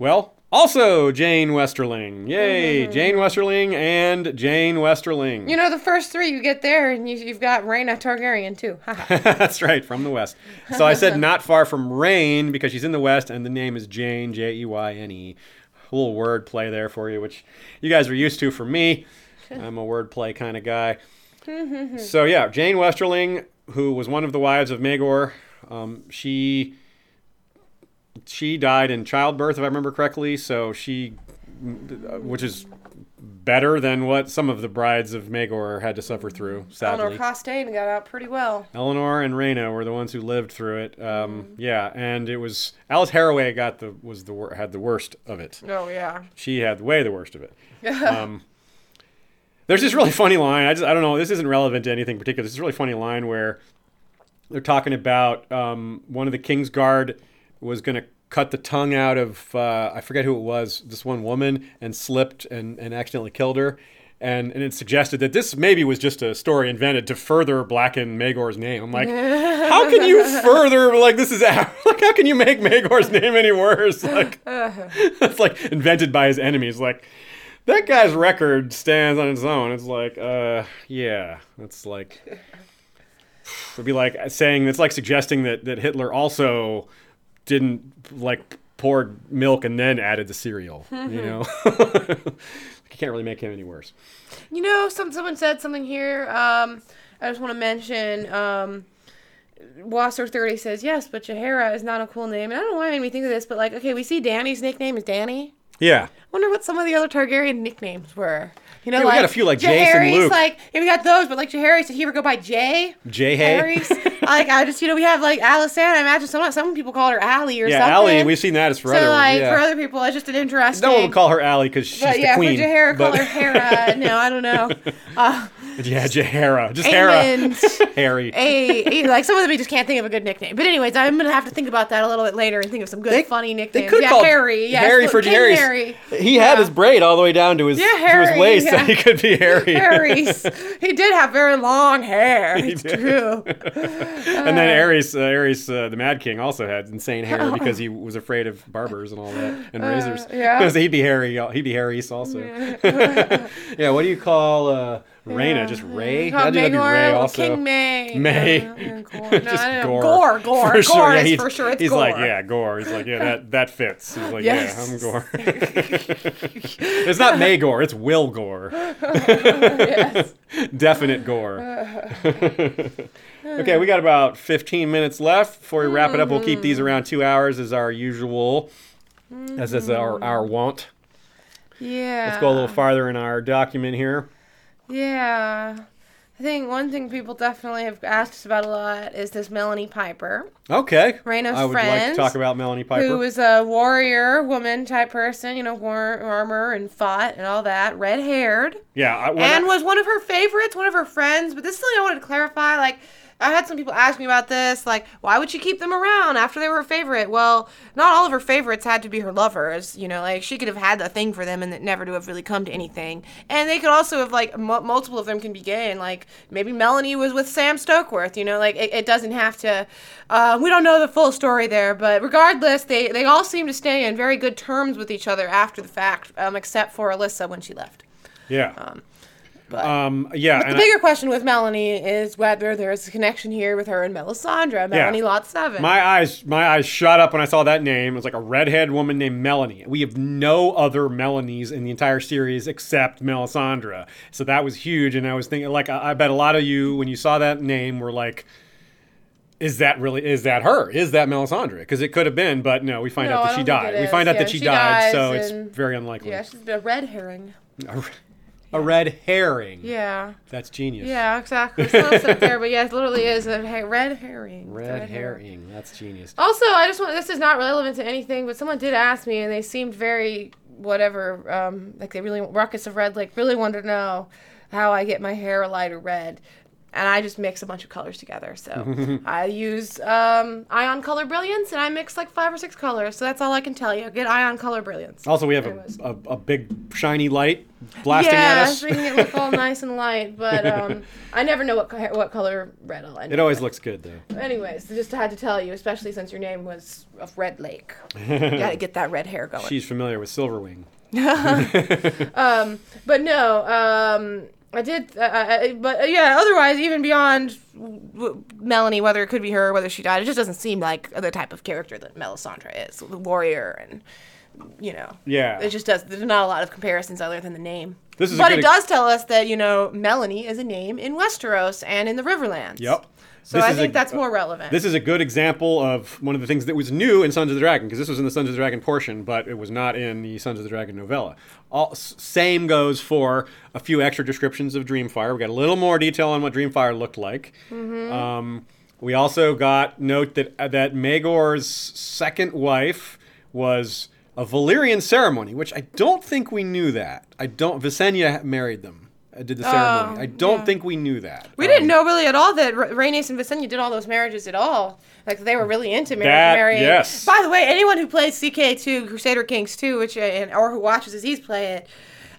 well, also Jeyne Westerling. Yay, Jeyne Westerling and Jeyne Westerling. You know, the first three you get there, and you, you've got Rhaena Targaryen too. That's right, from the west. So I said not far from Rain because she's in the west, and the name is Jane, J E Y N E. A little word play there for you, which you guys are used to from me. I'm a word play kind of guy. so yeah, Jeyne Westerling, who was one of the wives of Maegor, um, she she died in childbirth, if I remember correctly. So she, which is better than what some of the brides of Maegor had to suffer through. Sadly. Elinor Costayne got out pretty well. Elinor and Rhaena were the ones who lived through it. Um, Yeah, and it was Alys Harroway got the was the wor- had the worst of it. Oh yeah. She had way the worst of it. Um, there's this really funny line. I just I don't know. This isn't relevant to anything particular. This is a really funny line where they're talking about um, one of the King's Guard was going to cut the tongue out of uh, I forget who it was. This one woman and slipped and, and accidentally killed her. And, and it suggested that this maybe was just a story invented to further blacken Maegor's name. I'm like, how can you further like this is like how can you make Maegor's name any worse? Like it's like invented by his enemies. Like that guy's record stands on its own. It's like, uh, yeah, it's like it'd be like saying it's like suggesting that that Hitler also didn't like poured milk and then added the cereal. You know, you can't really make him any worse. You know, some someone said something here. Um, I just want to mention. Um, Wasser thirty says yes, but Jaehaera is not a cool name, and I don't know why it made me think of this, but like, okay, we see Dany's nickname is Dany. Yeah, I wonder what some of the other Targaryen nicknames were. You know, Yeah, we got a few, like and Luke. Like, yeah, we got those, but like Jaehaerys, did he ever go by Jay? Jay Hay. Harry's. like, I just, you know, we have like Alicent. I imagine some some people call her Allie or Yeah, something. Allie. We've seen that as for so other. like yeah. for other people, it's just an interesting. no one would call her Allie because she's but the yeah, queen. for Jaehaera, call her Hera. no, I don't know. Uh, Yeah, Jaehaera. Just Hera. Aemond. Harry. A, like some of them, you just can't think of a good nickname. But anyways, I'm gonna have to think about that a little bit later and think of some good, They- funny They nicknames. could yeah, call Harry. Yeah, Harry for King Harry. He had Yeah. his braid all the way down to his, Yeah, to his Harry, waist, so yeah. he could be Harry. Harry's. he did have very long hair. It's did. true. and then Aerys, uh, Aerys, uh, the Mad King, also had insane hair because he was afraid of barbers and all that and razors. Uh, yeah. so he'd be Harry. He'd be Harry's also. Yeah. What do you call uh, Rhaena? Just mm-hmm. Ray? Oh, That'd be- that'd be Ray also. King May. May. Yeah, Gore. No, Just gore. Gore. Gore. For Gore yeah, he's- for sure. It's he's gore. like, yeah, Gore. He's like, yeah, that that fits. He's like, Yes. yeah, I'm Gore. it's not May Gore. It's Will Gore. yes. Definite Gore. okay, we got about 15 minutes left before we wrap it up. We'll keep these mm-hmm. around two hours as our usual, as is our our mm-hmm. want. Yeah. Let's go a little farther in our document here. Yeah. I think one thing people definitely have asked us about a lot is this Melony Piper, Okay. Rhaena's I would like to talk about Melony Piper. who was a warrior woman type person, you know, wore armor and fought and all that, red haired, yeah, I, and I- was one of her favorites, one of her friends. But this is something I wanted to clarify. Like, I had some people ask me about this, like, why would she keep them around after they were her favorite? Well, not all of her favorites had to be her lovers. You know, like she could have had a thing for them and it never to have really come to anything. And they could also have like m- multiple of them can be gay, and like maybe Melony was with Sam Stokeworth. You know, like it, it doesn't have to. Uh, we don't know the full story there, but regardless, they they all seem to stay in very good terms with each other after the fact, um, except for Alyssa when she left. yeah. But Um, yeah. the and I- bigger question with Melony is whether there's a connection here with her and Melisandre, Melony Lot Seven. My eyes, my eyes shot up when I saw that name. It was like a redhead woman named Melony. We have no other Melonys in the entire series except Melisandre. So that was huge. And I was thinking, like, I, I bet a lot of you, when you saw that name, were like, "Is that really? Is that her? Is that Melisandre?" Because it could have been, but no. We find No, out that she died. We find out Yeah, that she, she died, so it's very unlikely. yeah, she's a red herring. A, red herring. Yeah. That's genius. Yeah, exactly. It's not up there, but yeah, it literally is a he- red herring. A Red herring. That's genius. Also, I just want this is not relevant to anything, but someone did ask me, and they seemed very whatever, um, like they really ruckus of red, like really wanted to know how I get my hair a lighter red. And I just mix a bunch of colors together. So I use um, ion color brilliance, and I mix like five or six colors. So that's all I can tell you. Get ion color brilliance. Also, we have a, a, a big shiny light blasting yeah, at us. Yeah, making it look all nice and light. But um, I never know what what color red I'll end It always with. looks good though. Anyways, just had to tell you, especially since your name was of Red Lake. you gotta get that red hair going. She's familiar with Silverwing. Um, but no, um, I did. Uh, I, but uh, yeah, otherwise, even beyond w- Melony, whether it could be her, or whether she died, it just doesn't seem like the type of character that Melisandre is, the warrior, and you know. Yeah. It just does. There's not a lot of comparisons other than the name. This is but it ex- does tell us that you know Melony is a name in Westeros and in the Riverlands. Yep. So This I think a- that's more relevant. This is a good example of one of the things that was new in Sons of the Dragon, because this was in the Sons of the Dragon portion, but it was not in the Sons of the Dragon novella. All, same goes for a few extra descriptions of Dreamfire. We got a little more detail on what Dreamfire looked like. Um, we also got note that uh, that Maegor's second wife was a Valyrian ceremony, which I don't think we knew that. I don't. Visenya married them. Uh, Did the ceremony? Oh, I don't yeah. think we knew that. We Um, didn't know really at all that Ra- Rhaenys and Visenya did all those marriages at all. Like they were really into marriage. That- marrying. yes. By the way, anyone who plays CK2 Crusader Kings 2, which uh, and, or who watches Aziz play it,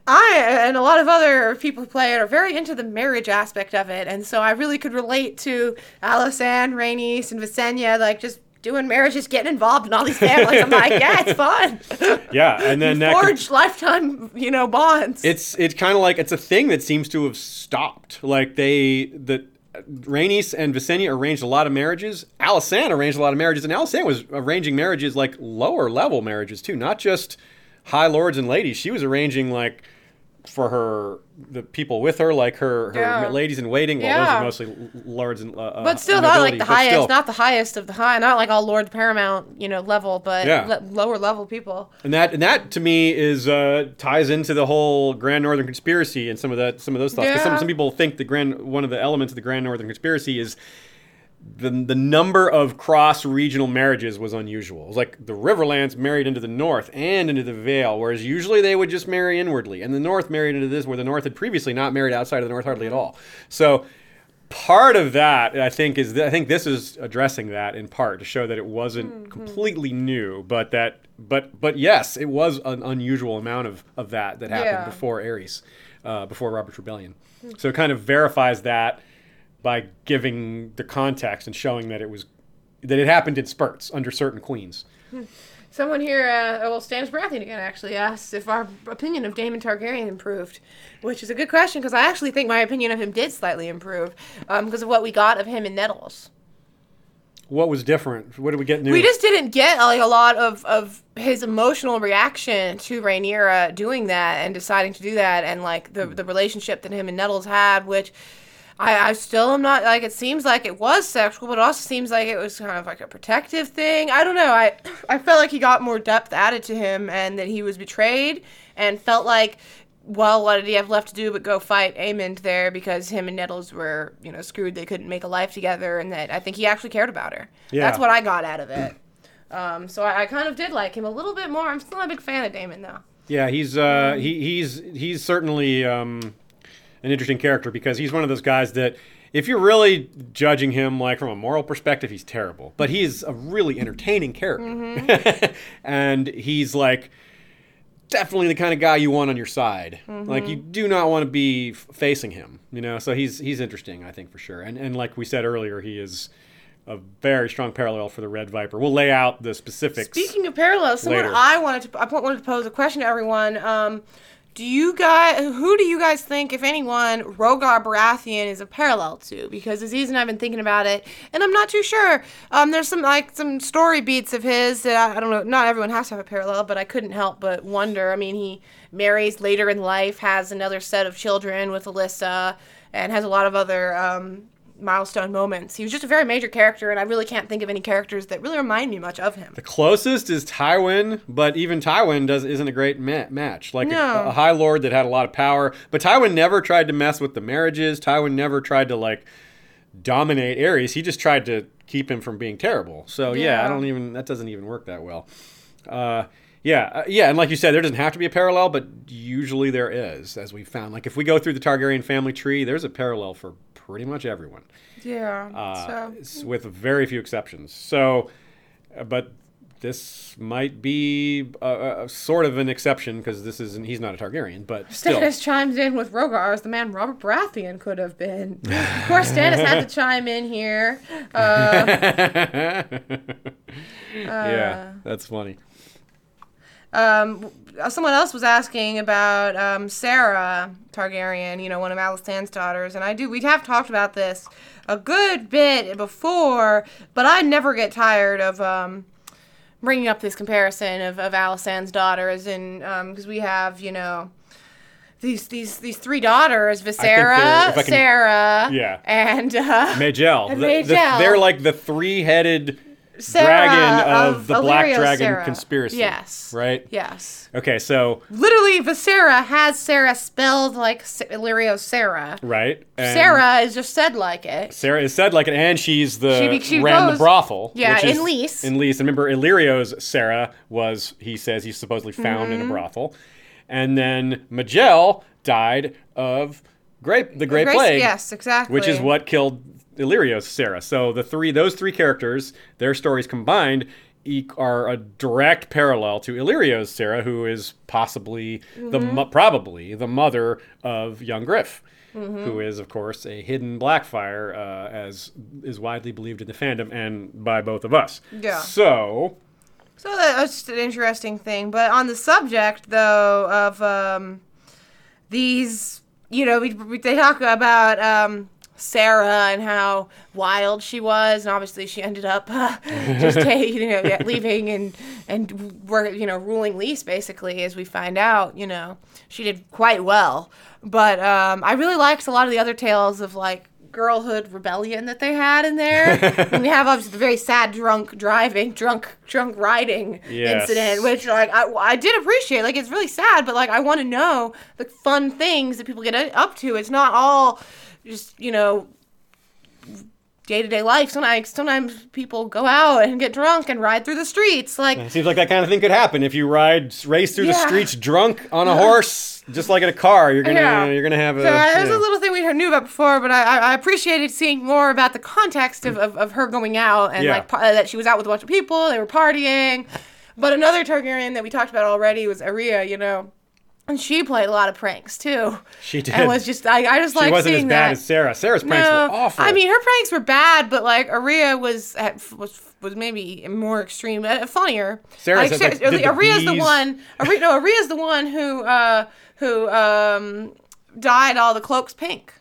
I and a lot of other people who play it are very into the marriage aspect of it, and so I really could relate to Alysanne, Rhaenys, and Visenya, like just doing marriages, getting involved in all these families. I'm like, yeah, it's fun. Yeah, and then that could- lifetime, you know, bonds. It's it's kind of like it's a thing that seems to have stopped. Like they the Rhaenys and Visenya arranged a lot of marriages. Alysanne arranged a lot of marriages, and Alysanne was arranging marriages like lower level marriages too, not just high lords and ladies. She was arranging like for her the people with her, like her her Yeah. ladies in waiting. Well, Yeah. those are mostly lords and uh, But still, uh, not like the highest, still. not the highest of the high, not like all Lord Paramount, you know, level, but Yeah. le- lower level people. And that and that to me is uh, ties into the whole Grand Northern Conspiracy and some of that some of those thoughts. 'Cause some some people think the grand one of the elements of the Grand Northern Conspiracy is the the number of cross regional marriages was unusual. It was like the Riverlands married into the North and into the Vale, whereas usually they would just marry inwardly, and the North married into this, where the North had previously not married outside of the North hardly at all. So part of that I think is I think this is addressing that in part to show that it wasn't completely new, but that but but yes, it was an unusual amount of of that that happened Yeah. before Aerys, uh, before Robert's Rebellion. So it kind of verifies that by giving the context and showing that it was that it happened in spurts under certain queens. Someone here, uh, well, Stannis Baratheon again actually asks if our opinion of Daemon Targaryen improved, which is a good question because I actually think my opinion of him did slightly improve um, because of what we got of him in Nettles. What was different? What did we get new? We just didn't get like a lot of, of his emotional reaction to Rhaenyra doing that and deciding to do that, and like the the relationship that him and Nettles had, which I, I still am not like. It seems like it was sexual, but it also seems like it was kind of like a protective thing. I don't know. I I felt like he got more depth added to him, and that he was betrayed, and felt like. Well, what did he have left to do but go fight Aemond there because him and Nettles were, you know, screwed. They couldn't make a life together, and that I think he actually cared about her. Yeah. That's what I got out of it. Um, so I, I kind of did like him a little bit more. I'm still not a big fan of Daemon though. Yeah, he's uh, he, he's he's certainly um, an interesting character because he's one of those guys that if you're really judging him like from a moral perspective, he's terrible. But he's a really entertaining character, and he's like definitely the kind of guy you want on your side. Like you do not want to be f- facing him, you know. So he's he's interesting, I think for sure. And and like we said earlier, he is a very strong parallel for the Red Viper. We'll lay out the specifics. Speaking of parallels, someone Later. I wanted to I wanted to pose a question to everyone. Um, do you guys who do you guys think, if anyone, Rogar Baratheon is a parallel to? Because Aziz and I've been thinking about it, and I'm not too sure. Um, there's some like some story beats of his that I, I don't know. Not everyone has to have a parallel, but I couldn't help but wonder. I mean, he marries later in life, has another set of children with Alyssa, and has a lot of other um, milestone moments. He was just a very major character, and I really can't think of any characters that really remind me much of him. The closest is Tywin, but even Tywin does isn't a great ma- match. Like a- a, High Lord that had a lot of power, but Tywin never tried to mess with the marriages. Tywin never tried to like dominate Aerys. He just tried to keep him from being terrible. So yeah, Yeah. I don't even that doesn't even work that well. Uh, yeah, uh, yeah, and like you said, there doesn't have to be a parallel, but usually there is, as we found. Like if we go through the Targaryen family tree, there's a parallel for pretty much everyone Yeah. uh, so with very few exceptions. So, uh, but this might be a, a sort of an exception because this isn't. He's not a Targaryen, but still. Stannis chimes in with Rogar as the man Robert Baratheon could have been. of course, Stannis had to chime in here. Uh, yeah, that's funny. Um, someone else was asking about um, Saera Targaryen, you know, one of Alysanne's daughters, and I do. We have talked about this a good bit before, but I never get tired of. Um, bringing up this comparison of, of daughters and because we have you know these these these three daughters Viserra, can- Saera, Yeah. and uh, Maegelle. And The- the- Maegelle. they're like the three-headed Sarah dragon of, the Black Dragon Sarah. conspiracy. Yes. Right. Yes. Okay. So Literally, Viserra has Serra spelled like Illyrio's Serra. right. and Saera is just said like it. Saera is said like it, and she's the She be- she ran goes- the brothel. Yeah, which in is- Lys. In Lys, and remember, Illyrio's Serra was he says he's supposedly found Mm-hmm. in a brothel, and then Maegelle died of grape the Great Grace- Plague, Yes, exactly. which is what killed Illyrio's Serra. So the three those three characters, their stories combined. Are a direct parallel to Illyrio's Serra, who is possibly the Mm-hmm. mo- probably the mother of young Griff Mm-hmm. who is, of course, a hidden Blackfire, uh, as is widely believed in the fandom and by both of us. Yeah. So, So that's just an interesting thing. But on the subject, though, of um, these, you know, we, we, they talk about um, Saera and how wild she was, and obviously she ended up uh, just you know leaving and and were you know ruling Lys basically, as we find out. You know, she did quite well. But um, I really liked a lot of the other tales of like girlhood rebellion that they had in there. and we have obviously the very sad drunk driving, drunk drunk riding Yes. incident, which like I, I did appreciate. Like it's really sad, but like I want to know the fun things that people get up to. It's not all just you know day to day life. Sometimes sometimes people go out and get drunk and ride through the streets. Like It seems like that kind of thing could happen if you ride race through the streets drunk on a horse, just like in a car. You're gonna Yeah. you're gonna have a. So uh, there's yeah. a little thing we knew about before, but I, I appreciated seeing more about the context of, of, of her going out and Yeah. like par- that she was out with a bunch of people, they were partying. But another Targaryen that we talked about already was Aerea, you know, and she played a lot of pranks too. She did. And was just I, I just she like wasn't as seeing bad that. as Saera. Saera's pranks no, were awful. I mean her pranks were bad, but like Aerea was at, was was maybe more extreme, uh, funnier. Saera's like, like, Saera- did the the one. Aerea, no, Aerea's the one who uh, who um, dyed all the cloaks pink.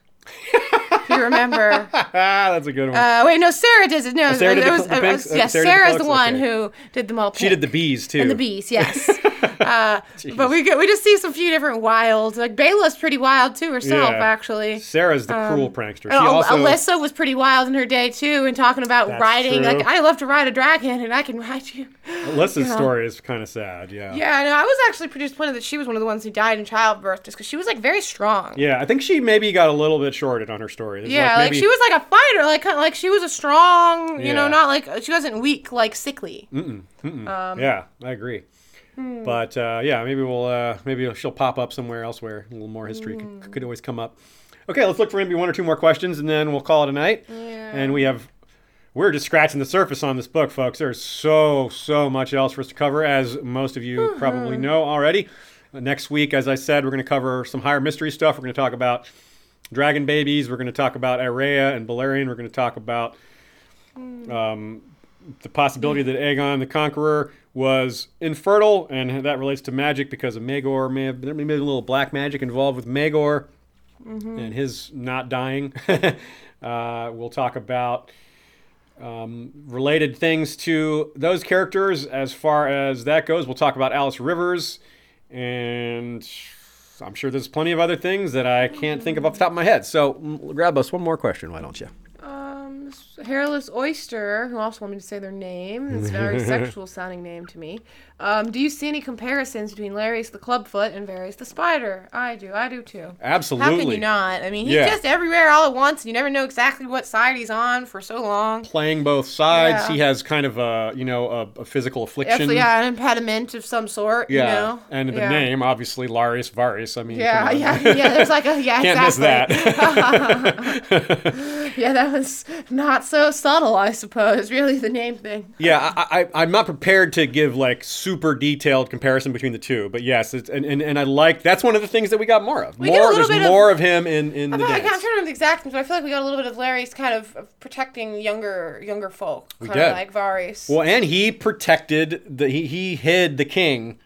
if you remember. Ah, That's a good one. Uh, wait, no, Saera did it. No, Saera did it the was, cl- the uh, yes, Saera did the Saera's the one Okay. who did them all. she did the bees too. And the bees, yes. uh, but we get, we just see some few different wild. Like Baela's pretty wild too herself, Yeah. actually. Saera's the cruel prankster. She Al- also Alyssa was pretty wild in her day too, and talking about riding. true. Like I love to ride a dragon, and I can ride you. Alyssa's story is kind of sad. Yeah. Yeah, I. I was actually pretty disappointed that she was one of the ones who died in childbirth, just because she was like very strong. Yeah, I think she maybe got a little bit shorted on her story. There's, Yeah, like, maybe- she was like a fighter, like kinda like she was a strong, you know, not like she wasn't weak, like sickly. Um, yeah, I agree. Hmm. But uh, yeah, maybe we'll uh, maybe she'll pop up somewhere elsewhere. A little more history Hmm. could, could always come up. Okay, let's look for maybe one or two more questions, and then we'll call it a night. Yeah. And we have we're just scratching the surface on this book, folks. There's so so much else for us to cover, as most of you probably know already. Next week, as I said, we're going to cover some higher mystery stuff. We're going to talk about dragon babies. We're going to talk about Aerea and Balerion. We're going to talk about um, the possibility that Aegon the Conqueror was infertile, and that relates to magic because of Maegor. May have there may be a little black magic involved with Maegor and his not dying. uh, we'll talk about um, related things to those characters as far as that goes. We'll talk about Alys Rivers, and I'm sure there's plenty of other things that I can't think of off the top of my head. So grab us one more question, why don't you? Um, hairless oyster, who also wanted me to say their name. It's a very sexual sounding name to me. Um, do you see any comparisons between Larys the Clubfoot and Varys the Spider? I do. I do too. Absolutely. How can you not? I mean, he's Yeah. just everywhere all at once, and you never know exactly what side he's on for so long. Playing both sides, Yeah. he has kind of a you know a, a physical affliction. Actually, yeah, an impediment of some sort. Yeah. You know? and the yeah. name obviously Larys Varys. I mean, Yeah, yeah, yeah. There's like a yeah, Can't exactly. miss that. Yeah, that was not so subtle, I suppose. Really, the name thing. Yeah, I, I, I'm not prepared to give like super detailed comparison between the two, but yes, it's, and, and, and I like that's one of the things that we got more of. We more, there's bit of- more of, him in in the I, I dance. can't I'm trying to remember the exact but I feel like we got a little bit of Larys kind of, protecting younger younger folk, kind did. of like Varys. Well, and he protected the he, he hid the king.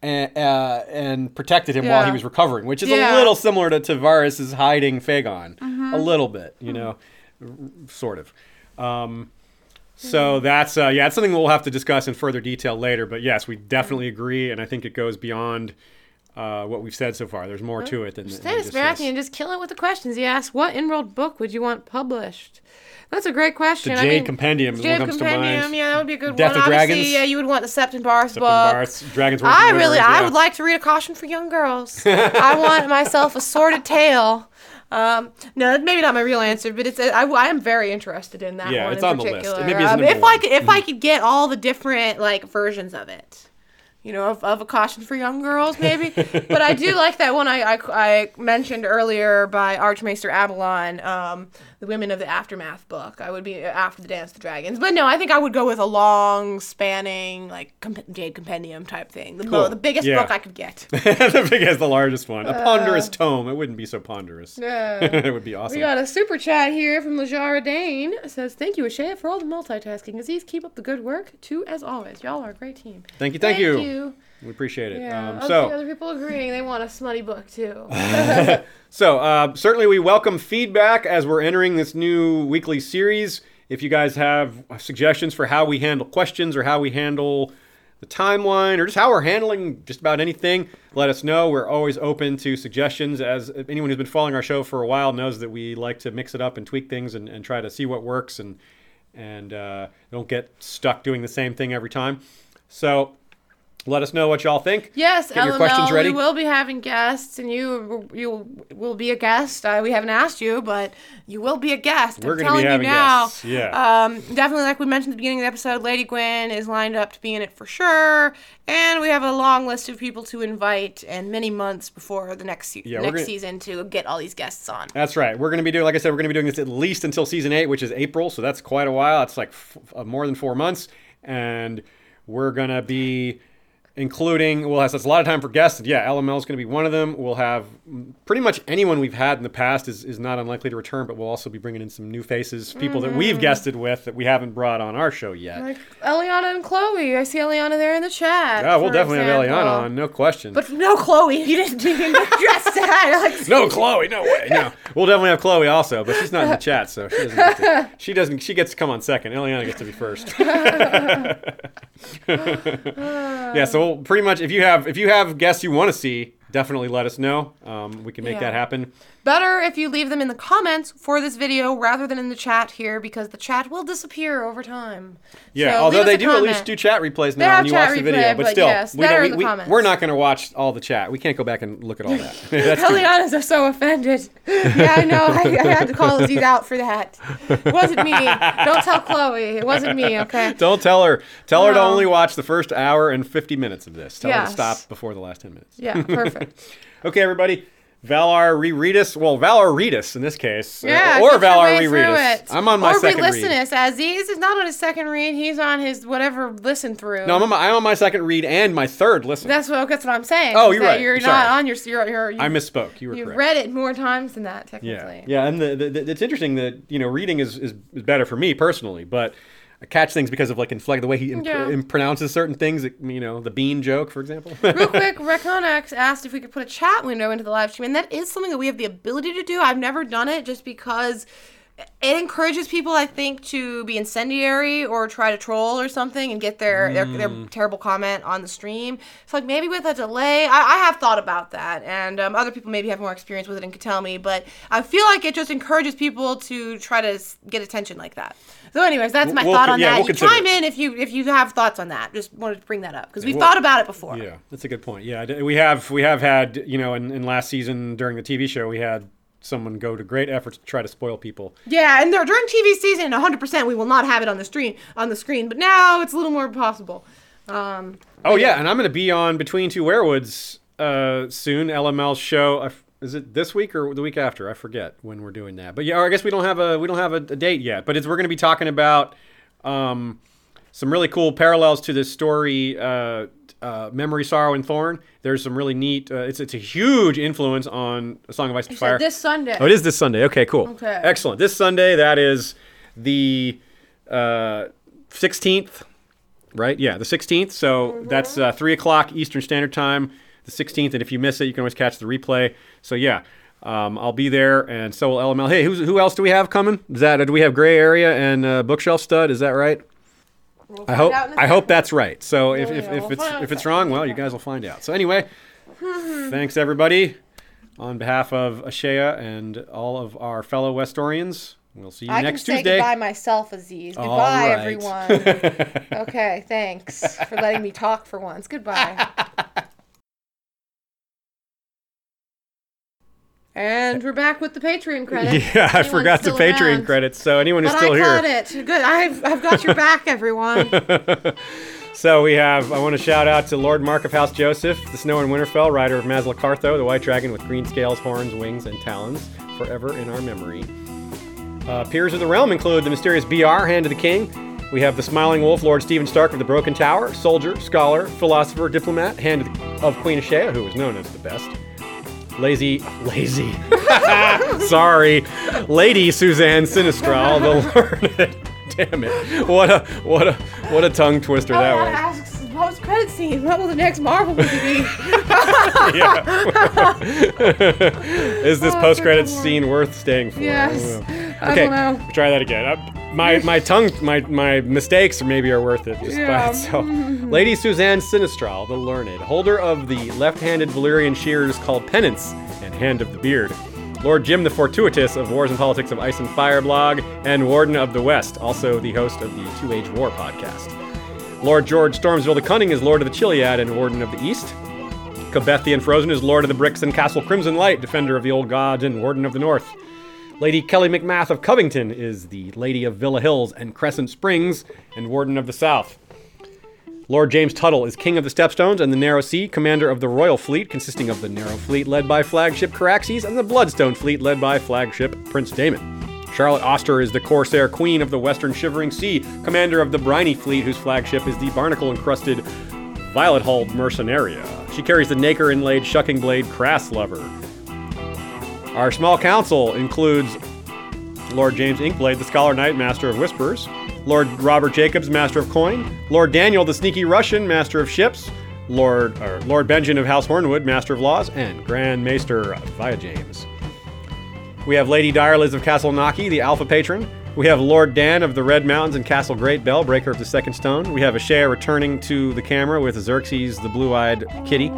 And, uh, and protected him while he was recovering, which is Yeah. Mm-hmm. a little similar to, to Varys' hiding Fagon. A little bit, you know, r- sort of. Um, so that's uh, yeah, it's something we'll have to discuss in further detail later. But yes, we definitely agree, and I think it goes beyond uh, what we've said so far. There's more to it than, than Stannis just this. Baratheon just kill it with the questions. He asked, "What in-world book would you want published?" That's a great question. The I mean, Compendium is Jade what comes to Compendium, mind. yeah, that would be a good Death one. of Obviously, Dragons. yeah, you would want the Septon Barth Septon book. Barth's Dragons. I really, I yeah. would like to read a caution for young girls. I want myself a sordid tale. Um, no, that's maybe not my real answer, but it's I, I am very interested in that Yeah, one it's in on the list. particular. It maybe is Um, if I could, if I could get all the different like versions of it, you know, of, of a caution for young girls, maybe. but I do like that one I, I, I mentioned earlier by Archmaester Avalon, um, the Women of the Aftermath book. I would be after the Dance of the Dragons, but no, I think I would go with a long spanning like comp- Jade Compendium type thing, the, mo- the biggest Yeah. book I could get. the biggest, the largest one. A ponderous tome. It wouldn't be so ponderous. Uh. Yeah. it would be awesome. We got a super chat here from Lajara Dane. It says, Thank you, Ashaya, for all the multitasking. Aziz, keep up the good work. Too, as always. Y'all are a great team. Thank you, thank, Thank you. you. We appreciate it. Yeah. Um, other, so, other people agreeing they want a smutty book, too. so uh, certainly we welcome feedback as we're entering this new weekly series. If you guys have suggestions for how we handle questions or how we handle the timeline or just how we're handling just about anything, let us know. We're always open to suggestions. As anyone who's been following our show for a while knows that we like to mix it up and tweak things and, and try to see what works and and uh, don't get stuck doing the same thing every time. So let us know what y'all think. Yes, Get your questions ready. we will be having guests, and you you will be a guest. Uh, we haven't asked you, but you will be a guest. We're I'm gonna be telling having you now. guests, yeah. Um, definitely, like we mentioned at the beginning of the episode, Lady Gwen is lined up to be in it for sure, and we have a long list of people to invite, and many months before the next se- Yeah, next gonna- season to get all these guests on. That's right. We're going to be doing, like I said, we're going to be doing this at least until season eight, which is April. So that's quite a while. It's like f- uh, more than four months. And we're going to be including, well, that's that's a lot of time for guests. Yeah, LML is going to be one of them. We'll have pretty much anyone we've had in the past is, is not unlikely to return, but we'll also be bringing in some new faces, people that we've mm-hmm. guested with that we haven't brought on our show yet. Like Eliana and Chloe. I see Eliana there in the chat. yeah, we'll definitely have. Eliana on, no question. But no Chloe. You didn't even address that. Like, No, Chloe, no way. No, we'll definitely have Chloe also, but she's not in the chat, so she doesn't. Get to, she doesn't. She gets to come on second. Eliana gets to be first. yeah. So we'll, pretty much, if you have if you have guests you want to see, definitely let us know. Um, we can make Yeah. that happen. Better if you leave them in the comments for this video rather than in the chat here because the chat will disappear over time. Yeah. So although they do at least do chat replays now when you watch the video, but but still, yes, we don't, we, we, we're not going to watch all the chat. We can't go back and look at all that. That's too- Eliana's are so offended. Yeah, I know. I, I had to call Aziz out for that. It wasn't me. Don't tell Chloe. It wasn't me, okay? Don't tell her. Tell her to only watch the first hour and 50 minutes of this. Tell her to stop before the last 10 minutes. Yeah, perfect. Okay, everybody. Valar reread. Well, Valar Redus in this case. Uh, Yeah, or Valar reread. I'm on my or second re-listen read. us. Aziz is not on his second read. He's on his whatever listen through. No, I'm on, my, I'm on my second read and my third listen. That's what that's what I'm saying. Oh, you're right. You're Sorry. not on your you're, you're you, I misspoke. You were you correct. read it more times than that technically. yeah, yeah, and the, the, the, it's interesting that you know reading is, is, better for me personally, but catch things because of like inflect the way he imp- Yeah. im- pronounces certain things. You know, the bean joke, for example. Real quick, Reconex asked if we could put a chat window into the live stream, and that is something that we have the ability to do. I've never done it just because it encourages people, I think, to be incendiary or try to troll or something and get their, their, their Mm. terrible comment on the stream. So, like, maybe with a delay, I, I have thought about that, and um, other people maybe have more experience with it and could tell me, but I feel like it just encourages people to try to get attention like that. So, anyways, that's my We'll thought on yeah, that. we'll you chime it. in if you if you have thoughts on that. Just wanted to bring that up because we've we'll- thought about it before. Yeah, that's a good point. Yeah, we have we have had you know in, in last season during the TV show we had someone go to great efforts to try to spoil people. Yeah, and there, during TV season, 100% we will not have it on the screen. On the screen, but now it's a little more possible. Um, Oh yeah, and I'm going to be on Between Two Weirwoods uh, soon. LML show. I f- Is it this week or the week after? I forget when we're doing that. But yeah, I guess we don't have a we don't have a, a date yet. But it's we're going to be talking about um, some really cool parallels to this story. Uh, uh, Memory, Sorrow, and Thorn. There's some really neat. Uh, it's it's a huge influence on A Song of Ice and Fire. this Sunday. Oh, it is this Sunday. Okay, cool. Okay. Excellent. This Sunday, that is the uh, 16th, right? Yeah, the 16th. So that's uh, 3 o'clock Eastern Standard Time, the 16th. And if you miss it, you can always catch the replay. So, yeah. Um, I'll be there, and so will LML. Hey, who's, who else do we have coming? Is that do we have Gray Area and uh, Bookshelf Stud? Is that right? We'll I hope in hope that's right. So if, if, if it's find out in if it's wrong, well, you guys will find out. So anyway, thanks everybody on behalf of Ashaya and all of our fellow Westorians. We'll see you I next can say Tuesday. goodbye myself, Aziz. Goodbye, right. everyone. okay, thanks for letting me talk for once. Goodbye. and we're back with the Patreon credits. yeah, I Anyone's forgot the Patreon around. credits. So anyone who's But still I here. caught it. Good. I've, I've got your back, everyone. So we have, I want to shout out to Lord Mark of House Joseph, the Snow and Winterfell, rider of Mazlacartho, the white dragon with green scales, horns, wings, and talons, forever in our memory. Uh, peers of the realm include the mysterious BR, Hand of the King. We have the Smiling Wolf, Lord Stephen Stark of the Broken Tower, soldier, scholar, philosopher, diplomat, Hand of, the, of Queen Ashaya, who is known as the best. Lazy, lazy. Sorry, Lady Suzanne Sinistral, the learned. Damn it! What a what a what a tongue twister Oh, that was. asks post credit scene. What will the next Marvel movie be? yeah. Is this Oh, post credit scene worth staying for? Yes. I don't know. I Okay, try that again. Uh, my my tongue, my my mistakes maybe are worth it just by Yeah. itself. Lady Suzanne Sinistral, the learned, holder of the left-handed Valyrian shears called Penance and Hand of the Beard. Lord Jim the Fortuitous of Wars and Politics of Ice and Fire blog, and Warden of the West, also the host of the Two Age War podcast. Lord George Stormsville the Cunning is Lord of the Chiliad and Warden of the East. Cabethian Frozen is Lord of the Bricks and Castle Crimson Light, Defender of the Old Gods and Warden of the North. Lady Kelly McMath of Covington is the Lady of Villa Hills and Crescent Springs and Warden of the South. Lord James Tuttle is King of the Stepstones and the Narrow Sea, commander of the Royal Fleet, consisting of the Narrow Fleet led by flagship Caraxes and the Bloodstone Fleet led by flagship Prince Daemon. Charlotte Oster is the Corsair Queen of the Western Shivering Sea, commander of the Briny Fleet, whose flagship is the barnacle encrusted Violet Hulled Mercenaria. She carries the nacre inlaid shucking blade Crass Lover. Our small council includes Lord James Inkblade, the Scholar Knight, Master of Whispers, Lord Robert Jacobs, Master of Coin, Lord Daniel, the Sneaky Russian, Master of Ships, Lord or Lord Benjamin of House Hornwood, Master of Laws, and Grand Maester Via James. We have Lady Direliz of Castle Naki, the Alpha Patron. We have Lord Dan of the Red Mountains and Castle Great Bell, Breaker of the Second Stone. We have Ashaya returning to the camera with Xerxes, the Blue-Eyed Kitty.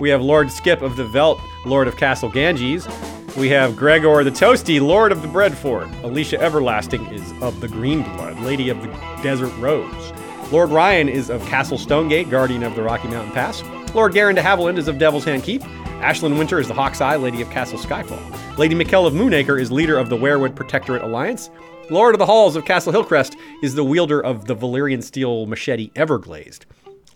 We have Lord Skip of the Velt, Lord of Castle Ganges. We have Gregor the Toasty, Lord of the Breadfort. Alicia Everlasting is of the Green Blood, Lady of the Desert Rose. Lord Ryan is of Castle Stonegate, Guardian of the Rocky Mountain Pass. Lord Garen de Haviland is of Devil's Hand Keep. Ashlyn Winter is the Hawk's Eye, Lady of Castle Skyfall. Lady Mikkel of Moonacre is leader of the Weirwood Protectorate Alliance. Lord of the Halls of Castle Hillcrest is the wielder of the Valyrian steel machete Everglazed.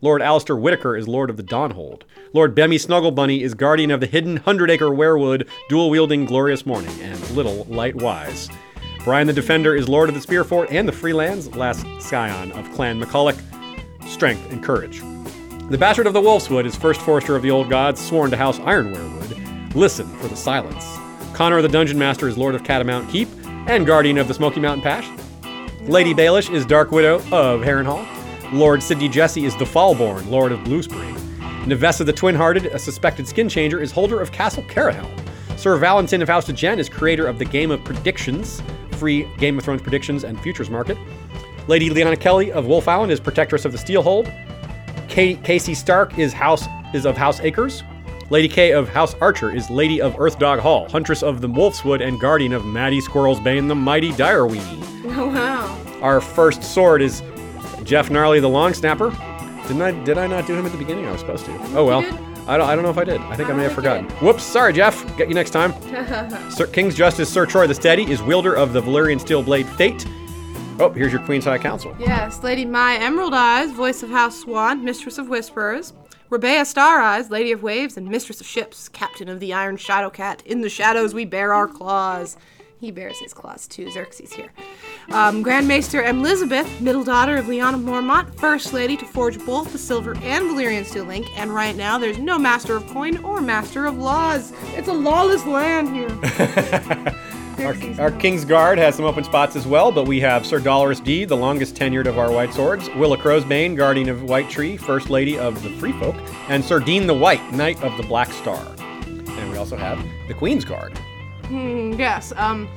Lord Alistair Whitaker is Lord of the Dawnhold. Lord Bemmy Snugglebunny is guardian of the hidden Hundred Acre Weirwood, dual wielding Glorious Morning, and Little Light Wise. Brian the Defender is Lord of the Spearfort and the Freelands, last scion of Clan McCulloch. Strength and courage. The Bastard of the Wolfswood is first forester of the Old Gods, sworn to House Ironwerewood. Listen for the silence. Connor the Dungeon Master is Lord of Catamount Keep and guardian of the Smoky Mountain Pass. Lady Baelish is Dark Widow of Harrenhal. Lord Sidney Jesse is the Fallborn, Lord of Blue Spring. Nevessa the Twin Hearted, a suspected skin changer, is holder of Castle Carahelm. Sir Valentin of House de Jen is creator of the Game of Predictions, free Game of Thrones predictions and futures market. Lady Leona Kelly of Wolf Island is protectress of the Steelhold. Casey Stark is House is of House Acres. Lady Kay of House Archer is Lady of Earthdog Hall, Huntress of the Wolfswood, and Guardian of Maddie Squirrel's Bane, the Mighty Direweenie. Oh, wow. Our first sword is Jeff Gnarly the Long Snapper. Didn't I? Did I not do him at the beginning? I was supposed to. Oh well. I don't. I don't know if I did. I think I, I may have forgotten. Whoops. Sorry, Jeff. Get you next time. Sir, King's Justice Sir Troy the Steady is wielder of the Valyrian Steel Blade Fate. Oh, here's your Queen's High Council. Yes, Lady My Emerald Eyes, voice of House Swan, mistress of Whisperers. Rebea Star Eyes, Lady of Waves and Mistress of Ships, Captain of the Iron Shadow Cat. In the shadows we bear our claws. He bears his claws too, Xerxes here. Um, Grand Maester Elizabeth, middle daughter of Leon of Mormont, first lady to forge both the silver and Valyrian steel link, and right now there's no master of coin or master of laws. It's a lawless land here. Our, our King's Guard has some open spots as well, but we have Sir Dolorous D, the longest tenured of our White Swords, Willa Crowsbane, Guardian of White Tree, First Lady of the Free Folk, and Sir Dean the White, Knight of the Black Star. And we also have the Queen's Guard. Hmm, yes, um,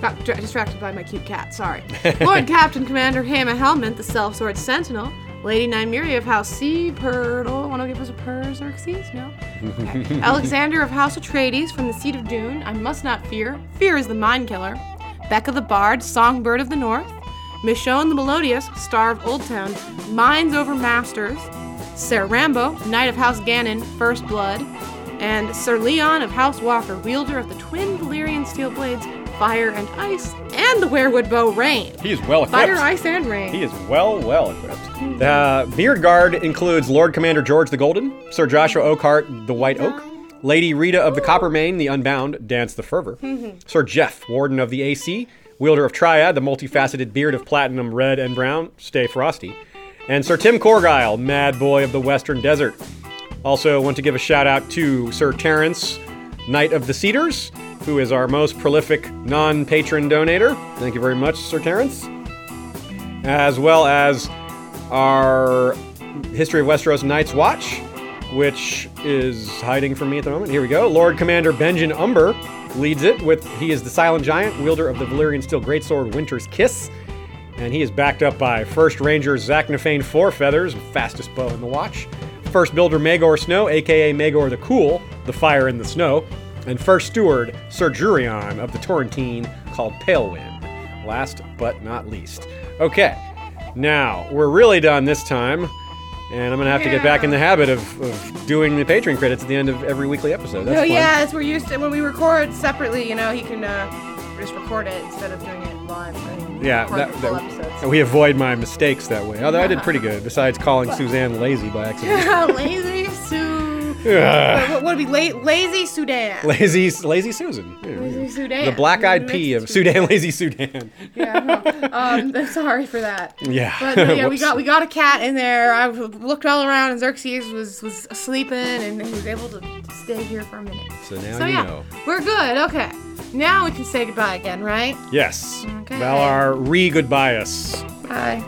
got dra- distracted by my cute cat, sorry. Lord Captain Commander Hama Helmet, the Self Sword Sentinel. Lady Nymeria of House Sea Purtle. Want to give us a purr, Xerxes? No? Okay. Alexander of House Atreides from the Seat of Dune. I must not fear. Fear is the mind killer. Becca the Bard, Songbird of the North. Michonne the Melodious, Star of Old Town. Minds over Masters. Sir Rambo, Knight of House Ganon, First Blood. And Sir Leon of House Walker, wielder of the twin Valyrian steel blades, Fire and Ice, and the Weirwood Bow Rain. He is well equipped. Fire, Ice, and Rain. He is well, well equipped. The Beard Guard includes Lord Commander George the Golden, Sir Joshua Oakhart the White Oak, Lady Rita of the Copper Coppermane the Unbound, Dance the Fervor, mm-hmm. Sir Jeff, Warden of the AC, wielder of Triad, the multifaceted beard of platinum, red, and brown, Stay Frosty, and Sir Tim Corgyle, Mad Boy of the Western Desert. Also, want to give a shout out to Sir Terence, Knight of the Cedars, who is our most prolific non patron donator. Thank you very much, Sir Terence. as well as our History of Westeros Knights Watch, which is hiding from me at the moment. Here we go. Lord Commander Benjen Umber leads it with he is the silent giant, wielder of the Valyrian steel greatsword Winter's Kiss. And he is backed up by First Ranger Zach Nefane Four Feathers, fastest bow in the watch. First Builder Maegor Snow, aka Maegor the Cool, the fire in the snow. And First Steward Sir Jurion of the Torrentine, called Palewind. Last but not least. Okay, Now, we're really done this time, and I'm gonna have to get back in the habit of, of doing the Patreon credits at the end of every weekly episode. That's oh fun. yeah, as we're used to when we record separately, you know, he can uh, just record it instead of doing it live. and Yeah, that, that- and we avoid my mistakes that way. Although I did pretty good, besides calling Suzanne lazy by accident. lazy Sue. What would it be? La- lazy Sudan. lazy, lazy Susan. Lazy Sudan. The black-eyed pea of Sudan, lazy Sudan. Yeah, um, I'm sorry for that. Yeah. But no, yeah, we Whoops. got we got a cat in there. I looked all around, and Xerxes was was sleeping, and he was able to stay here for a minute. So now So you yeah, know. we're good. Okay, now we can say goodbye again, right? Yes. Okay. Valar re goodbye us. Bye.